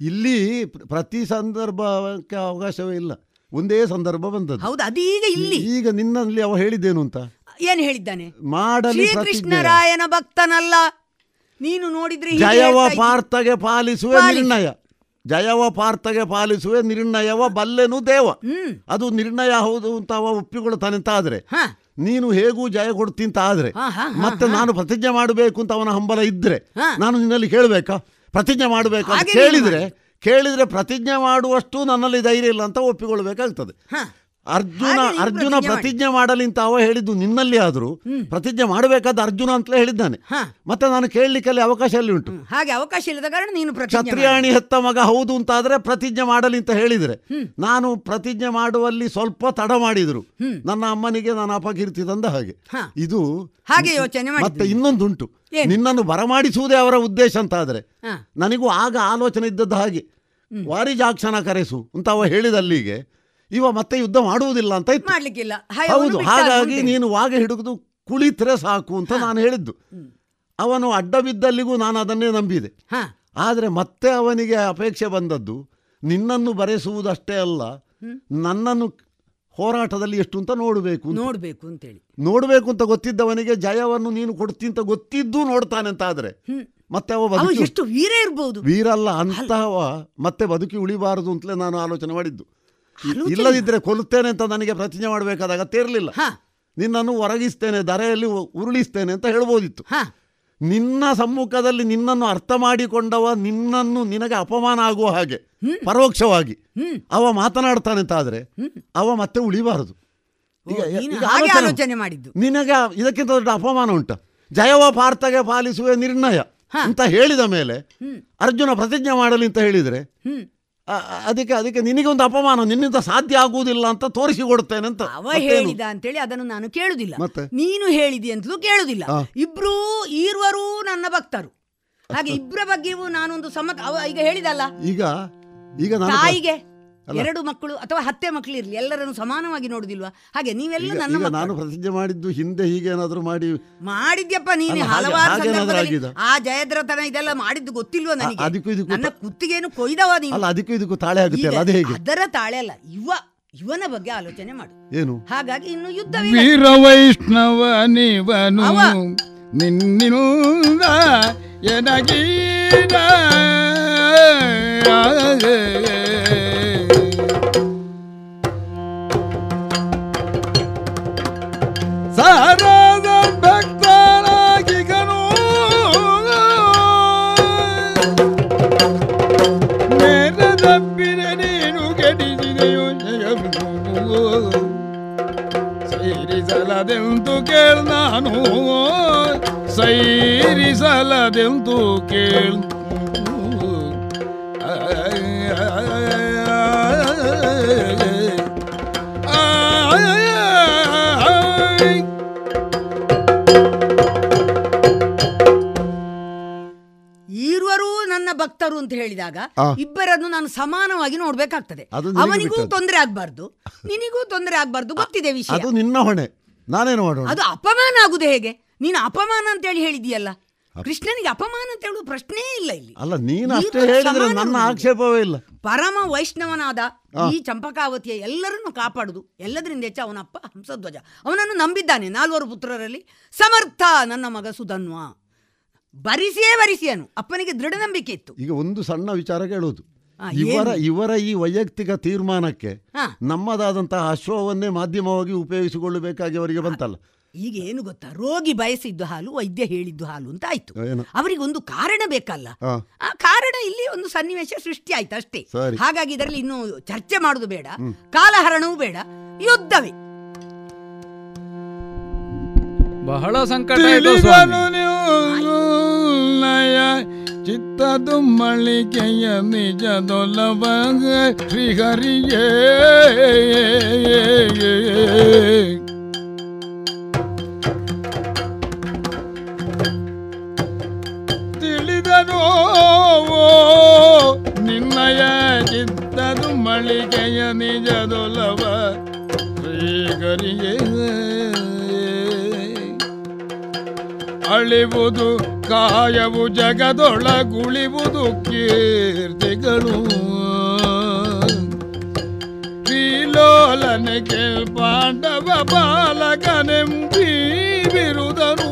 K: ಇಲ್ಲಿ ಪ್ರತಿ ಸಂದರ್ಭಕ್ಕೆ ಅವಕಾಶವೇ ಇಲ್ಲ. ಒಂದೇ ಸಂದರ್ಭ ಬಂದದ್ದು.
M: ಹೌದು ಅದೀಗ ಇಲ್ಲಿ.
K: ಈಗ ನಿನ್ನಲ್ಲಿ ಅವ ಹೇಳಿದ್ದೇನು ಅಂತ?
M: ಏನ್ ಹೇಳಿದ್ದಾನೆ?
K: ಮಾಡಲಿ
M: ಕೃಷ್ಣರಾಯನ ಭಕ್ತನಲ್ಲ. ನೀನು ನೋಡಿದ್ರೆ
K: ಜಯವ ಪಾರ್ಥಗೆ ಪಾಲಿಸುವ ನಿರ್ಣಯ. ಜಯವ ಪಾರ್ಥಗೆ ಪಾಲಿಸುವ ನಿರ್ಣಯವ ಬಲ್ಲೆನು ದೇವ. ಅದು ನಿರ್ಣಯ ಹೌದು ಅಂತ ಅವ ಒಪ್ಪಿಕೊಳ್ತಾನೆ ಅಂತ ಆದ್ರೆ ನೀನು ಹೇಗೂ ಜಯ ಕೊಡ್ತೀನಿ ಅಂತ ಆದ್ರೆ ಮತ್ತೆ ನಾನು ಪ್ರತಿಜ್ಞೆ ಮಾಡಬೇಕು ಅಂತ ಅವನ ಹಂಬಲ ಇದ್ರೆ ನಾನು ನಿನ್ನಲ್ಲಿ ಕೇಳಬೇಕಾ? ಪ್ರತಿಜ್ಞೆ ಮಾಡಬೇಕು ಕೇಳಿದ್ರೆ ಕೇಳಿದ್ರೆ ಪ್ರತಿಜ್ಞೆ ಮಾಡುವಷ್ಟು ನನ್ನಲ್ಲಿ ಧೈರ್ಯ ಇಲ್ಲ ಅಂತ ಒಪ್ಪಿಕೊಳ್ಬೇಕಾಗ್ತದೆ. ಅರ್ಜುನ ಅರ್ಜುನ
M: ಪ್ರತಿಜ್ಞೆ ಮಾಡಿ.
K: ಮಾಡಲಿ ಅಂತ ಅವ ಹೇಳಿದ್ದು ನಿನ್ನಲ್ಲಿ ಆದ್ರೂ ಪ್ರತಿಜ್ಞೆ ಮಾಡಬೇಕಾದ ಅರ್ಜುನ ಅಂತಲೇ ಹೇಳಿದ್ದಾನೆ. ಮತ್ತೆ ನಾನು ಕೇಳಲಿಕ್ಕೆ ಅವಕಾಶ ಅಲ್ಲಿ ಉಂಟು.
M: ಹಾಗೆ ಅವಕಾಶ ಇಲ್ಲದ ಕಾರಣ ನೀನು
K: ಕ್ಷತ್ರಿಯಾಣಿ ಹೆತ್ತ ಮಗ ಹೌದು ಅಂತ ಆದ್ರೆ ಪ್ರತಿಜ್ಞೆ ಮಾಡಲಿ ಅಂತ ಹೇಳಿದ್ರೆ ನಾನು ಪ್ರತಿಜ್ಞೆ ಮಾಡುವಲ್ಲಿ ಸ್ವಲ್ಪ ತಡ ಮಾಡಿದ್ರು. ನನ್ನ ಅಮ್ಮನಿಗೆ ನಾನು ಅಪಕೀರ್ತಿ ತಂದ ಹಾಗೆ. ಇದು
M: ಹಾಗೆ ಯೋಚನೆ
K: ಮತ್ತೆ ಇನ್ನೊಂದುಂಟು. ನಿನ್ನನ್ನು ಬರಮಾಡಿಸುವುದೇ ಅವರ ಉದ್ದೇಶ ಅಂತ ಆದ್ರೆ ನನಗೂ ಆಗ ಆಲೋಚನೆ ಇದ್ದದ್ದು ಹಾಗೆ. ವಾರಿಜಾಕ್ಷಣ ಕರೆಸು ಅಂತ ಅವ ಹೇಳಿದಲ್ಲಿಗೆ ಇವ ಮತ್ತೆ ಯುದ್ಧ ಮಾಡುವುದಿಲ್ಲ ಅಂತ ಇತ್ತು.
M: ಮಾಡ್ಲಿಕ್ಕಿಲ್ಲ.
K: ಹೌದು
M: ಬಿಟ್ಟ
K: ಹಾಗಾಗಿ. ನೀನು ವಾಗ ಹಿಡಿದು ಕುಳಿತರೆ ಸಾಕು ಅಂತ ನಾನು ಹೇಳಿದ್ದು. ಅವನು ಅಡ್ಡ ಬಿದ್ದಲ್ಲಿಗೂ ನಾನು ಅದನ್ನೇ ನಂಬಿದೆ.
M: ಹಾ.
K: ಆದರೆ ಮತ್ತೆ ಅವನಿಗೆ ಅಪೇಕ್ಷೆ ಬಂದದ್ದು ನಿನ್ನನ್ನು ಬರೆಸುವುದಷ್ಟೇ ಅಲ್ಲ ನನ್ನನ್ನು ಹೋರಾಟದಲ್ಲಿ ಎಷ್ಟು ಅಂತ ನೋಡಬೇಕು ಅಂತ.
M: ನೋಡ್ಬೇಕು ಅಂತೇಳಿ.
K: ನೋಡಬೇಕು ಅಂತ ಗೊತ್ತಿದ್ದವನಿಗೆ ಜಯವನ್ನು ನೀನು ಕೊಡ್ತಿ ಅಂತ ಗೊತ್ತಿದ್ದು ನೋಡ್ತಾನೆ ಅಂತ ಆದರೆ ಮತ್ತೆ ಅವ
M: ಅವ
K: ಬದುಕಿ
M: ಎಷ್ಟು ವೀರ ಇರ್ಬೋದು.
K: ವೀರಲ್ಲ ಅಂತವ ಮತ್ತೆ ಬದುಕಿ ಉಳಿಬಾರದು ಅಂತಲೇ ನಾನು ಆಲೋಚನೆ ಮಾಡಿದ್ದು. ಇಲ್ಲದಿದ್ದರೆ ಕೊಲ್ಲುತ್ತೇನೆ ಅಂತ ನನಗೆ ಪ್ರತಿಜ್ಞೆ ಮಾಡಬೇಕಾದ ಅಗತ್ಯ ನಿನ್ನನ್ನು ಹೊರಗಿಸ್ತೇನೆ ದರೆಯಲ್ಲಿ ಉರುಳಿಸ್ತೇನೆ ಅಂತ ಹೇಳ್ಬೋದಿತ್ತು ನಿನ್ನ ಸಮ್ಮುಖದಲ್ಲಿ ನಿನ್ನನ್ನು ಅರ್ಥ ಮಾಡಿಕೊಂಡವ ನಿನ್ನನ್ನು ನಿನಗೆ ಅಪಮಾನ ಆಗುವ ಹಾಗೆ ಪರೋಕ್ಷವಾಗಿ. ಅವ ಮಾತನಾಡ್ತಾನೆ ಅಂತ ಆದರೆ ಅವ ಮತ್ತೆ ಉಳಿಬಾರದು. ಆಲೋಚನೆ-
M: ಮಾಡಿದ್ದು.
K: ನಿನಗೆ ಇದಕ್ಕಿಂತ ದೊಡ್ಡ ಅಪಮಾನ ಉಂಟ. ಜಯವ ಪಾರ್ಥಗೆ ಪಾಲಿಸುವ ನಿರ್ಣಯ ಅಂತ ಹೇಳಿದ ಮೇಲೆ ಅರ್ಜುನ ಪ್ರತಿಜ್ಞೆ ಮಾಡಲಿ ಅಂತ ಹೇಳಿದ್ರೆ ಅದಕ್ಕೆ ಅದಕ್ಕೆ ನಿನಗೆ ಒಂದು ಅಪಮಾನ ನಿನ್ನಿಂದ ಸಾಧ್ಯ ಆಗುವುದಿಲ್ಲ ಅಂತ ತೋರಿಸಿಕೊಡ್ತೇನೆ ಅಂತ.
M: ಅವ? ಹೇಳಿದ ಅಂತೇಳಿ ಅದನ್ನು ನಾನು ಕೇಳುದಿಲ್ಲ. ನೀನು ಹೇಳಿದಿ ಅಂತಲೂ ಕೇಳುದಿಲ್ಲ. ಇಬ್ರು ಈರ್ವರೂ ನನ್ನ ಭಕ್ತರು. ಹಾಗೆ ಇಬ್ಬರ ಬಗ್ಗೆಯೂ ನಾನೊಂದು ಸಮ ಈಗ ಹೇಳಿದಲ್ಲ?
K: ಈಗ ಈಗ
M: ತಾಯಿಗೆ. ಎರಡು ಮಕ್ಕಳು ಅಥವಾ ಹತ್ತೆ ಮಕ್ಕಳು ಇರಲಿ ಎಲ್ಲರನ್ನು ಸಮಾನವಾಗಿ ನೋಡುದಿಲ್ವಾ? ಹಾಗೆ ನೀವೆಲ್ಲ ನನ್ನ
K: ನಾನು ಪ್ರತಿಜ್ಞೆ ಮಾಡಿದ್ದು ಹಿಂದೆ ಹೀಗೆ ಏನಾದರೂ ಮಾಡಿ
M: ಮಾಡಿದ್ಯಪ್ಪ ನೀನು ಹಲವಾರು ಆ ಜಯದ್ರತನ ಇದೆಲ್ಲ ಮಾಡಿದ್ದು ಗೊತ್ತಿಲ್ವಾ ನನಗೆ?
K: ಅದಕ್ಕೂ ಇದಕ್ಕೂ
M: ನನ್ನ ಕುತ್ತಿಗೆಯನ್ನು ಕೊಯ್ದವ ನೀನು.
K: ಅಲ್ಲ ಅದಕ್ಕೂ ಇದಕ್ಕೂ ತಾಳೆ ಆಗುತ್ತೆ ಅದು ಹೇಗೆ?
M: ಅದರ ತಾಳೆ ಅಲ್ಲ ಇವ ಇವನ ಬಗ್ಗೆ ಆಲೋಚನೆ ಮಾಡು.
K: ಏನು?
M: ಹಾಗಾಗಿ ಇನ್ನು ಯುದ್ಧ
J: ವೀರ ವೈಷ್ಣವ ಸಾರದ
M: ಭಕ್ತರಾಗಿಗನು
J: ನೆರದಬ್ಬಿನ ನೀನು ಗೆಡಿದೆಯೋ ಜಗವು
L: ಸೇರಿಸಲದೆಂದು ಕೇಳ
M: ನಾನು. ಸೈರಿಸಲದೆಂದು ಕೇಳ
K: ಆ.
M: ಇಬ್ಬರನ್ನು ನಾನು ಸಮಾನವಾಗಿ ನೋಡ್ಬೇಕಾಗ್ತದೆ. ಅವನಿಗೂ. ತೊಂದರೆ ಆಗ್ಬಾರ್ದು ನಿನಿಗೂ ತೊಂದರೆ ಆಗ್ಬಾರ್ದು ಗೊತ್ತಿದೆ ವಿಷಯ.
K: ಅದು ನಿನ್ನ ಹೊಣೆ. ನಾನೇನು ಮಾಡೋಣ?
M: ಅದು ಅಪಮಾನ ಆಗುದು ಹೇಗೆ? ನೀನು ಅಪಮಾನ ಅಂತ ಹೇಳಿ ಹೇಳಿದೀಯಲ್ಲ ಕೃಷ್ಣನಿಗೆ ಅಪಮಾನ ಅಂತ ಹೇಳುವ ಪ್ರಶ್ನೆ ಇಲ್ಲ ಇಲ್ಲಿ.
K: ಅಲ್ಲ ನೀನು ಅಷ್ಟೇ ಹೇಳಿದ್ರೆ ನನ್ನ ಆಕ್ಷೇಪವೇ ಇಲ್ಲ.
M: ಪರಮ ವೈಷ್ಣವನಾದ ಈ ಚಂಪಕಾವತಿಯ ಎಲ್ಲರನ್ನು ಕಾಪಾಡುದು. ಎಲ್ಲದರಿಂದ ಹೆಚ್ಚು ಅವನಪ್ಪ ಹಂಸಧ್ವಜ. ಅವನನ್ನು ನಂಬಿದ್ದಾನೆ ನಾಲ್ವರು ಪುತ್ರರಲ್ಲಿ. ಸಮರ್ಥ ನನ್ನ ಮಗ ಸುಧನ್ವ. ಬರಿಸಿಯೇ ಬರಿಸಿಯನು ಅಪ್ಪನಿಗೆ ದೃಢ ನಂಬಿಕೆ ಇತ್ತು.
K: ಈಗ ಒಂದು ಸಣ್ಣ ವಿಚಾರ ಕೇಳುವುದು. ಇವರ ಇವರ ಈ ವೈಯಕ್ತಿಕ ತೀರ್ಮಾನಕ್ಕೆ. ನಮ್ಮದಾದಂತಹ ಅಶ್ವವನ್ನೇ ಮಾಧ್ಯಮವಾಗಿ ಉಪಯೋಗಿಸಿಕೊಳ್ಳಬೇಕಾಗಿ ಅವರಿಗೆ ಬಂತಲ್ಲ.
M: ಈಗ ಏನು ಗೊತ್ತಾ? ರೋಗಿ ಬಯಸಿದ್ದು ಹಾಲು ವೈದ್ಯ ಹೇಳಿದ್ದು ಹಾಲು ಅಂತ ಆಯ್ತು.
K: ಏನು?
M: ಅವರಿಗೆ ಒಂದು ಕಾರಣ ಬೇಕಲ್ಲ. ಆ ಕಾರಣ ಇಲ್ಲಿ ಒಂದು ಸನ್ನಿವೇಶ ಸೃಷ್ಟಿ ಆಯ್ತು ಅಷ್ಟೇ. ಹಾಗಾಗಿ ಇದರಲ್ಲಿ ಇನ್ನು ಚರ್ಚೆ ಮಾಡುದು ಬೇಡ ಕಾಲಹರಣವೂ ಬೇಡ ಯುದ್ಧವೇ.
L: ಬಹಳ ಸಂಕಟ
J: ಚಿತ್ತದು ಮಳಿಕೆಯ ನಿಜದೊಲವ ಶ್ರೀಹರಿಯೇ. ತಿಳಿದನೋ ನಿನ್ನಯ ಚಿತ್ತದು ಮಳಿಕೆಯ ನಿಜದೊಲವ ಶ್ರೀಹರಿಯೇ. ಅಳಿವುದು ಕಾಯವು ಜಗದೊಳಗುಳಿವುದು ಕೀರ್ತಿಗಳು. ಶ್ರೀಲೋಲನೆ ಪಾಂಡವ ಬಾಲಕನೆಂಬಿ ಬಿರುದನು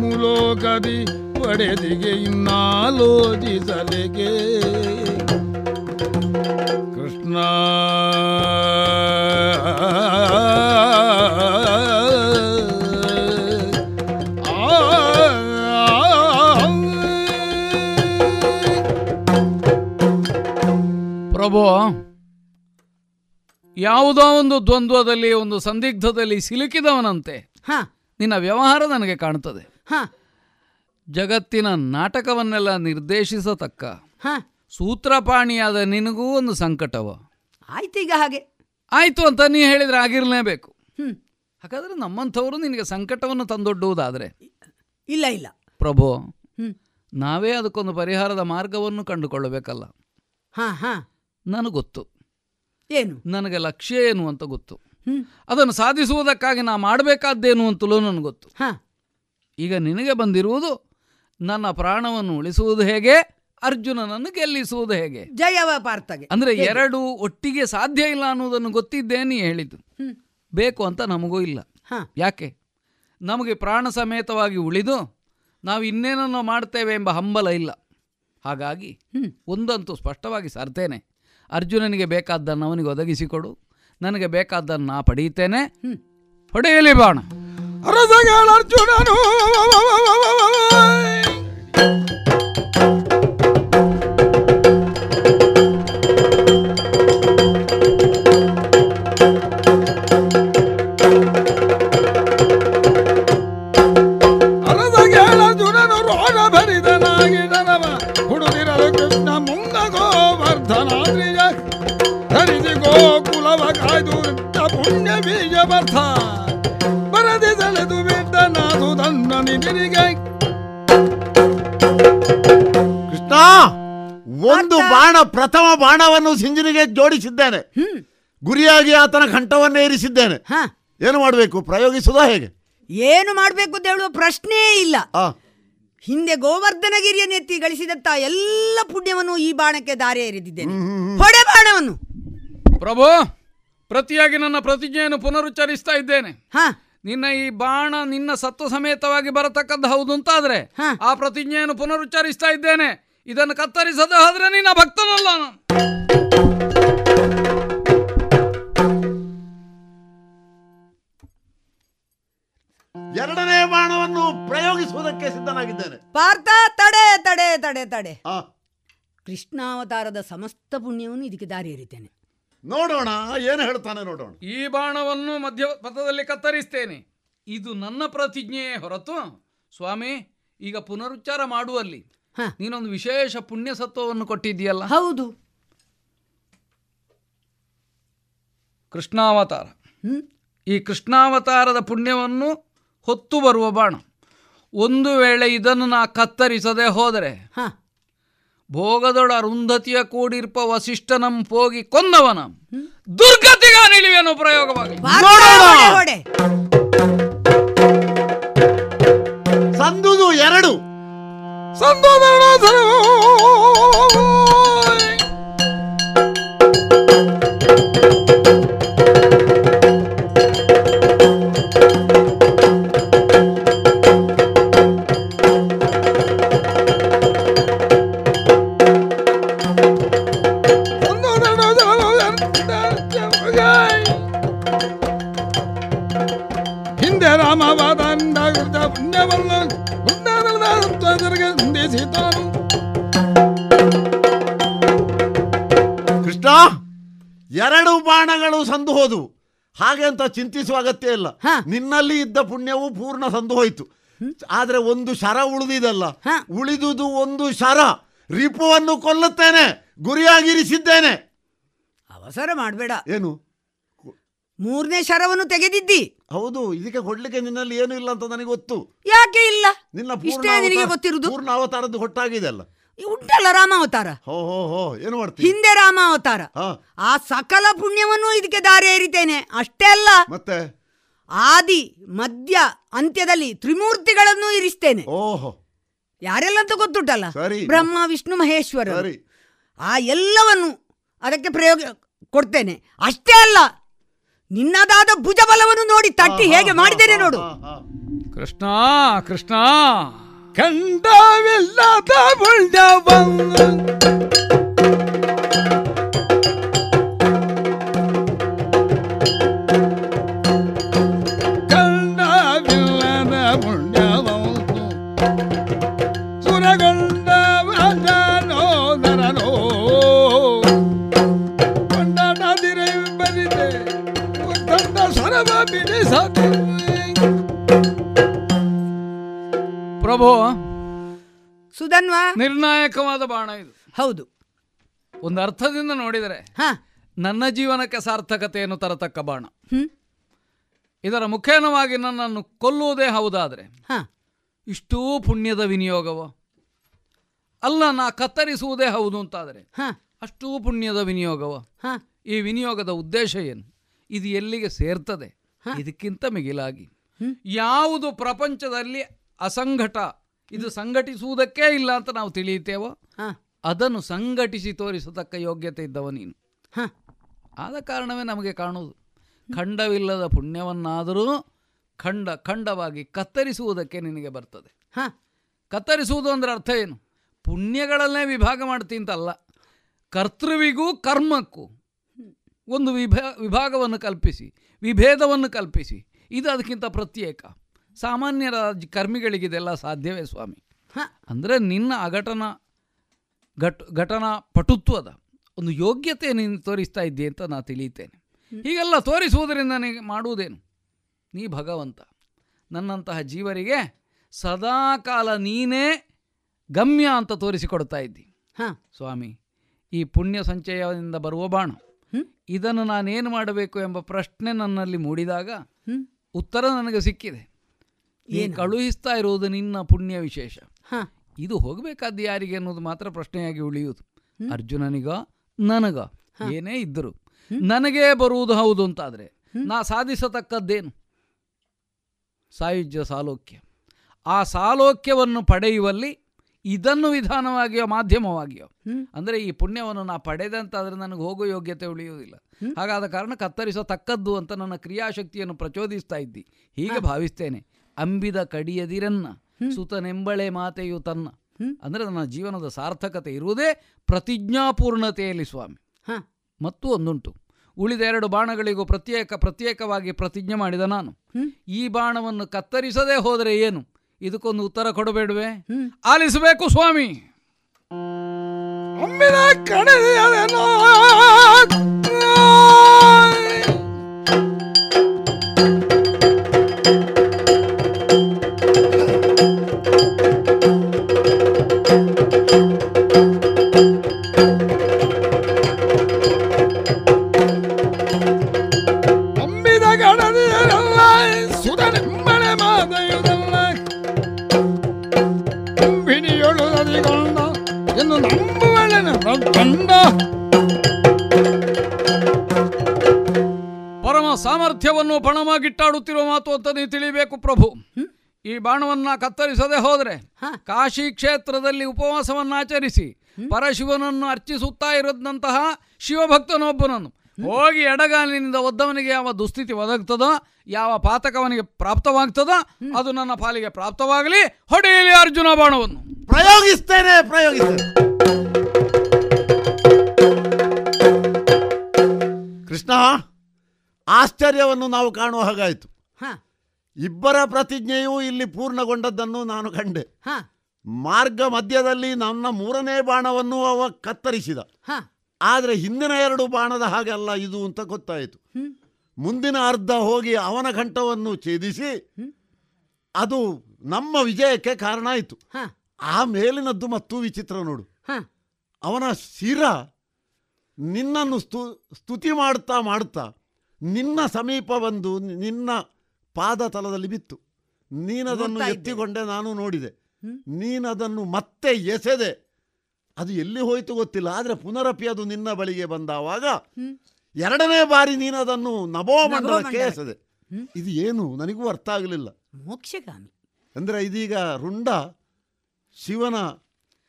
J: ಮುಲೋಕದಿ ಪಡೆದಿಗೆ ಇನ್ನಾಲೋಚಿಸಲಿಗೆ. ಕೃಷ್ಣ
L: ಪ್ರಭು ಯಾವುದೋ ಒಂದು ದ್ವಂದ್ವದಲ್ಲಿ ಒಂದು ಸಂದಿಗ್ಧದಲ್ಲಿ ಸಿಲುಕಿದವನಂತೆ.
M: ಹಾ.
L: ನಿನ್ನ ವ್ಯವಹಾರ ನನಗೆ ಕಾಣುತ್ತದೆ
M: ಹಾ.
L: ಜಗತ್ತಿನ ನಾಟಕವನ್ನೆಲ್ಲ ನಿರ್ದೇಶಿಸತಕ್ಕ
M: ಹಾ.
L: ಸೂತ್ರಪಾಣಿಯಾದ ನಿನಗೂ ಒಂದು ಸಂಕಟವ.
M: ಆಯ್ತು ಈಗ ಹಾಗೆ.
L: ಆಯ್ತು ಅಂತ ನೀ ಹೇಳಿದ್ರೆ ಆಗಿರಲೇಬೇಕು. ಹಾಗಾದ್ರೆ ನಮ್ಮಂಥವರು ನಿನಗೆ ಸಂಕಟವನ್ನು ತಂದೊಡ್ಡುವುದಾದರೆ.
M: ಇಲ್ಲ ಇಲ್ಲ.
L: ಪ್ರಭು ನಾವೇ ಅದಕ್ಕೊಂದು ಪರಿಹಾರದ ಮಾರ್ಗವನ್ನು ಕಂಡುಕೊಳ್ಳಬೇಕಲ್ಲ.
M: ಹಾ ಹಾ.
L: ನನಗೆ ಗೊತ್ತು
M: ಏನು?
L: ನನಗೆ ಲಕ್ಷ್ಯ ಏನು ಅಂತ ಗೊತ್ತು. ಅದನ್ನು ಸಾಧಿಸುವುದಕ್ಕಾಗಿ ನಾ ಮಾಡಬೇಕಾದ್ದೇನು ಅಂತಲೂ ನನಗೆ ಗೊತ್ತು
M: ಹಾ.
L: ಈಗ ನಿನಗೆ ಬಂದಿರುವುದು ನನ್ನ ಪ್ರಾಣವನ್ನು ಉಳಿಸುವುದು ಹೇಗೆ? ಅರ್ಜುನನನ್ನು ಗೆಲ್ಲಿಸುವುದು ಹೇಗೆ?
M: ಜಯವ ಪಾರ್ಥಗೆ
L: ಅಂದ್ರೆ ಎರಡು ಒಟ್ಟಿಗೆ ಸಾಧ್ಯ ಇಲ್ಲ ಅನ್ನೋದನ್ನು ಗೊತ್ತಿದ್ದೇನೆ ಹೇಳಿದ್ದು. ಬೇಕು ಅಂತ ನಮಗೂ ಇಲ್ಲ.
M: ಹಾ.
L: ಯಾಕೆ? ನಮಗೆ ಪ್ರಾಣ ಸಮೇತವಾಗಿ ಉಳಿದು ನಾವು ಇನ್ನೇನನ್ನು ಮಾಡ್ತೇವೆ ಎಂಬ ಹಂಬಲ ಇಲ್ಲ. ಹಾಗಾಗಿ ಒಂದಂತೂ ಸ್ಪಷ್ಟವಾಗಿ ಸಾರ್ತೇನೆ. ಅರ್ಜುನನಿಗೆ ಬೇಕಾದ್ದನ್ನು ಅವನಿಗೆ ಒದಗಿಸಿಕೊಡು ನನಗೆ ಬೇಕಾದ್ದನ್ನು ನಾ ಪಡೆಯುತ್ತೇನೆ ಹೊಡೆಯಲಿ ಬಾಣ.
J: ಅರಸಗಳ ಅರ್ಜುನನು.
K: ಸಿಂಜನಿಗೆ ಜೋಡಿಸಿದ್ದೇನೆ. ಗುರಿಯಾಗಿ ಆತನ ಕಂಠವನ್ನು ಏರಿಸಿದ್ದೇನೆ ಏನು ಮಾಡಬೇಕು? ಪ್ರಯೋಗಿಸುವುದಾ ಹೇಗೆ?
M: ಏನು ಮಾಡಬೇಕು ಅಂತ ಹೇಳುವ ಪ್ರಶ್ನೆಯೇ ಇಲ್ಲ.
K: ಆ.
M: ಹಿಂದೆ ಗೋವರ್ಧನಗಿರಿಯನ್ನು ಎತ್ತಿ ಗಳಿಸಿದಂತ ಎಲ್ಲ ಪುಣ್ಯವನ್ನು ಈ ಬಾಣಕ್ಕೆ ದಾರಿ ಎರೆದಿದ್ದೇನೆ. ಹೊಡೆ ಬಾಣವನ್ನು.
L: ಪ್ರಭು ಪ್ರತಿಯಾಗಿ ನನ್ನ ಪ್ರತಿಜ್ಞೆಯನ್ನು ಪುನರುಚ್ಚರಿಸ್ತಾ ಇದ್ದೇನೆ. ನಿನ್ನ ಈ ಬಾಣ ನಿನ್ನ ಸತ್ವ ಸಮೇತವಾಗಿ ಬರತಕ್ಕದ್ದು ಹೌದು ಅಂತಾದ್ರೆ ಆ ಪ್ರತಿಜ್ಞೆಯನ್ನು ಪುನರುಚ್ಚರಿಸ್ತಾ ಇದ್ದೇನೆ. ಇದನ್ನು ಕತ್ತರಿಸದ ಹೋದ್ರೆ ನಿನ್ನ ಭಕ್ತನಲ್ಲ ನಾನು.
K: ಎರಡನೇ ಬಾಣವನ್ನು ಪ್ರಯೋಗಿಸುವುದಕ್ಕೆ ಸಿದ್ಧನಾಗಿದ್ದೇನೆ.
M: ಪಾರ್ಥ ತಡೆ ತಡೆ ತಡೆ ತಡೆ.
K: ಆ.
M: ಕೃಷ್ಣಾವತಾರದ ಸಮಸ್ತ ಪುಣ್ಯವನ್ನು ಇದಕ್ಕೆ ದಾರಿ ಎರಿತೇನೆ.
K: ನೋಡೋಣ ಏನು ಹೇಳ್ತಾನೆ ನೋಡೋಣ.
L: ಈ ಬಾಣವನ್ನು ಮಧ್ಯ ಪಥದಲ್ಲಿ ಕತ್ತರಿಸ್ತೇನೆ. ಇದು ನನ್ನ ಪ್ರತಿಜ್ಞೆಯೇ ಹೊರತು ಸ್ವಾಮಿ ಈಗ ಪುನರುಚ್ಚಾರ ಮಾಡುವಲ್ಲಿ. ನೀನೊಂದು ವಿಶೇಷ ಪುಣ್ಯ ಸತ್ವವನ್ನು ಕೊಟ್ಟಿದ್ದೀಯಲ್ಲ?
M: ಹೌದು.
L: ಕೃಷ್ಣಾವತಾರ. ಈ ಕೃಷ್ಣಾವತಾರದ ಪುಣ್ಯವನ್ನು ಹೊತ್ತು ಬರುವ ಬಾಣ. ಒಂದು ವೇಳೆ ಇದನ್ನು ನಾ ಕತ್ತರಿಸದೆ ಹೋದರೆ ಭೋಗದೊಳ ಅರುಂಧತಿಯ ಕೂಡಿರ್ಪ ವಸಿಷ್ಠನಂ ಹೋಗಿ ಕೊಂದವನ. ದುರ್ಗತಿಗ ನಿಲುವೆನು ಪ್ರಯೋಗವಾಗಿ.
K: ಸಂದುದು ಎರಡು.
J: サンド
K: バラザラ ಹೋದವು ಹಾಗೆ ಅಂತ ಚಿಂತಿಸುವ ಅಗತ್ಯ ಇಲ್ಲ. ನಿನ್ನಲ್ಲಿ ಇದ್ದ ಪುಣ್ಯವು ಪೂರ್ಣ ಸಂದು ಹೋಯಿತು. ಆದ್ರೆ ಒಂದು ಶರ ಉಳಿದಿದಲ್ಲ. ಉಳಿದುದು ಒಂದು ಶರ. ರಿಪುವನ್ನು ಕೊಲ್ಲುತ್ತೇನೆ. ಗುರಿಯಾಗಿರಿಸಿದ್ದೇನೆ.
M: ಅವಸರ ಮಾಡಬೇಡ.
K: ಏನು?
M: ಮೂರನೇ ಶರವನ್ನು ತೆಗೆದಿದ್ದಿ.
K: ಹೌದು ಇದಕ್ಕೆ ಕೊಡ್ಲಿಕ್ಕೆ ನಿನ್ನಲ್ಲಿ ಏನು ಇಲ್ಲ ಅಂತ ನನಗೆ ಗೊತ್ತು.
M: ಯಾಕೆ ಇಲ್ಲ?
K: ನಿನ್ನ
M: ಇಷ್ಟೇ ನಿನಗೆ
K: ಅವತಾರ-
M: ಗೊತ್ತಿರುವುದು.
K: ಪೂರ್ಣ ಅವತಾರದ್ದು ಹೊಟ್ಟಾಗಿದೆ ಅಲ್ಲ.
M: ಉಂಟಲ್ಲ ರಾಮ
K: ಅವತಾರ. ಹೋ ಹೋ ಏನು ಮಾಡ್ತೀನಿ
M: ಹಿಂದೆ ರಾಮ
K: ಅವತಾರ.
M: ಆ ಸಕಲ ಪುಣ್ಯವನ್ನು ಇದಕ್ಕೆ ದಾರಿ ಏರಿತೇನೆ. ಅಷ್ಟೇ ಅಲ್ಲ
K: ಮತ್ತೆ?
M: ಆದಿ ಮಧ್ಯ ಅಂತ್ಯದಲ್ಲಿ ತ್ರಿಮೂರ್ತಿಗಳನ್ನು ಇರಿಸ್ತೇನೆ.
K: ಓಹೋ
M: ಯಾರೆಲ್ಲ ಅಂತ ಗೊತ್ತುಂಟಲ್ಲ?
K: ಸರಿ.
M: ಬ್ರಹ್ಮ ವಿಷ್ಣು ಮಹೇಶ್ವರ
K: ಸರಿ.
M: ಆ ಎಲ್ಲವನ್ನು ಅದಕ್ಕೆ ಪ್ರಯೋಗ ಕೊಡ್ತೇನೆ. ಅಷ್ಟೇ ಅಲ್ಲ ನಿನ್ನದಾದ ಭುಜಬಲವನ್ನು ನೋಡಿ ತಟ್ಟಿ ಹೇಗೆ ಮಾಡಿದ್ದೇನೆ ನೋಡು.
L: ಕೃಷ್ಣ ಕೃಷ್ಣ.
J: ಖಂಡವಿಲ್ಲದ ಪುಣ್ಯವನ್ನು
M: ಸುಧನ್ವ
L: ನಿರ್ಣಾಯಕವಾದ ಬಾಣ ಇದು.
M: ಹೌದು.
L: ಒಂದು ಅರ್ಥದಿಂದ ನೋಡಿದರೆ ನನ್ನ ಜೀವನಕ್ಕೆ ಸಾರ್ಥಕತೆಯನ್ನು ತರತಕ್ಕ ಬಾಣ.
M: ಹ್ಮ್.
L: ಇದರ ಮುಖೇನವಾಗಿ ನನ್ನನ್ನು ಕೊಲ್ಲುವುದೇ ಹೌದಾದರೆ
M: ಹ.
L: ಇಷ್ಟೂ ಪುಣ್ಯದ ವಿನಿಯೋಗವ? ಅಲ್ಲ ನಾ ಕತ್ತರಿಸುವುದೇ ಹೌದು ಅಂತಾದರೆ ಅಷ್ಟೂ ಪುಣ್ಯದ ವಿನಿಯೋಗವ? ಈ ವಿನಿಯೋಗದ ಉದ್ದೇಶ ಏನು? ಇದು ಎಲ್ಲಿಗೆ ಸೇರ್ತದೆ? ಇದಕ್ಕಿಂತ ಮಿಗಿಲಾಗಿ. ಯಾವುದು ಪ್ರಪಂಚದಲ್ಲಿ ಅಸಂಘಟ ಇದು ಸಂಘಟಿಸುವುದಕ್ಕೇ ಇಲ್ಲ ಅಂತ ನಾವು ತಿಳಿಯುತ್ತೇವೋ? ಅದನ್ನು ಸಂಘಟಿಸಿ ತೋರಿಸತಕ್ಕ ಯೋಗ್ಯತೆ ಇದ್ದವ ನೀನು. ಆದ ಕಾರಣವೇ ನಮಗೆ ಕಾಣುವುದು. ಖಂಡವಿಲ್ಲದ ಪುಣ್ಯವನ್ನಾದರೂ ಖಂಡ ಖಂಡವಾಗಿ ಕತ್ತರಿಸುವುದಕ್ಕೆ ನಿನಗೆ ಬರ್ತದೆ. ಕತ್ತರಿಸುವುದು ಅಂದರೆ ಅರ್ಥ ಏನು? ಪುಣ್ಯಗಳನ್ನೇ ವಿಭಾಗ ಮಾಡ್ತೀಂತಲ್ಲ ಕರ್ತೃವಿಗೂ ಕರ್ಮಕ್ಕೂ ಒಂದು ವಿಭಾ ವಿಭಾಗವನ್ನು ಕಲ್ಪಿಸಿ ವಿಭೇದವನ್ನು ಕಲ್ಪಿಸಿ ಇದು ಅದಕ್ಕಿಂತ ಪ್ರತ್ಯೇಕ. ಸಾಮಾನ್ಯರ ರಾಜ ಕರ್ಮಿಗಳಿಗಿದೆಲ್ಲ ಸಾಧ್ಯವೇ ಸ್ವಾಮಿ? ಅಂದರೆ ನಿನ್ನ ಅಘಟನ ಘಟ್ ಘಟನಾ ಪಟುತ್ವದ ಒಂದು ಯೋಗ್ಯತೆ ನೀನು ತೋರಿಸ್ತಾ ಇದ್ದೆ ಅಂತ ನಾನು ತಿಳಿಯುತ್ತೇನೆ. ಹೀಗೆಲ್ಲ ತೋರಿಸುವುದರಿಂದ ನನಗೆ ಮಾಡುವುದೇನು? ನೀ ಭಗವಂತ ನನ್ನಂತಹ ಜೀವರಿಗೆ ಸದಾಕಾಲ ನೀನೇ ಗಮ್ಯ ಅಂತ ತೋರಿಸಿಕೊಡ್ತಾ ಇದ್ದಿ. ಸ್ವಾಮಿ ಈ ಪುಣ್ಯ ಸಂಚಯದಿಂದ ಬರುವ ಬಾಣ. ಇದನ್ನು ನಾನೇನು ಮಾಡಬೇಕು ಎಂಬ ಪ್ರಶ್ನೆ ನನ್ನಲ್ಲಿ ಮೂಡಿದಾಗ ಉತ್ತರ ನನಗೆ ಸಿಕ್ಕಿದೆ. ನೀ ಕಳುಹಿಸ್ತಾ ಇರುವುದು ನಿನ್ನ ಪುಣ್ಯ ವಿಶೇಷ. ಇದು ಹೋಗಬೇಕಾದ ಯಾರಿಗೆ ಅನ್ನೋದು ಮಾತ್ರ ಪ್ರಶ್ನೆಯಾಗಿ ಉಳಿಯುವುದು. ಅರ್ಜುನನಿಗ ನನಗ. ಏನೇ ಇದ್ದರು. ನನಗೇ ಬರುವುದು ಹೌದು ಅಂತಾದರೆ ನಾ ಸಾಧಿಸತಕ್ಕದ್ದೇನು? ಸಾಯುಜ್ಯ ಸಾಲೋಕ್ಯ. ಆ ಸಾಲೋಕ್ಯವನ್ನು ಪಡೆಯುವಲ್ಲಿ ಇದನ್ನು ವಿಧಾನವಾಗಿಯೋ ಮಾಧ್ಯಮವಾಗಿಯೋ ಅಂದರೆ ಈ ಪುಣ್ಯವನ್ನು ನಾ ಪಡೆದಂತಾದರೆ ನನಗೆ ಹೋಗೋ ಯೋಗ್ಯತೆ ಉಳಿಯುವುದಿಲ್ಲ. ಹಾಗಾದ ಕಾರಣ ಕತ್ತರಿಸತಕ್ಕದ್ದು ಅಂತ ನನ್ನ ಕ್ರಿಯಾಶಕ್ತಿಯನ್ನು ಪ್ರಚೋದಿಸ್ತಾ ಇದ್ದಿ. ಹೀಗೆ ಭಾವಿಸ್ತೇನೆ. ಅಂಬಿದ ಕಡಿಯದಿರನ್ನ. ಸುತನೆಂಬಳೆ ಮಾತೆಯು ತನ್ನ. ಅಂದರೆ ನನ್ನ ಜೀವನದ ಸಾರ್ಥಕತೆ ಇರುವುದೇ ಪ್ರತಿಜ್ಞಾಪೂರ್ಣತೆಯಲ್ಲಿ ಸ್ವಾಮಿ. ಮತ್ತು ಒಂದುಂಟು. ಉಳಿದ ಎರಡು ಬಾಣಗಳಿಗೂ ಪ್ರತ್ಯೇಕ ಪ್ರತ್ಯೇಕವಾಗಿ ಪ್ರತಿಜ್ಞೆ ಮಾಡಿದ ನಾನು. ಈ ಬಾಣವನ್ನು ಕತ್ತರಿಸದೇ ಹೋದರೆ ಏನು? ಇದಕ್ಕೊಂದು ಉತ್ತರ ಕೊಡಬೇಡುವೆ? ಆಲಿಸಬೇಕು ಸ್ವಾಮಿ. ಸಾಮರ್ಥ್ಯವನ್ನು ಪಣಮಾಗಿಟ್ಟಾಡುತ್ತಿರುವ ಮಾತು ಅಂತ ನೀವು ತಿಳಿಬೇಕು ಪ್ರಭು. ಈ ಬಾಣವನ್ನ ಕತ್ತರಿಸದೆ ಹೋದರೆ ಕಾಶಿ ಕ್ಷೇತ್ರದಲ್ಲಿ ಉಪವಾಸವನ್ನು ಆಚರಿಸಿ ಪರಶಿವನನ್ನು ಅರ್ಚಿಸುತ್ತಾ ಇರದಂತಹ ಶಿವಭಕ್ತನೊಬ್ಬನನ್ನು ಹೋಗಿ ಎಡಗಾಲಿನಿಂದ ಒದ್ದವನಿಗೆ ಯಾವ ದುಸ್ಥಿತಿ ಒದಗ್ತದೋ ಯಾವ ಪಾತಕವನಿಗೆ ಪ್ರಾಪ್ತವಾಗ್ತದೋ ಅದು ನನ್ನ ಪಾಲಿಗೆ ಪ್ರಾಪ್ತವಾಗಲಿ. ಹೊಡೆಯಲಿ ಅರ್ಜುನ ಬಾಣವನ್ನು.
K: ಪ್ರಯೋಗಿಸ್ತೇನೆ ಪ್ರಯೋಗಿಸ್ತೇನೆ. ಕೃಷ್ಣ ಆಶ್ಚರ್ಯವನ್ನು ನಾವು ಕಾಣುವ ಹಾಗಾಯಿತು. ಇಬ್ಬರ ಪ್ರತಿಜ್ಞೆಯೂ ಇಲ್ಲಿ ಪೂರ್ಣಗೊಂಡದ್ದನ್ನು ನಾನು ಕಂಡೆ. ಮಾರ್ಗ ಮಧ್ಯದಲ್ಲಿ ನನ್ನ ಮೂರನೇ ಬಾಣವನ್ನು ಅವ ಕತ್ತರಿಸಿದ. ಆದರೆ ಹಿಂದಿನ ಎರಡು ಬಾಣದ ಹಾಗಲ್ಲ ಇದು ಅಂತ ಗೊತ್ತಾಯಿತು. ಮುಂದಿನ ಅರ್ಧ ಹೋಗಿ ಅವನ ಕಂಠವನ್ನು ಛೇದಿಸಿ ಅದು ನಮ್ಮ ವಿಜಯಕ್ಕೆ ಕಾರಣ ಆಯಿತು. ಆ ಮೇಲಿನದ್ದು ಮತ್ತು ವಿಚಿತ್ರ ನೋಡು. ಅವನ ಶಿರ ನಿನ್ನನ್ನು ಸ್ತು ಸ್ತುತಿ ಮಾಡ್ತಾ ಮಾಡ್ತಾ ನಿನ್ನ ಸಮೀಪ ಬಂದು ನಿನ್ನ ಪಾದ ತಲದಲ್ಲಿ ಬಿತ್ತು. ನೀನದನ್ನು ಎತ್ತಿಕೊಂಡೆ ನಾನು ನೋಡಿದೆ. ನೀನದನ್ನು ಮತ್ತೆ ಎಸೆದೆ. ಅದು ಎಲ್ಲಿ ಹೋಯಿತು ಗೊತ್ತಿಲ್ಲ ಆದರೆ ಪುನರಪಿ ಅದು ನಿನ್ನ ಬಳಿಗೆ ಬಂದಾವಾಗ ಎರಡನೇ ಬಾರಿ ನೀನದನ್ನು ನಭೋಮಂಡಲಕ್ಕೆ
M: ನಭೋಮಂಡಲಕ್ಕೆ.
K: ಎಸೆದೆ. ಇದು ಏನು? ನನಗೂ ಅರ್ಥ ಆಗಲಿಲ್ಲ.
M: ಮೋಕ್ಷಗಾಮಿ.
K: ಅಂದರೆ ಇದೀಗ ರುಂಡ ಶಿವನ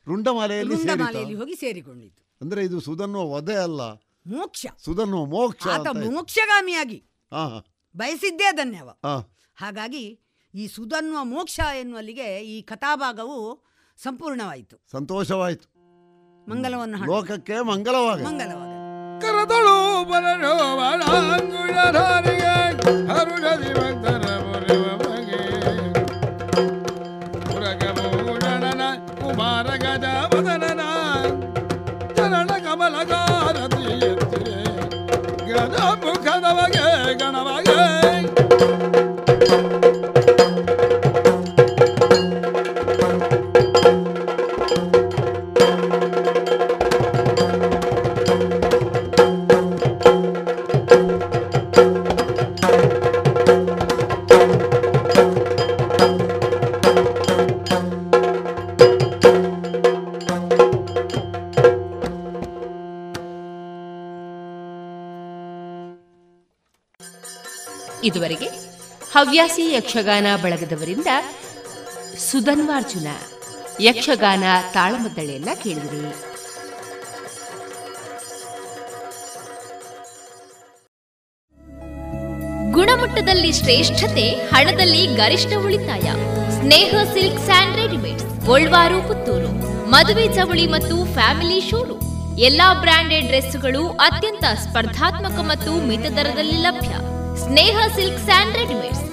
K: ರುಂಡಮಾಲೆಯಲ್ಲಿ
M: ಹೋಗಿ ಸೇರಿಕೊಂಡಿತ್ತು
K: ಅಂದರೆ ಇದು ಸುಧನ್ನು ವಧೆ ಅಲ್ಲ.
M: ಮೋಕ್ಷ.
K: ಸುಧನು ಮೋಕ್ಷ
M: ಆತ ಮೋಕ್ಷಗಾಮಿಯಾಗಿ ಬಯಸಿದ್ದೇ ಅದನ್ನೇ ಅವ.
K: ಹಾ
M: ಹಾಗಾಗಿ ಈ ಸುಧನ್ವ ಮೋಕ್ಷ ಎನ್ನುವಲ್ಲಿಗೆ ಈ ಕಥಾಭಾಗವು ಸಂಪೂರ್ಣವಾಯಿತು.
K: ಸಂತೋಷವಾಯಿತು.
M: ಮಂಗಲವನ್ನು ಹಾಡು.
K: ಲೋಕಕ್ಕೆ ಮಂಗಲವಾಗ
M: ಮಂಗಲವಾಗ
J: ಕರದಳು ಬರಳು ಮುರಿವ ಮುಖದವಗೆ
A: ಹವ್ಯಾಸಿ ಯಕ್ಷಗಾನ ಬಳಗದವರಿಂದ ಸುಧನ್ವಾರ್ಜುನ ಯಕ್ಷಗಾನ ತಾಳಮದ್ದಳೆಯನ್ನ ಕೇಳಿದಿರಿ.
G: ಗುಣಮಟ್ಟದಲ್ಲಿ ಶ್ರೇಷ್ಠತೆ, ಹಣದಲ್ಲಿ ಗರಿಷ್ಠ ಉಳಿತಾಯ. Sneha silks and readymades, Golwar, Puttur. ಮದುವೆ ಚವಳಿ ಮತ್ತು ಫ್ಯಾಮಿಲಿ ಶೋರೂಮ್. ಎಲ್ಲಾ ಬ್ರಾಂಡೆಡ್ ಡ್ರೆಸ್ಗಳು ಅತ್ಯಂತ ಸ್ಪರ್ಧಾತ್ಮಕ ಮತ್ತು ಮಿತ ದರದಲ್ಲಿ ಲಭ್ಯ. Sneha silk and readymades.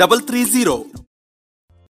N: double three zero.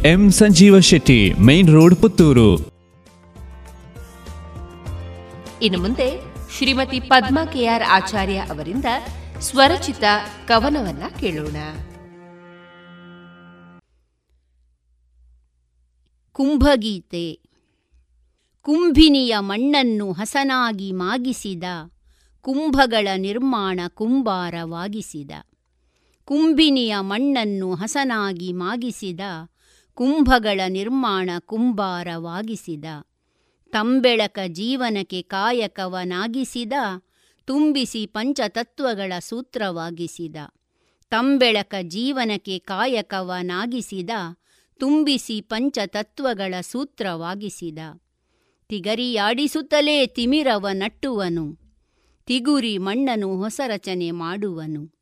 O: M Sanjeeva Shetty, main road Puttur.
A: ಇನ್ನು ಮುಂದೆ ಶ್ರೀಮತಿ ಪದ್ಮಾ ಕೆಆರ್ ಆಚಾರ್ಯ ಅವರಿಂದ ಸ್ವರಚಿತ ಕವನವನ್ನ ಕೇಳೋಣ.
P: ಕುಂಭಗೀತೆ. ಕುಂಭಿನಿಯ ಮಣ್ಣನ್ನು ಹಸನಾಗಿ ಮಾಗಿಸಿದ, ಕುಂಭಗಳ ನಿರ್ಮಾಣ ಕುಂಬಾರವಾಗಿಸಿದ ಕುಂಭಿನಿಯ ಮಣ್ಣನ್ನು ಹಸನಾಗಿ ಮಾಗಿಸಿದ ಕುಂಭಗಳ ನಿರ್ಮಾಣ ಕುಂಬಾರವಾಗಿಸಿದ ತಂಬೆಳಕ ಜೀವನಕ್ಕೆ ಕಾಯಕವನಾಗಿಸಿದ, ತುಂಬಿಸಿ ಪಂಚತತ್ವಗಳ ಸೂತ್ರವಾಗಿಸಿದ. ತಂಬೆಳಕ ಜೀವನಕ್ಕೆ ಕಾಯಕವನಾಗಿಸಿದ, ತುಂಬಿಸಿ ಪಂಚತತ್ವಗಳ ಸೂತ್ರವಾಗಿಸಿದ. ತಿಗರಿಯಾಡಿಸುತ್ತಲೇ ತಿಮಿರವ ನಟ್ಟುವನು. ತಿಗುರಿ ಮಣ್ಣನು ಹೊಸರಚನೆ ಮಾಡುವನು.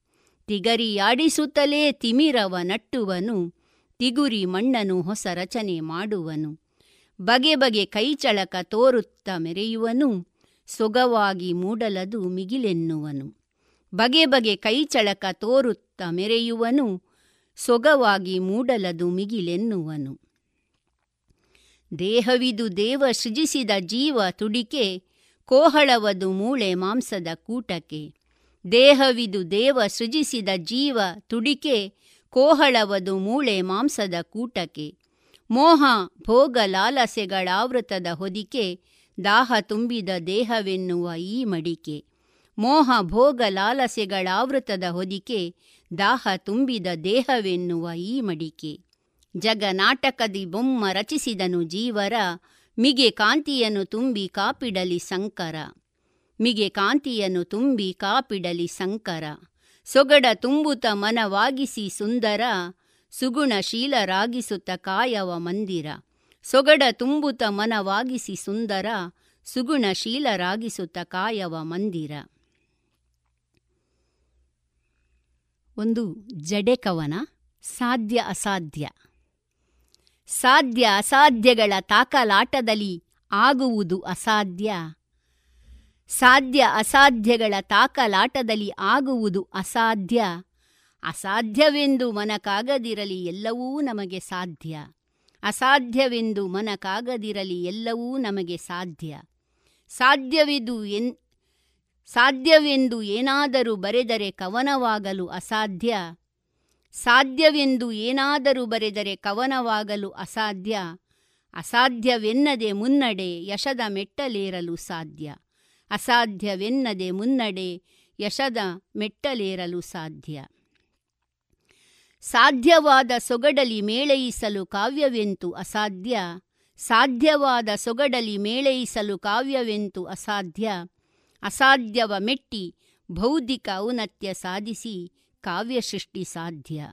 P: ತಿಗರಿಯಾಡಿಸುತ್ತಲೇ ತಿಮಿರವ ನಟ್ಟುವನು. ತಿಗುರಿ ಮಣ್ಣನು ಹೊಸ ರಚನೆ ಮಾಡುವನು. ಬಗೆ ಬಗೆ ಕೈಚಳಕ ತೋರುತ್ತ ಮೆರೆಯುವನು. ಸೊಗವಾಗಿ ಮೂಡಲದು ಮಿಗಿಲೆನ್ನುವನು. ಬಗೆ ಬಗೆ ಕೈಚಳಕ ತೋರುತ್ತ ಮೆರೆಯುವನು. ಸೊಗವಾಗಿ ಮೂಡಲದು ಮಿಗಿಲೆನ್ನುವನು. ದೇಹವಿದು ದೇವ ಸೃಜಿಸಿದ ಜೀವ ತುಡಿಕೆ. ಕೋಹಳವದು ಮೂಳೆ ಮಾಂಸದ ಕೂಟಕ್ಕೆ. ದೇಹವಿದು ದೇವ ಸೃಜಿಸಿದ ಜೀವ ತುಡಿಕೆ. ಕೋಹಳವದು ಮೂಳೆ ಮಾಂಸದ ಕೂಟಕ್ಕೆ. ಮೋಹ ಭೋಗ ಲಾಲಸೆಗಳಾವೃತದ ಹೊದಿಕೆ, ದಾಹ ತುಂಬಿದ ದೇಹವೆನ್ನುವ ಈ ಮಡಿಕೆ. ಮೋಹ ಭೋಗ ಲಾಲಸೆಗಳಾವೃತದ ಹೊದಿಕೆ, ದಾಹ ತುಂಬಿದ ದೇಹವೆನ್ನುವ ಈ ಮಡಿಕೆ. ಜಗನಾಟಕದಿ ಬೊಮ್ಮ ರಚಿಸಿದನು ಜೀವರ, ಮಿಗೆ ಕಾಂತಿಯನ್ನು ತುಂಬಿ ಕಾಪಿಡಲಿ ಸಂಕರ. ಮಿಗೆ ಕಾಂತಿಯನ್ನು ತುಂಬಿ ಕಾಪಿಡಲಿ ಸಂಕರ. ಸೊಗಡ ತುಂಬುತ ಮನವಾಗಿಸಿ ಸುಂದರ ಸುಗುಣಶೀಲರಾಗಿಸುತ್ತ ಕಾಯವ ಮಂದಿರ. ಸೊಗಡ ತುಂಬುತ ಮನವಾಗಿಸಿ ಸುಂದರ ಸುಗುಣಶೀಲರಾಗಿಸುತ್ತ ಕಾಯವ ಮಂದಿರ. ಒಂದು ಜಡೆ ಕವನ ಸಾಧ್ಯ ಅಸಾಧ್ಯ. ಸಾಧ್ಯ ಅಸಾಧ್ಯಗಳ ತಾಕಲಾಟದಲ್ಲಿ ಆಗುವುದು ಅಸಾಧ್ಯ. ಸಾಧ್ಯ ಅಸಾಧ್ಯಗಳ ತಾಕಲಾಟದಲ್ಲಿ ಆಗುವುದು ಅಸಾಧ್ಯ. ಅಸಾಧ್ಯವೆಂದು ಮನಕಾಗದಿರಲಿ ಎಲ್ಲವೂ ನಮಗೆ ಸಾಧ್ಯ. ಅಸಾಧ್ಯವೆಂದು ಮನಕಾಗದಿರಲಿ ಎಲ್ಲವೂ ನಮಗೆ ಸಾಧ್ಯ. ಸಾಧ್ಯವಿದು ಎನ್, ಸಾಧ್ಯವೆಂದು ಏನಾದರೂ ಬರೆದರೆ ಕವನವಾಗಲು ಅಸಾಧ್ಯ. ಸಾಧ್ಯವೆಂದು ಏನಾದರೂ ಬರೆದರೆ ಕವನವಾಗಲು ಅಸಾಧ್ಯ. ಅಸಾಧ್ಯವೆನ್ನದೆ ಮುನ್ನಡೆ ಯಶದ ಮೆಟ್ಟಲೇರಲು ಸಾಧ್ಯ. ಅಸಾಧ್ಯವೆನ್ನದೆ ಮುನ್ನಡೆ ಯಶದ ಮೆಟ್ಟಲೇರಲು ಸಾಧ್ಯ. ಸಾಧ್ಯವಾದ ಸೊಗಡಲಿ ಮೇಳೈಸಲು ಕಾವ್ಯವೆಂತು ಅಸಾಧ್ಯ? ಸಾಧ್ಯವಾದ ಸೊಗಡಲಿ ಮೇಳೈಸಲು ಕಾವ್ಯವೆಂತು ಅಸಾಧ್ಯ? ಅಸಾಧ್ಯವ ಮೆಟ್ಟಿ ಬೌದ್ಧಿಕ ಔನತ್ಯ ಸಾಧಿಸಿ ಕಾವ್ಯ ಸೃಷ್ಟಿ ಸಾಧ್ಯ.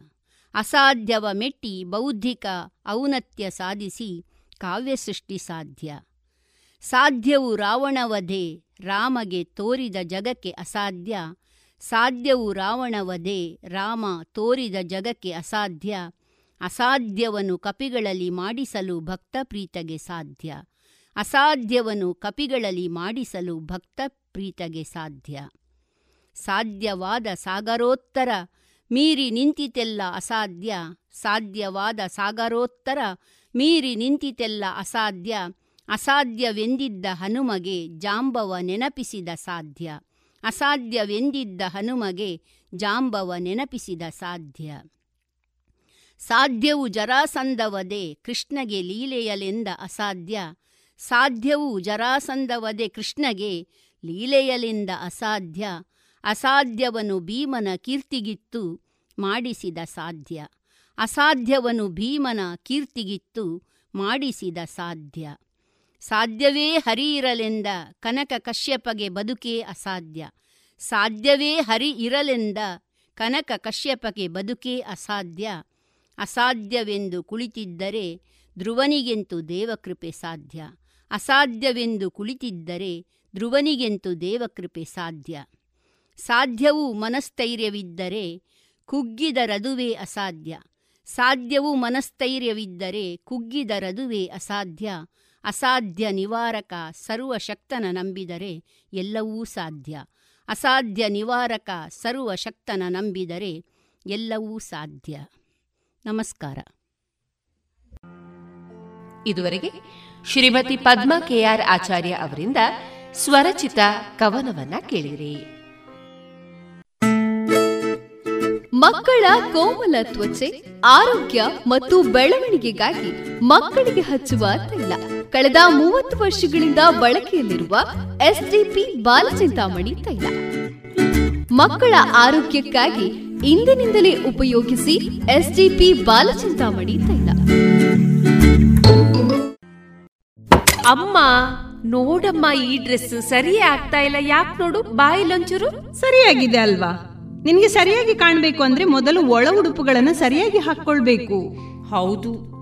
P: ಅಸಾಧ್ಯವ ಮೆಟ್ಟಿ ಬೌದ್ಧಿಕ ಔನತ್ಯ ಸಾಧಿಸಿ ಕಾವ್ಯ ಸೃಷ್ಟಿ ಸಾಧ್ಯ. ಸಾಧ್ಯವು ರಾವಣವಧೆ ರಾಮಗೆ ತೋರಿದ ಜಗಕ್ಕೆ ಅಸಾಧ್ಯ. ಸಾಧ್ಯವು ರಾವಣವಧೆ ರಾಮ ತೋರಿದ ಜಗಕ್ಕೆ ಅಸಾಧ್ಯ. ಅಸಾಧ್ಯವನ್ನು ಕಪಿಗಳಲ್ಲಿ ಮಾಡಿಸಲು ಭಕ್ತ ಪ್ರೀತಗೆ ಸಾಧ್ಯ. ಅಸಾಧ್ಯವನ್ನು ಕಪಿಗಳಲ್ಲಿ ಮಾಡಿಸಲು ಭಕ್ತ ಪ್ರೀತಗೆ ಸಾಧ್ಯ. ಸಾಧ್ಯವಾದ ಸಾಗರೋತ್ತರ, ಮೀರಿ ನಿಂತಿತೆಲ್ಲ ಅಸಾಧ್ಯ. ಸಾಧ್ಯವಾದ ಸಾಗರೋತ್ತರ, ಮೀರಿ ನಿಂತಿತೆಲ್ಲ ಅಸಾಧ್ಯ. ಅಸಾಧ್ಯವೆಂದಿದ್ದ ಹನುಮಗೆ ಜಾಂಬವ ನೆನಪಿಸಿದ ಸಾಧ್ಯ. ಅಸಾಧ್ಯವೆಂದಿದ್ದ ಹನುಮಗೆ ಜಾಂಬವ ನೆನಪಿಸಿದ ಸಾಧ್ಯ. ಸಾಧ್ಯವು ಜರಾಸಂದವದೆ ಕೃಷ್ಣಗೆ ಲೀಲೆಯಲೆಂದ ಅಸಾಧ್ಯ. ಸಾಧ್ಯವು ಜರಾಸಂದವದೆ ಕೃಷ್ಣಗೆ ಲೀಲೆಯಲೆಂದ ಅಸಾಧ್ಯ. ಅಸಾಧ್ಯವನು ಭೀಮನ ಕೀರ್ತಿಗಿತ್ತು ಮಾಡಿಸಿದ ಸಾಧ್ಯ. ಅಸಾಧ್ಯವನು ಭೀಮನ ಕೀರ್ತಿಗಿತ್ತು ಮಾಡಿಸಿದ ಸಾಧ್ಯ. ಸಾಧ್ಯವೇ ಹರಿ ಇರಲೆಂದ ಕನಕ ಕಶ್ಯಪಗೆ ಬದುಕೇ ಅಸಾಧ್ಯ. ಸಾಧ್ಯವೇ ಹರಿ ಇರಲೆಂದ ಕನಕ ಕಶ್ಯಪಗೆ ಬದುಕೇ ಅಸಾಧ್ಯ. ಅಸಾಧ್ಯವೆಂದು ಕುಳಿತಿದ್ದರೆ ಧ್ರುವನಿಗೆಂತು ದೇವಕೃಪೆ ಸಾಧ್ಯ. ಅಸಾಧ್ಯವೆಂದು ಕುಳಿತಿದ್ದರೆ ಧ್ರುವನಿಗೆಂತು ದೇವಕೃಪೆ ಸಾಧ್ಯ. ಸಾಧ್ಯವು ಮನಸ್ಥೈರ್ಯವಿದ್ದರೆ ಕುಗ್ಗಿದ ರದುವೇ ಅಸಾಧ್ಯ. ಸಾಧ್ಯವು ಮನಸ್ಥೈರ್ಯವಿದ್ದರೆ ಕುಗ್ಗಿದ ಕುಗ್ಗಿದರದುವೇ ಅಸಾಧ್ಯ. ಅಸಾಧ್ಯ ನಿವಾರಕ ಸರ್ವಶಕ್ತನ ನಂಬಿದರೆ ಎಲ್ಲವೂ ಸಾಧ್ಯ. ಅಸಾಧ್ಯ ನಿವಾರಕ ಸರ್ವಶಕ್ತನ ನಂಬಿದರೆ ಎಲ್ಲವೂ ಸಾಧ್ಯ. ನಮಸ್ಕಾರ.
A: ಇದುವರೆಗೆ ಶ್ರೀಮತಿ ಪದ್ಮಾ ಕೆಆರ್ ಆಚಾರ್ಯ ಅವರಿಂದ ಸ್ವರಚಿತ ಕವನವನ್ನ ಕೇಳಿರಿ.
F: ಮಕ್ಕಳ ಕೋಮಲ ತ್ವಚೆ ಆರೋಗ್ಯ ಮತ್ತು ಬೆಳವಣಿಗೆಗಾಗಿ ಮಕ್ಕಳಿಗೆ ಹಚ್ಚುವ ತೈಲ. ಕಳೆದ ಮೂವತ್ತು ವರ್ಷಗಳಿಂದ ಬಳಕೆಯಲ್ಲಿರುವ ಎಸ್ಡಿಪಿ ಬಾಲಚಿಂತಾಮಣಿ ತೈಲ. ಮಕ್ಕಳ ಆರೋಗ್ಯಕ್ಕಾಗಿ ಇಂದಿನಿಂದಲೇ ಉಪಯೋಗಿಸಿ ಎಸ್ಡಿಪಿ ಬಾಲಚಿಂತಾಮಣಿ ತೈಲ.
A: ಅಮ್ಮ ನೋಡಮ್ಮ ಈ ಡ್ರೆಸ್ ಸರಿಯೇ ಆಗ್ತಾ ಇಲ್ಲ. ಯಾಕೆ ನೋಡು ಬಾಯಿಲೊಂಚೂರು
H: ಸರಿಯಾಗಿದೆ ಅಲ್ವಾ? ನಿನ್ಗೆ ಸರಿಯಾಗಿ ಕಾಣ್ಬೇಕು ಅಂದ್ರೆ ಮೊದಲು ಒಳ ಉಡುಪುಗಳನ್ನ ಸರಿಯಾಗಿ ಹಾಕೊಳ್ಬೇಕು
A: ಹೌದು.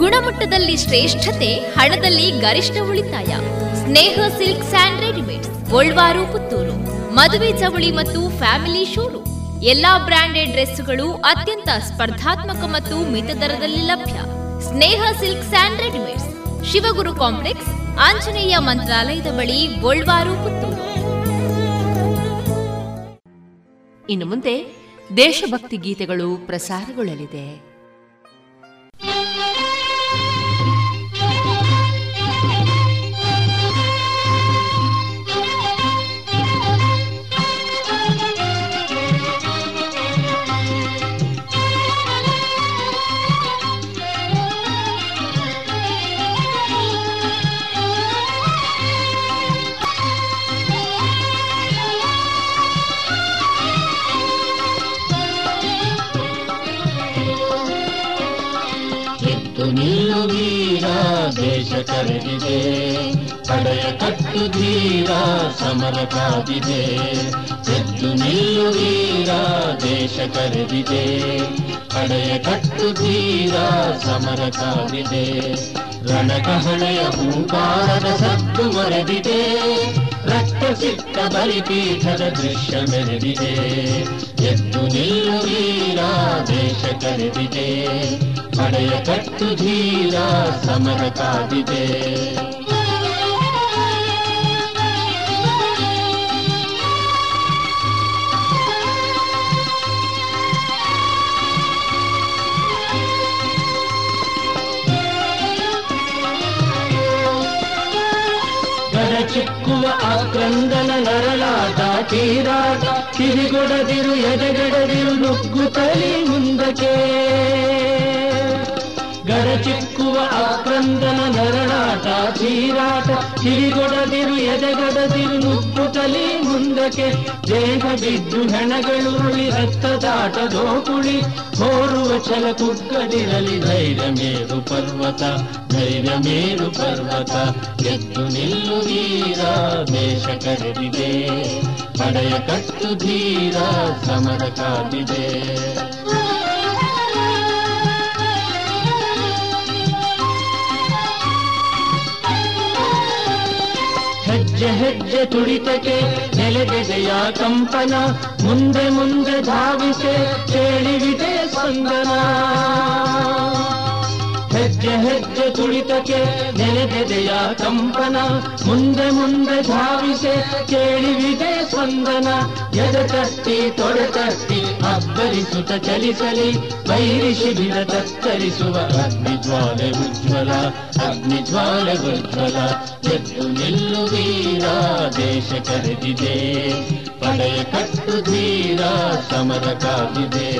G: ಗುಣಮಟ್ಟದಲ್ಲಿ ಶ್ರೇಷ್ಠತೆ, ಹಣದಲ್ಲಿ ಗರಿಷ್ಠ ಉಳಿತಾಯ. Sneha silks and readymade Golwar, Puttur. ಮದುವೆ ಚವಳಿ ಮತ್ತು ಫ್ಯಾಮಿಲಿ ಶೋರೂಮ್. ಎಲ್ಲಾ ಬ್ರಾಂಡೆಡ್ ಡ್ರೆಸ್ಗಳು ಅತ್ಯಂತ ಸ್ಪರ್ಧಾತ್ಮಕ ಮತ್ತು ಮಿತ ದರದಲ್ಲಿ ಲಭ್ಯ. Sneha silk and readymades. Shivaguru complex, Anjaneya ಮಂತ್ರಾಲಯದ ಬಳಿ ಗೋಲ್ವಾರು, ಪುತ್ತೂರು.
A: ಇನ್ನು ಮುಂದೆ ದೇಶಭಕ್ತಿ ಗೀತೆಗಳು ಪ್ರಸಾರಗೊಳ್ಳಲಿದೆ.
E: ಕರೆದಿದೆ ಪಡೆಯ ಕಟ್ಟು ಧೀರ ಸಮರ ಕಾದಿದೆ. ಎದ್ದು ನಿಲ್ಲು ವೀರ ದೇಶ ಕರೆದಿದೆ. ಪಡೆಯ ಕಟ್ಟು ಧೀರ ಸಮರ ಕಾದಿದೆ. ರಣಕಹಳೆಯ ಹೂಕಾರದ ಸತ್ತು ಮರೆದಿದೆ ರಕ್ತ ಸಿಕ್ಕ ಬಲಿಪೀಠದ ದೃಶ್ಯ ಮೆರೆದಿದೆ. ಎದ್ದು ನಿಲ್ಲು ವೀರ ದೇಶ ಕರೆದಿದೆ. ಪಡೆಯ ಕಟ್ಟು ಧೀರ ಸಮರ ಕಾದಿದೆ ಚಿಕ್ಕುವ ಆಕ್ರಂದನ ನರಳಾಟ ತೀರಾಟ ಕಿವಿಗೊಡದಿರು ಎದೆಗಡದಿರು ನುಗ್ಗುತ್ತಲಿ ಮುಂದಕ್ಕೆ ಗರಚಿಕ್ಕುವ ಆಕ್ರಂದನ ನರಳಾಟ ಚೀರಾಟ ಕಿವಿಗೊಡದಿರು ಎದೆಗಡದಿರು ನುಗ್ಗುತ್ತಲಿ ಮುಂದಕ್ಕೆ. ದೇಹ ಬಿದ್ದು ಹೆಣಗಳುರುಳಿ ರಕ್ತದಾಟ ದೋಕುಳಿ ಹೋರುವ ಛಲ ಕುಗ್ಗದಿರಲಿ, ಧೈರ್ಯ ಮೇರು ಪರ್ವತ, ಧೈರ್ಯ ಮೇರು ಪರ್ವತ. ಎದ್ದು ನಿಲ್ಲು ವೀರ, ದೇಶ ಕರೆದಿದೆ. ಪಡೆಯ ಕಟ್ಟು ಧೀರ, ಸಮರ ಕಾದಿದೆ. ಹೆಜ್ಜೆ ಹೆಜ್ಜೆ ತುಳಿತಕ್ಕೆ ನೆಲೆಗೆದೆಯ ಕಂಪನ ಮುಂದೆ ಮುಂದೆ ಧಾವಿಸೆ ಕೇಳಿವಿದೆ ಸ್ಪಂದನ ಹೆಜ್ಜೆ ಹೆಜ್ಜೆ ತುಳಿತಕ್ಕೆ ನೆನೆದೆದೆಯ ಕಂಪನ. ಮುಂದೆ ಮುಂದೆ ಧಾವಿಸೆ ಕೇಳಿವಿದೆ ಸ್ಪಂದನ. ಎದೆ ತಟ್ಟಿ, ತೊಡೆ ತಟ್ಟಿ ಅಬ್ಬರಿಸುತ್ತ ಚಲಿಸಲಿ. ಬೈರಿ ಶಿಬಿರ ತತ್ತರಿಸುವ ಅಗ್ನಿ ಜ್ವಾಲೆ ಉಜ್ವಲ, ಅಗ್ನಿ ಜ್ವಾಲೆ ಉಜ್ವಲ. ಎದ್ದು ನಿಲ್ಲು ವೀರ, ದೇಶ ಕರೆದಿದೆ. ಪಡೆಯ ಕಟ್ಟು ಧೀರ, ಸಮರ ಕಾದಿದೆ.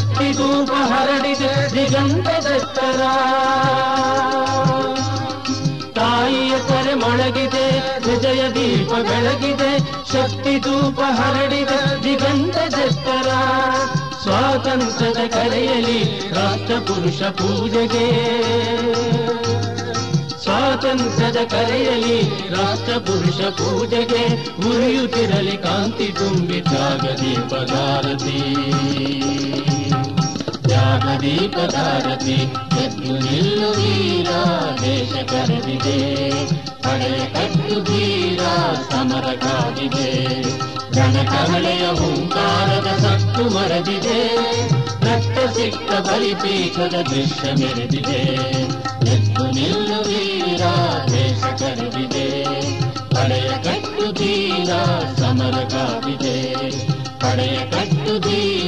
E: ಶಕ್ತಿ ಧೂಪ ಹರಡಿದೆ ದಿಗಂತದೆತ್ತರ. ತಾಯಿಯ ಕರೆ ಮೊಳಗಿದೆ ವಿಜಯ ದೀಪ ಬೆಳಗಿದೆ, ಶಕ್ತಿ ಧೂಪ ಹರಡಿದೆ ದಿಗಂತದೆತ್ತರ. ಸ್ವಾತಂತ್ರ್ಯದ ಕರೆಯಲಿ ರಾಷ್ಟ್ರ ಪುರುಷ ಪೂಜೆಗೆ. ಸ್ವಾತಂತ್ರ್ಯದ ಕರೆಯಲಿ ರಾಷ್ಟ್ರ ಪುರುಷ ಪೂಜೆಗೆ ಉರಿಯುತ್ತಿರಲಿ ಕಾಂತಿ ತುಂಬಿ ತ್ಯಾಗದೀಪದಾರತಿ ತ್ಯಾಗದೀಪದಾರತಿ ಎದ್ದು ನಿಲ್ಲು ವೀರ, ದೇಶ ಕರೆದಿದೆ. ಪಡೆಯ ಕಟ್ಟು ವೀರ ಸಮರ ಕಾದಿದೆ ಜನಕವಳೆಯ ಹುಂಕಾರದ ಸತ್ತು ಮರೆದಿದೆ ರಕ್ತ ಸಿಕ್ಕ ಬಲಿಪೀಠದ ದೃಶ್ಯ ಮೆರೆದಿದೆ. ಎದ್ದು ನಿಲ್ಲು ವೀರ, ದೇಶ ಕರೆದಿದೆ. ಪಡೆಯ ಕಟ್ಟು ವೀರ ಸಮರ ಕಾದಿದೆ ಪಡೆಯ ಕಟ್ಟು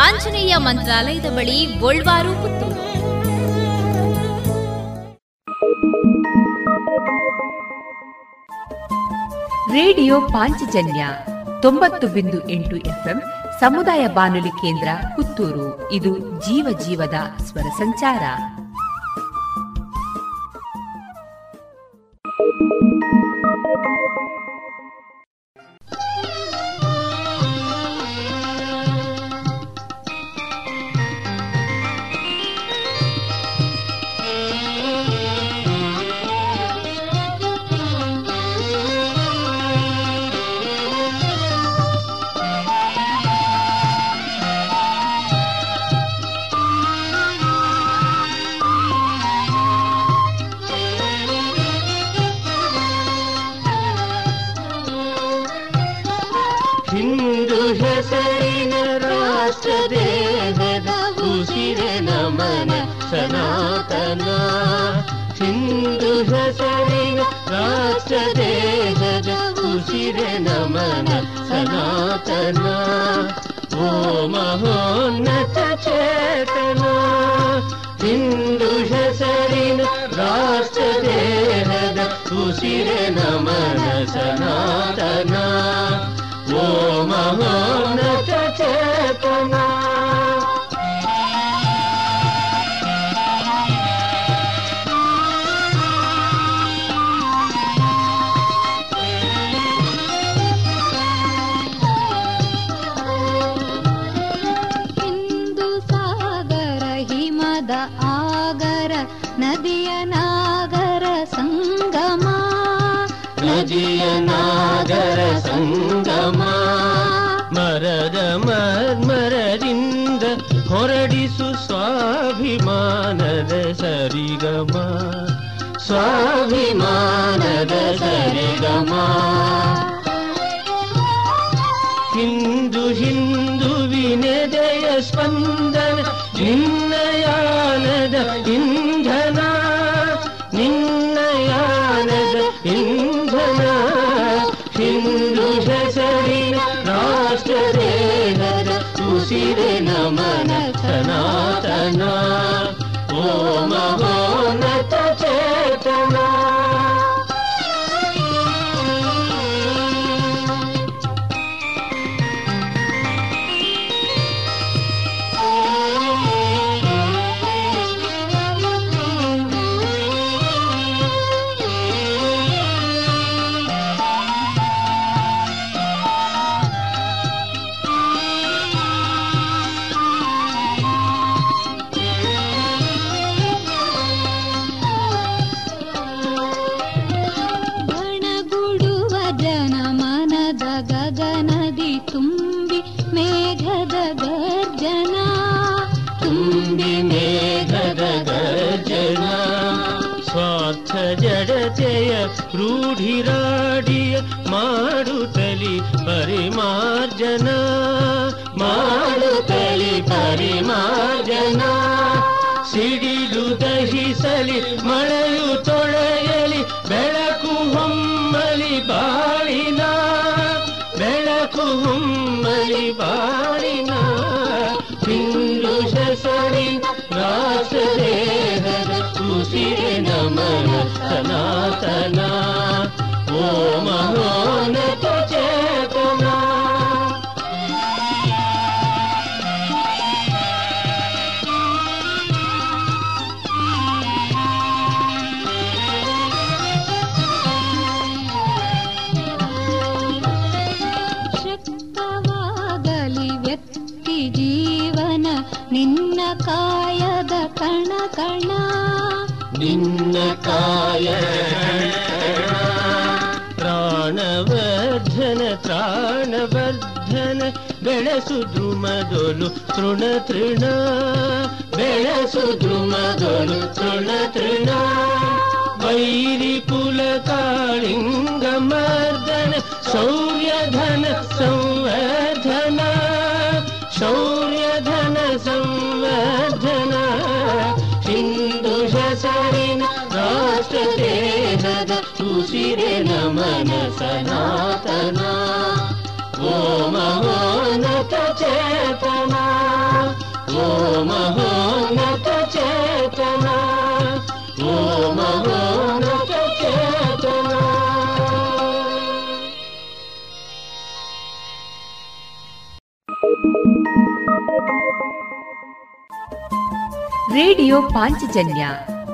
G: Anjaneya ಮಂತ್ರಾಲಯದ ಬಳಿ ಗೋಲ್ವಾರು, ಪುತ್ತೂರು.
A: ರೇಡಿಯೋ ಪಾಂಚಜನ್ಯ ತೊಂಬತ್ತು ಬಿಂದು ಎಂಟು ಎಫ್ಎಂ ಸಮುದಾಯ ಬಾನುಲಿ ಕೇಂದ್ರ ಪುತ್ತೂರು. ಇದು ಜೀವ ಜೀವದ ಸ್ವರ ಸಂಚಾರ.
E: ಹಿಂದೂ हिन्दुः शरि राष्ट्रदेहद कुशिर न मन सनातन। ओमहोन्न चेतना। हिन्दुः शरि राष्ट्रदेहद कुशिर नमन मन ओ महो ಸಂಗಮ ಮರದ ಮರ್ಮರದಿಂದ ಹೊರಡಿಸು ಸ್ವಾಭಿಮಾನದ ಸರಿಗಮ ಸ್ವಾಭಿಮಾನದ ಸರಿಗಮ ಕಾಯ ಪ್ರಾಣವರ್ಧನ ಪ್ರಾಣವರ್ಧನ ಬೆಳೆಸು ದ್ರುಮದೊಲು ತೃಣ ತೃಣ ಬೆಳೆಸು ದ್ರುಮದೊಲು ತೃಣ ತೃಣ ವೈರಿ ಕುಲ ಕಾಳಿಂಗ ಮರ್ದನ ಶೌರ್ಯಧನ ಸಂವರ್ಧನ ಶೌರ್ಯಧನ ಸಂವರ್ಧನ ದೇಹದ ಉಸಿರೆ ನಮನ ಸನಾತನ ಓ ಮಹೋನ್ನತ ಚೇತನ
Q: ಓ ಮಹೋನ್ನತ ಚೇತನ ಓ ಮಹೋನ್ನತ ಚೇತನ ರೇಡಿಯೋ
E: ಪಾಂಚಜನ್ಯ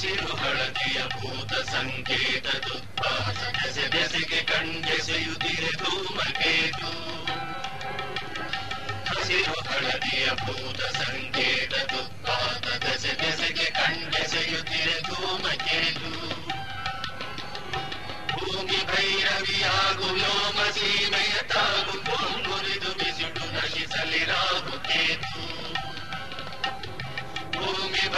E: ಹಸಿರುಹಳದಿಯ ಭೂತ ಸಂಕೇತ ಬೆಸೆ ಬೆಸೆಗೆ ಕಣ್ಣೆಸೆಯುತ್ತಿರೆ ಧೂಮಕೇತು ಹಸಿರು ಹಳದಿಯ ಭೂತ ಸಂಕೇತ ದುಪ್ಪಾತ ಬೆಸೆ
Q: ಬೆಸೆಗೆ ಕಣ್ಣೆಸೆಯುತ್ತಿರೆ ಧೂಮಕೇತು ಭೂಮಿ ಭೈರವಿಯಾಗು ಲೋಮ ಸೀಮೆಯ
E: ತಾಗು. ಮುರಿದು ಬಿಸಿಡು ನಶಿಸಲಿರಾಗು ಕೇತು.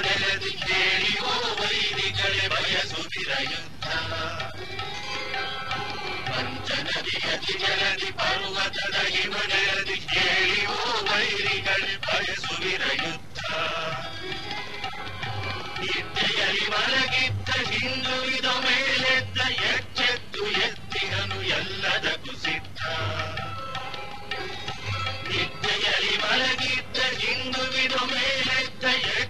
E: ನಡೆಯದಿದ್ದೇಳಿಯೋ ವೈರಿಗಳೇ ಬಯಸುವಿರ ಯುದ್ಧ. ಪಂಚನದಿಯತಿ ಜಲದಿ ಪರ್ವತದ ಹಿಮಡೆಯದಿದ್ದೇಳಿಯೋ ವೈರಿಗಳೇ, ಬಯಸುವಿರ ಯುದ್ಧ. ನಿದ್ದೆಯಲ್ಲಿ ಮಲಗಿದ್ದ ಹಿಂದುಳಿದ ಮೇಲೆದ್ದ ಎಚ್ಚೆತ್ತು ಎತ್ತಿಹನು ಎಲ್ಲದಕ್ಕೂ ಸಿದ್ಧ. ನಿದ್ದೆಯಲ್ಲಿ ಮಲಗಿದ್ದ ಹಿಂದುಳಿದ ಮೇಲೆದ್ದ ಎಚ್ಚ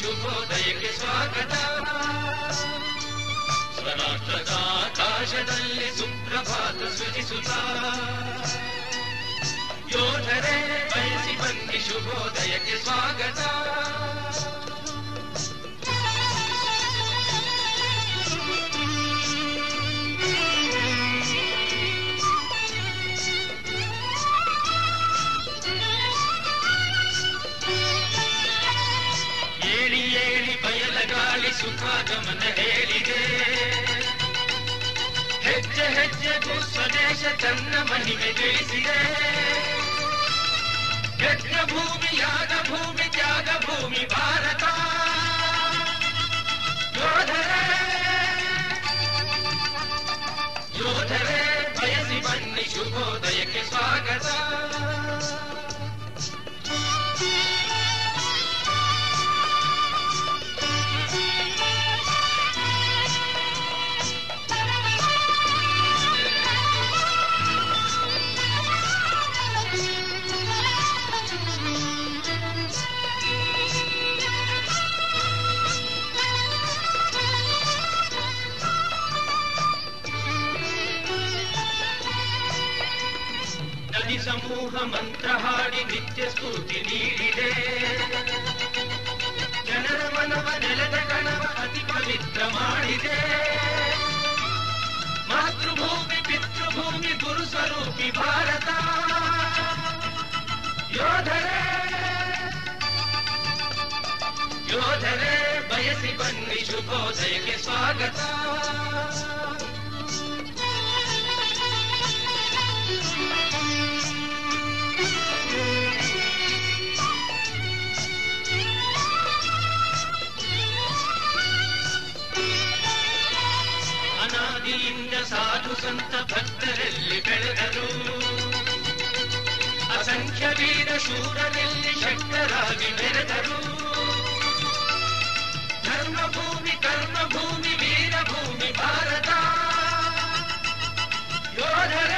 E: ಶುಭೋದಯಕ್ಕೆ ಸ್ವಾಗತ. ಸ್ವರಾಷ್ಟ್ರದ ಆಕಾಶದಲ್ಲಿ ಸುಪ್ರಭಾತ ಸೃಜಿಸುತ್ತ. ಯೋಧರೇ ಬಯಸಿ ಬಂದಿ ಶುಭೋದಯಕ್ಕೆ ಸ್ವಾಗತ. ಸುಖ ಗಮನ ಹೇಳಿದೆ ಹೆಜ್ಜೆ ಹೆಜ್ಜೆಗೂ ಸ್ವದೇಶ ತನ್ನ ಮಹಿಮೆ ತಿಳಿಸಿದೆ ಯಜ್ಞ ಭೂಮಿ ಯಾಗ ಭೂಮಿ ತ್ಯಾಗ ಭೂಮಿ ಭಾರತ ಯೋಧರೇ ಯೋಧರೇ
A: ಬಯಸಿ ಬನ್ನಿ ಶುಭೋದಯಕ್ಕೆ ಸ್ವಾಗತ ಊಹ ಮಂತ್ರ ಹಾಡಿ ನಿತ್ಯ ಸ್ತುತಿ ನೀಡಿದೆ ಜನರ ಮನವ ನೆಲದ ಕಣವ ಅತಿ
E: ಪವಿತ್ರ ಮಾಡಿದೆ ಮಾತೃಭೂಮಿ ಪಿತೃಭೂಮಿ
R: ಗುರು ಸ್ವರೂಪಿ ಭಾರತ ಯೋಧರೇ ಯೋಧರೇ ಬಯಸಿ ಬನ್ನಿ ಶುಭೋದಯಕ್ಕೆ ಸ್ವಾಗತ ಸಾಧು ಸಂತ ಭಕ್ತರಲ್ಲಿ ಬೆಳೆದರು ಅಸಂಖ್ಯ ವೀರ
S: ಶೂರರಲ್ಲಿ ಶಕ್ತರಾಗಿ ಬೆರೆದರು ಧರ್ಮಭೂಮಿ ಕರ್ಮಭೂಮಿ ವೀರಭೂಮಿ ಭಾರತ ಯೋಧರ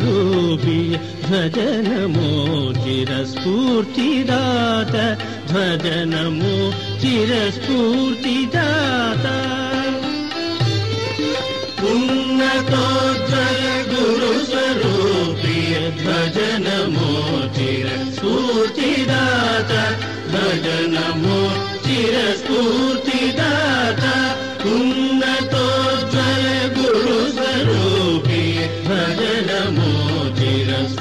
E: रूपी ध्वज नमो चिरस्फूर्तिदाता ध्वज नमो चिरस्फूर्ति दाता पुनतो गुरुस्वरूपीय चिरस्फूर्ति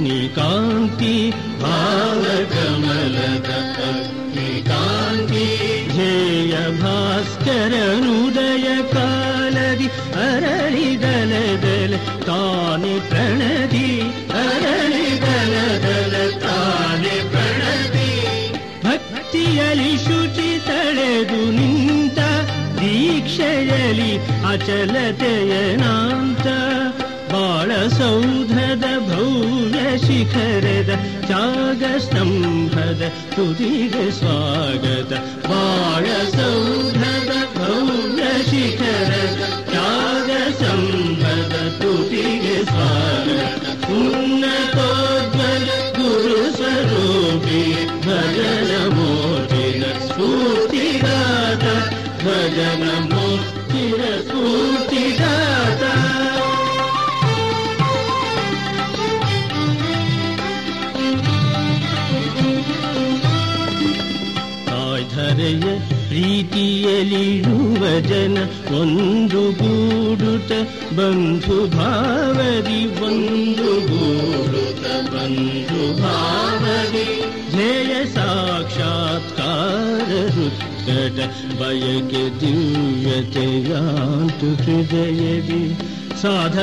E: अग्निकान्ति काल कमलकान्ति भास्कर हृदय कालि हर दलदल तानि प्रणति हर दलदल काल प्रणति भक्तिलि तरे दुता दीक्षयि दीक्षयलि अचलतयनान्त ौधद भौव्य शिखरद तुदिग स्वागत बाळ सौधद भव्य तुदिग स्वागत उन्नतो गुरुस्वरूपे भजन स्फूर्तिदात भजनमो किरस्पूत ಪ್ರೀತಿಯಲಿರುವ ಜನ ಒಂದು ಗೂಡುತ್ತ ಬಂಧು ಭಾವದಿ ಒಂದು ಗೂಡುತ್ತ ಬಂಧು ಭಾವದಿ ಧ್ಯೇಯ ಸಾಕ್ಷಾತ್ಕಾರ ಹೃತ್ಕಟ ಬಯಕೆ ದಿವ್ಯತೆಯಾಂತು ಹೃದಯದಿ ಸಾಧನಾಮಯವಾಗಿ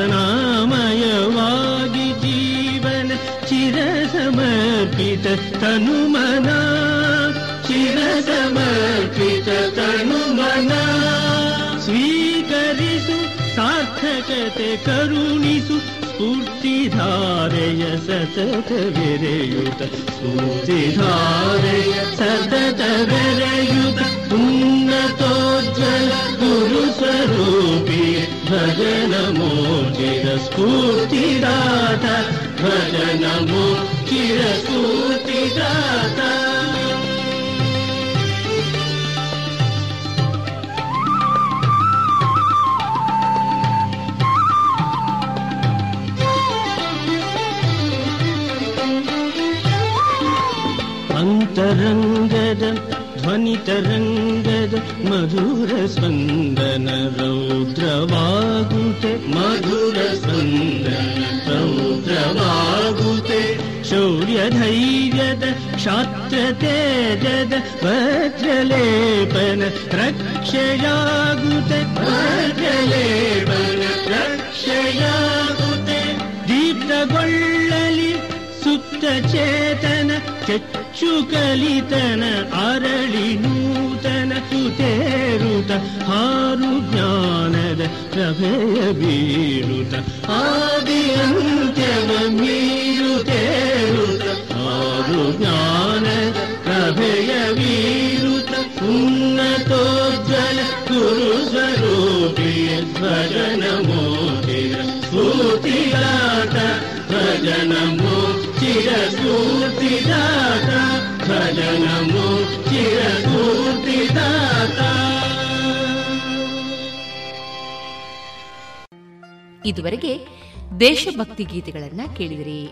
E: ಜೀವನ ಚಿರ ಸಮರ್ಪಿತ ತನುಮನ समर्पिततनुमना स्वीकरिषु सार्थकते करुणिषु स्फूर्तिधारय सतत विरयुत स्फूर्तिधारय सतत विरयुत उन्नतोज्ज्वल गुरुस्वरूपी भजनमोचिर स्फूर्तिदाता भज नमो रङ्गद ध्वनितरङ्गद मधुरस्पन्दन रौद्रवागुते मधुरस्पन्दन रौद्रवागुते शौर्यधैर्यद क्षत्रतेजद वज्रलेपन रक्षयागूतलेपन रक्षयागुते दीप्तगोल्लि सुतचेतन ವಜ್ರಲೇಪನ ರಕ್ಷೆಯಾಗುತ್ತೆ ವಜ್ರಲೇಪನ ರಕ್ಷೆಯಾಗುತ್ತೆ ದೀಪ್ತಗೊಳ್ಳಲಿ ಸುತ್ತ ಚೇತನ ಕೆಚ್ಚು ಕಲಿತನ ಅರಳಿ ನೂತನ ಸುತೇರು ಬೀರುತ ಹಾರು ಜ್ಞಾನದ ಪ್ರಭೆಯ ಬೀರುತ ಆದಿ ಅಂತ್ಯವ ಮೀರು ತೇರುತ ಹಾರು ಜ್ಞಾನದ ಪ್ರಭೆಯ ಬೀರುತ ಉನ್ನತೋಜ್ವಲ ಗುರು ಸ್ವರೂಪಿಯ ಭಜನ ಮೋದಿರ ಸ್ಫೂರ್ತಿದಾತ ಭಜನ ಮೋ ಚಿರ ಸ್ಫೂರ್ತಿದಾತ
A: ಇದುವರೆಗೆ ದೇಶಭಕ್ತಿ ಗೀತೆಗಳನ್ನ ಕೇಳಿದಿರಿ.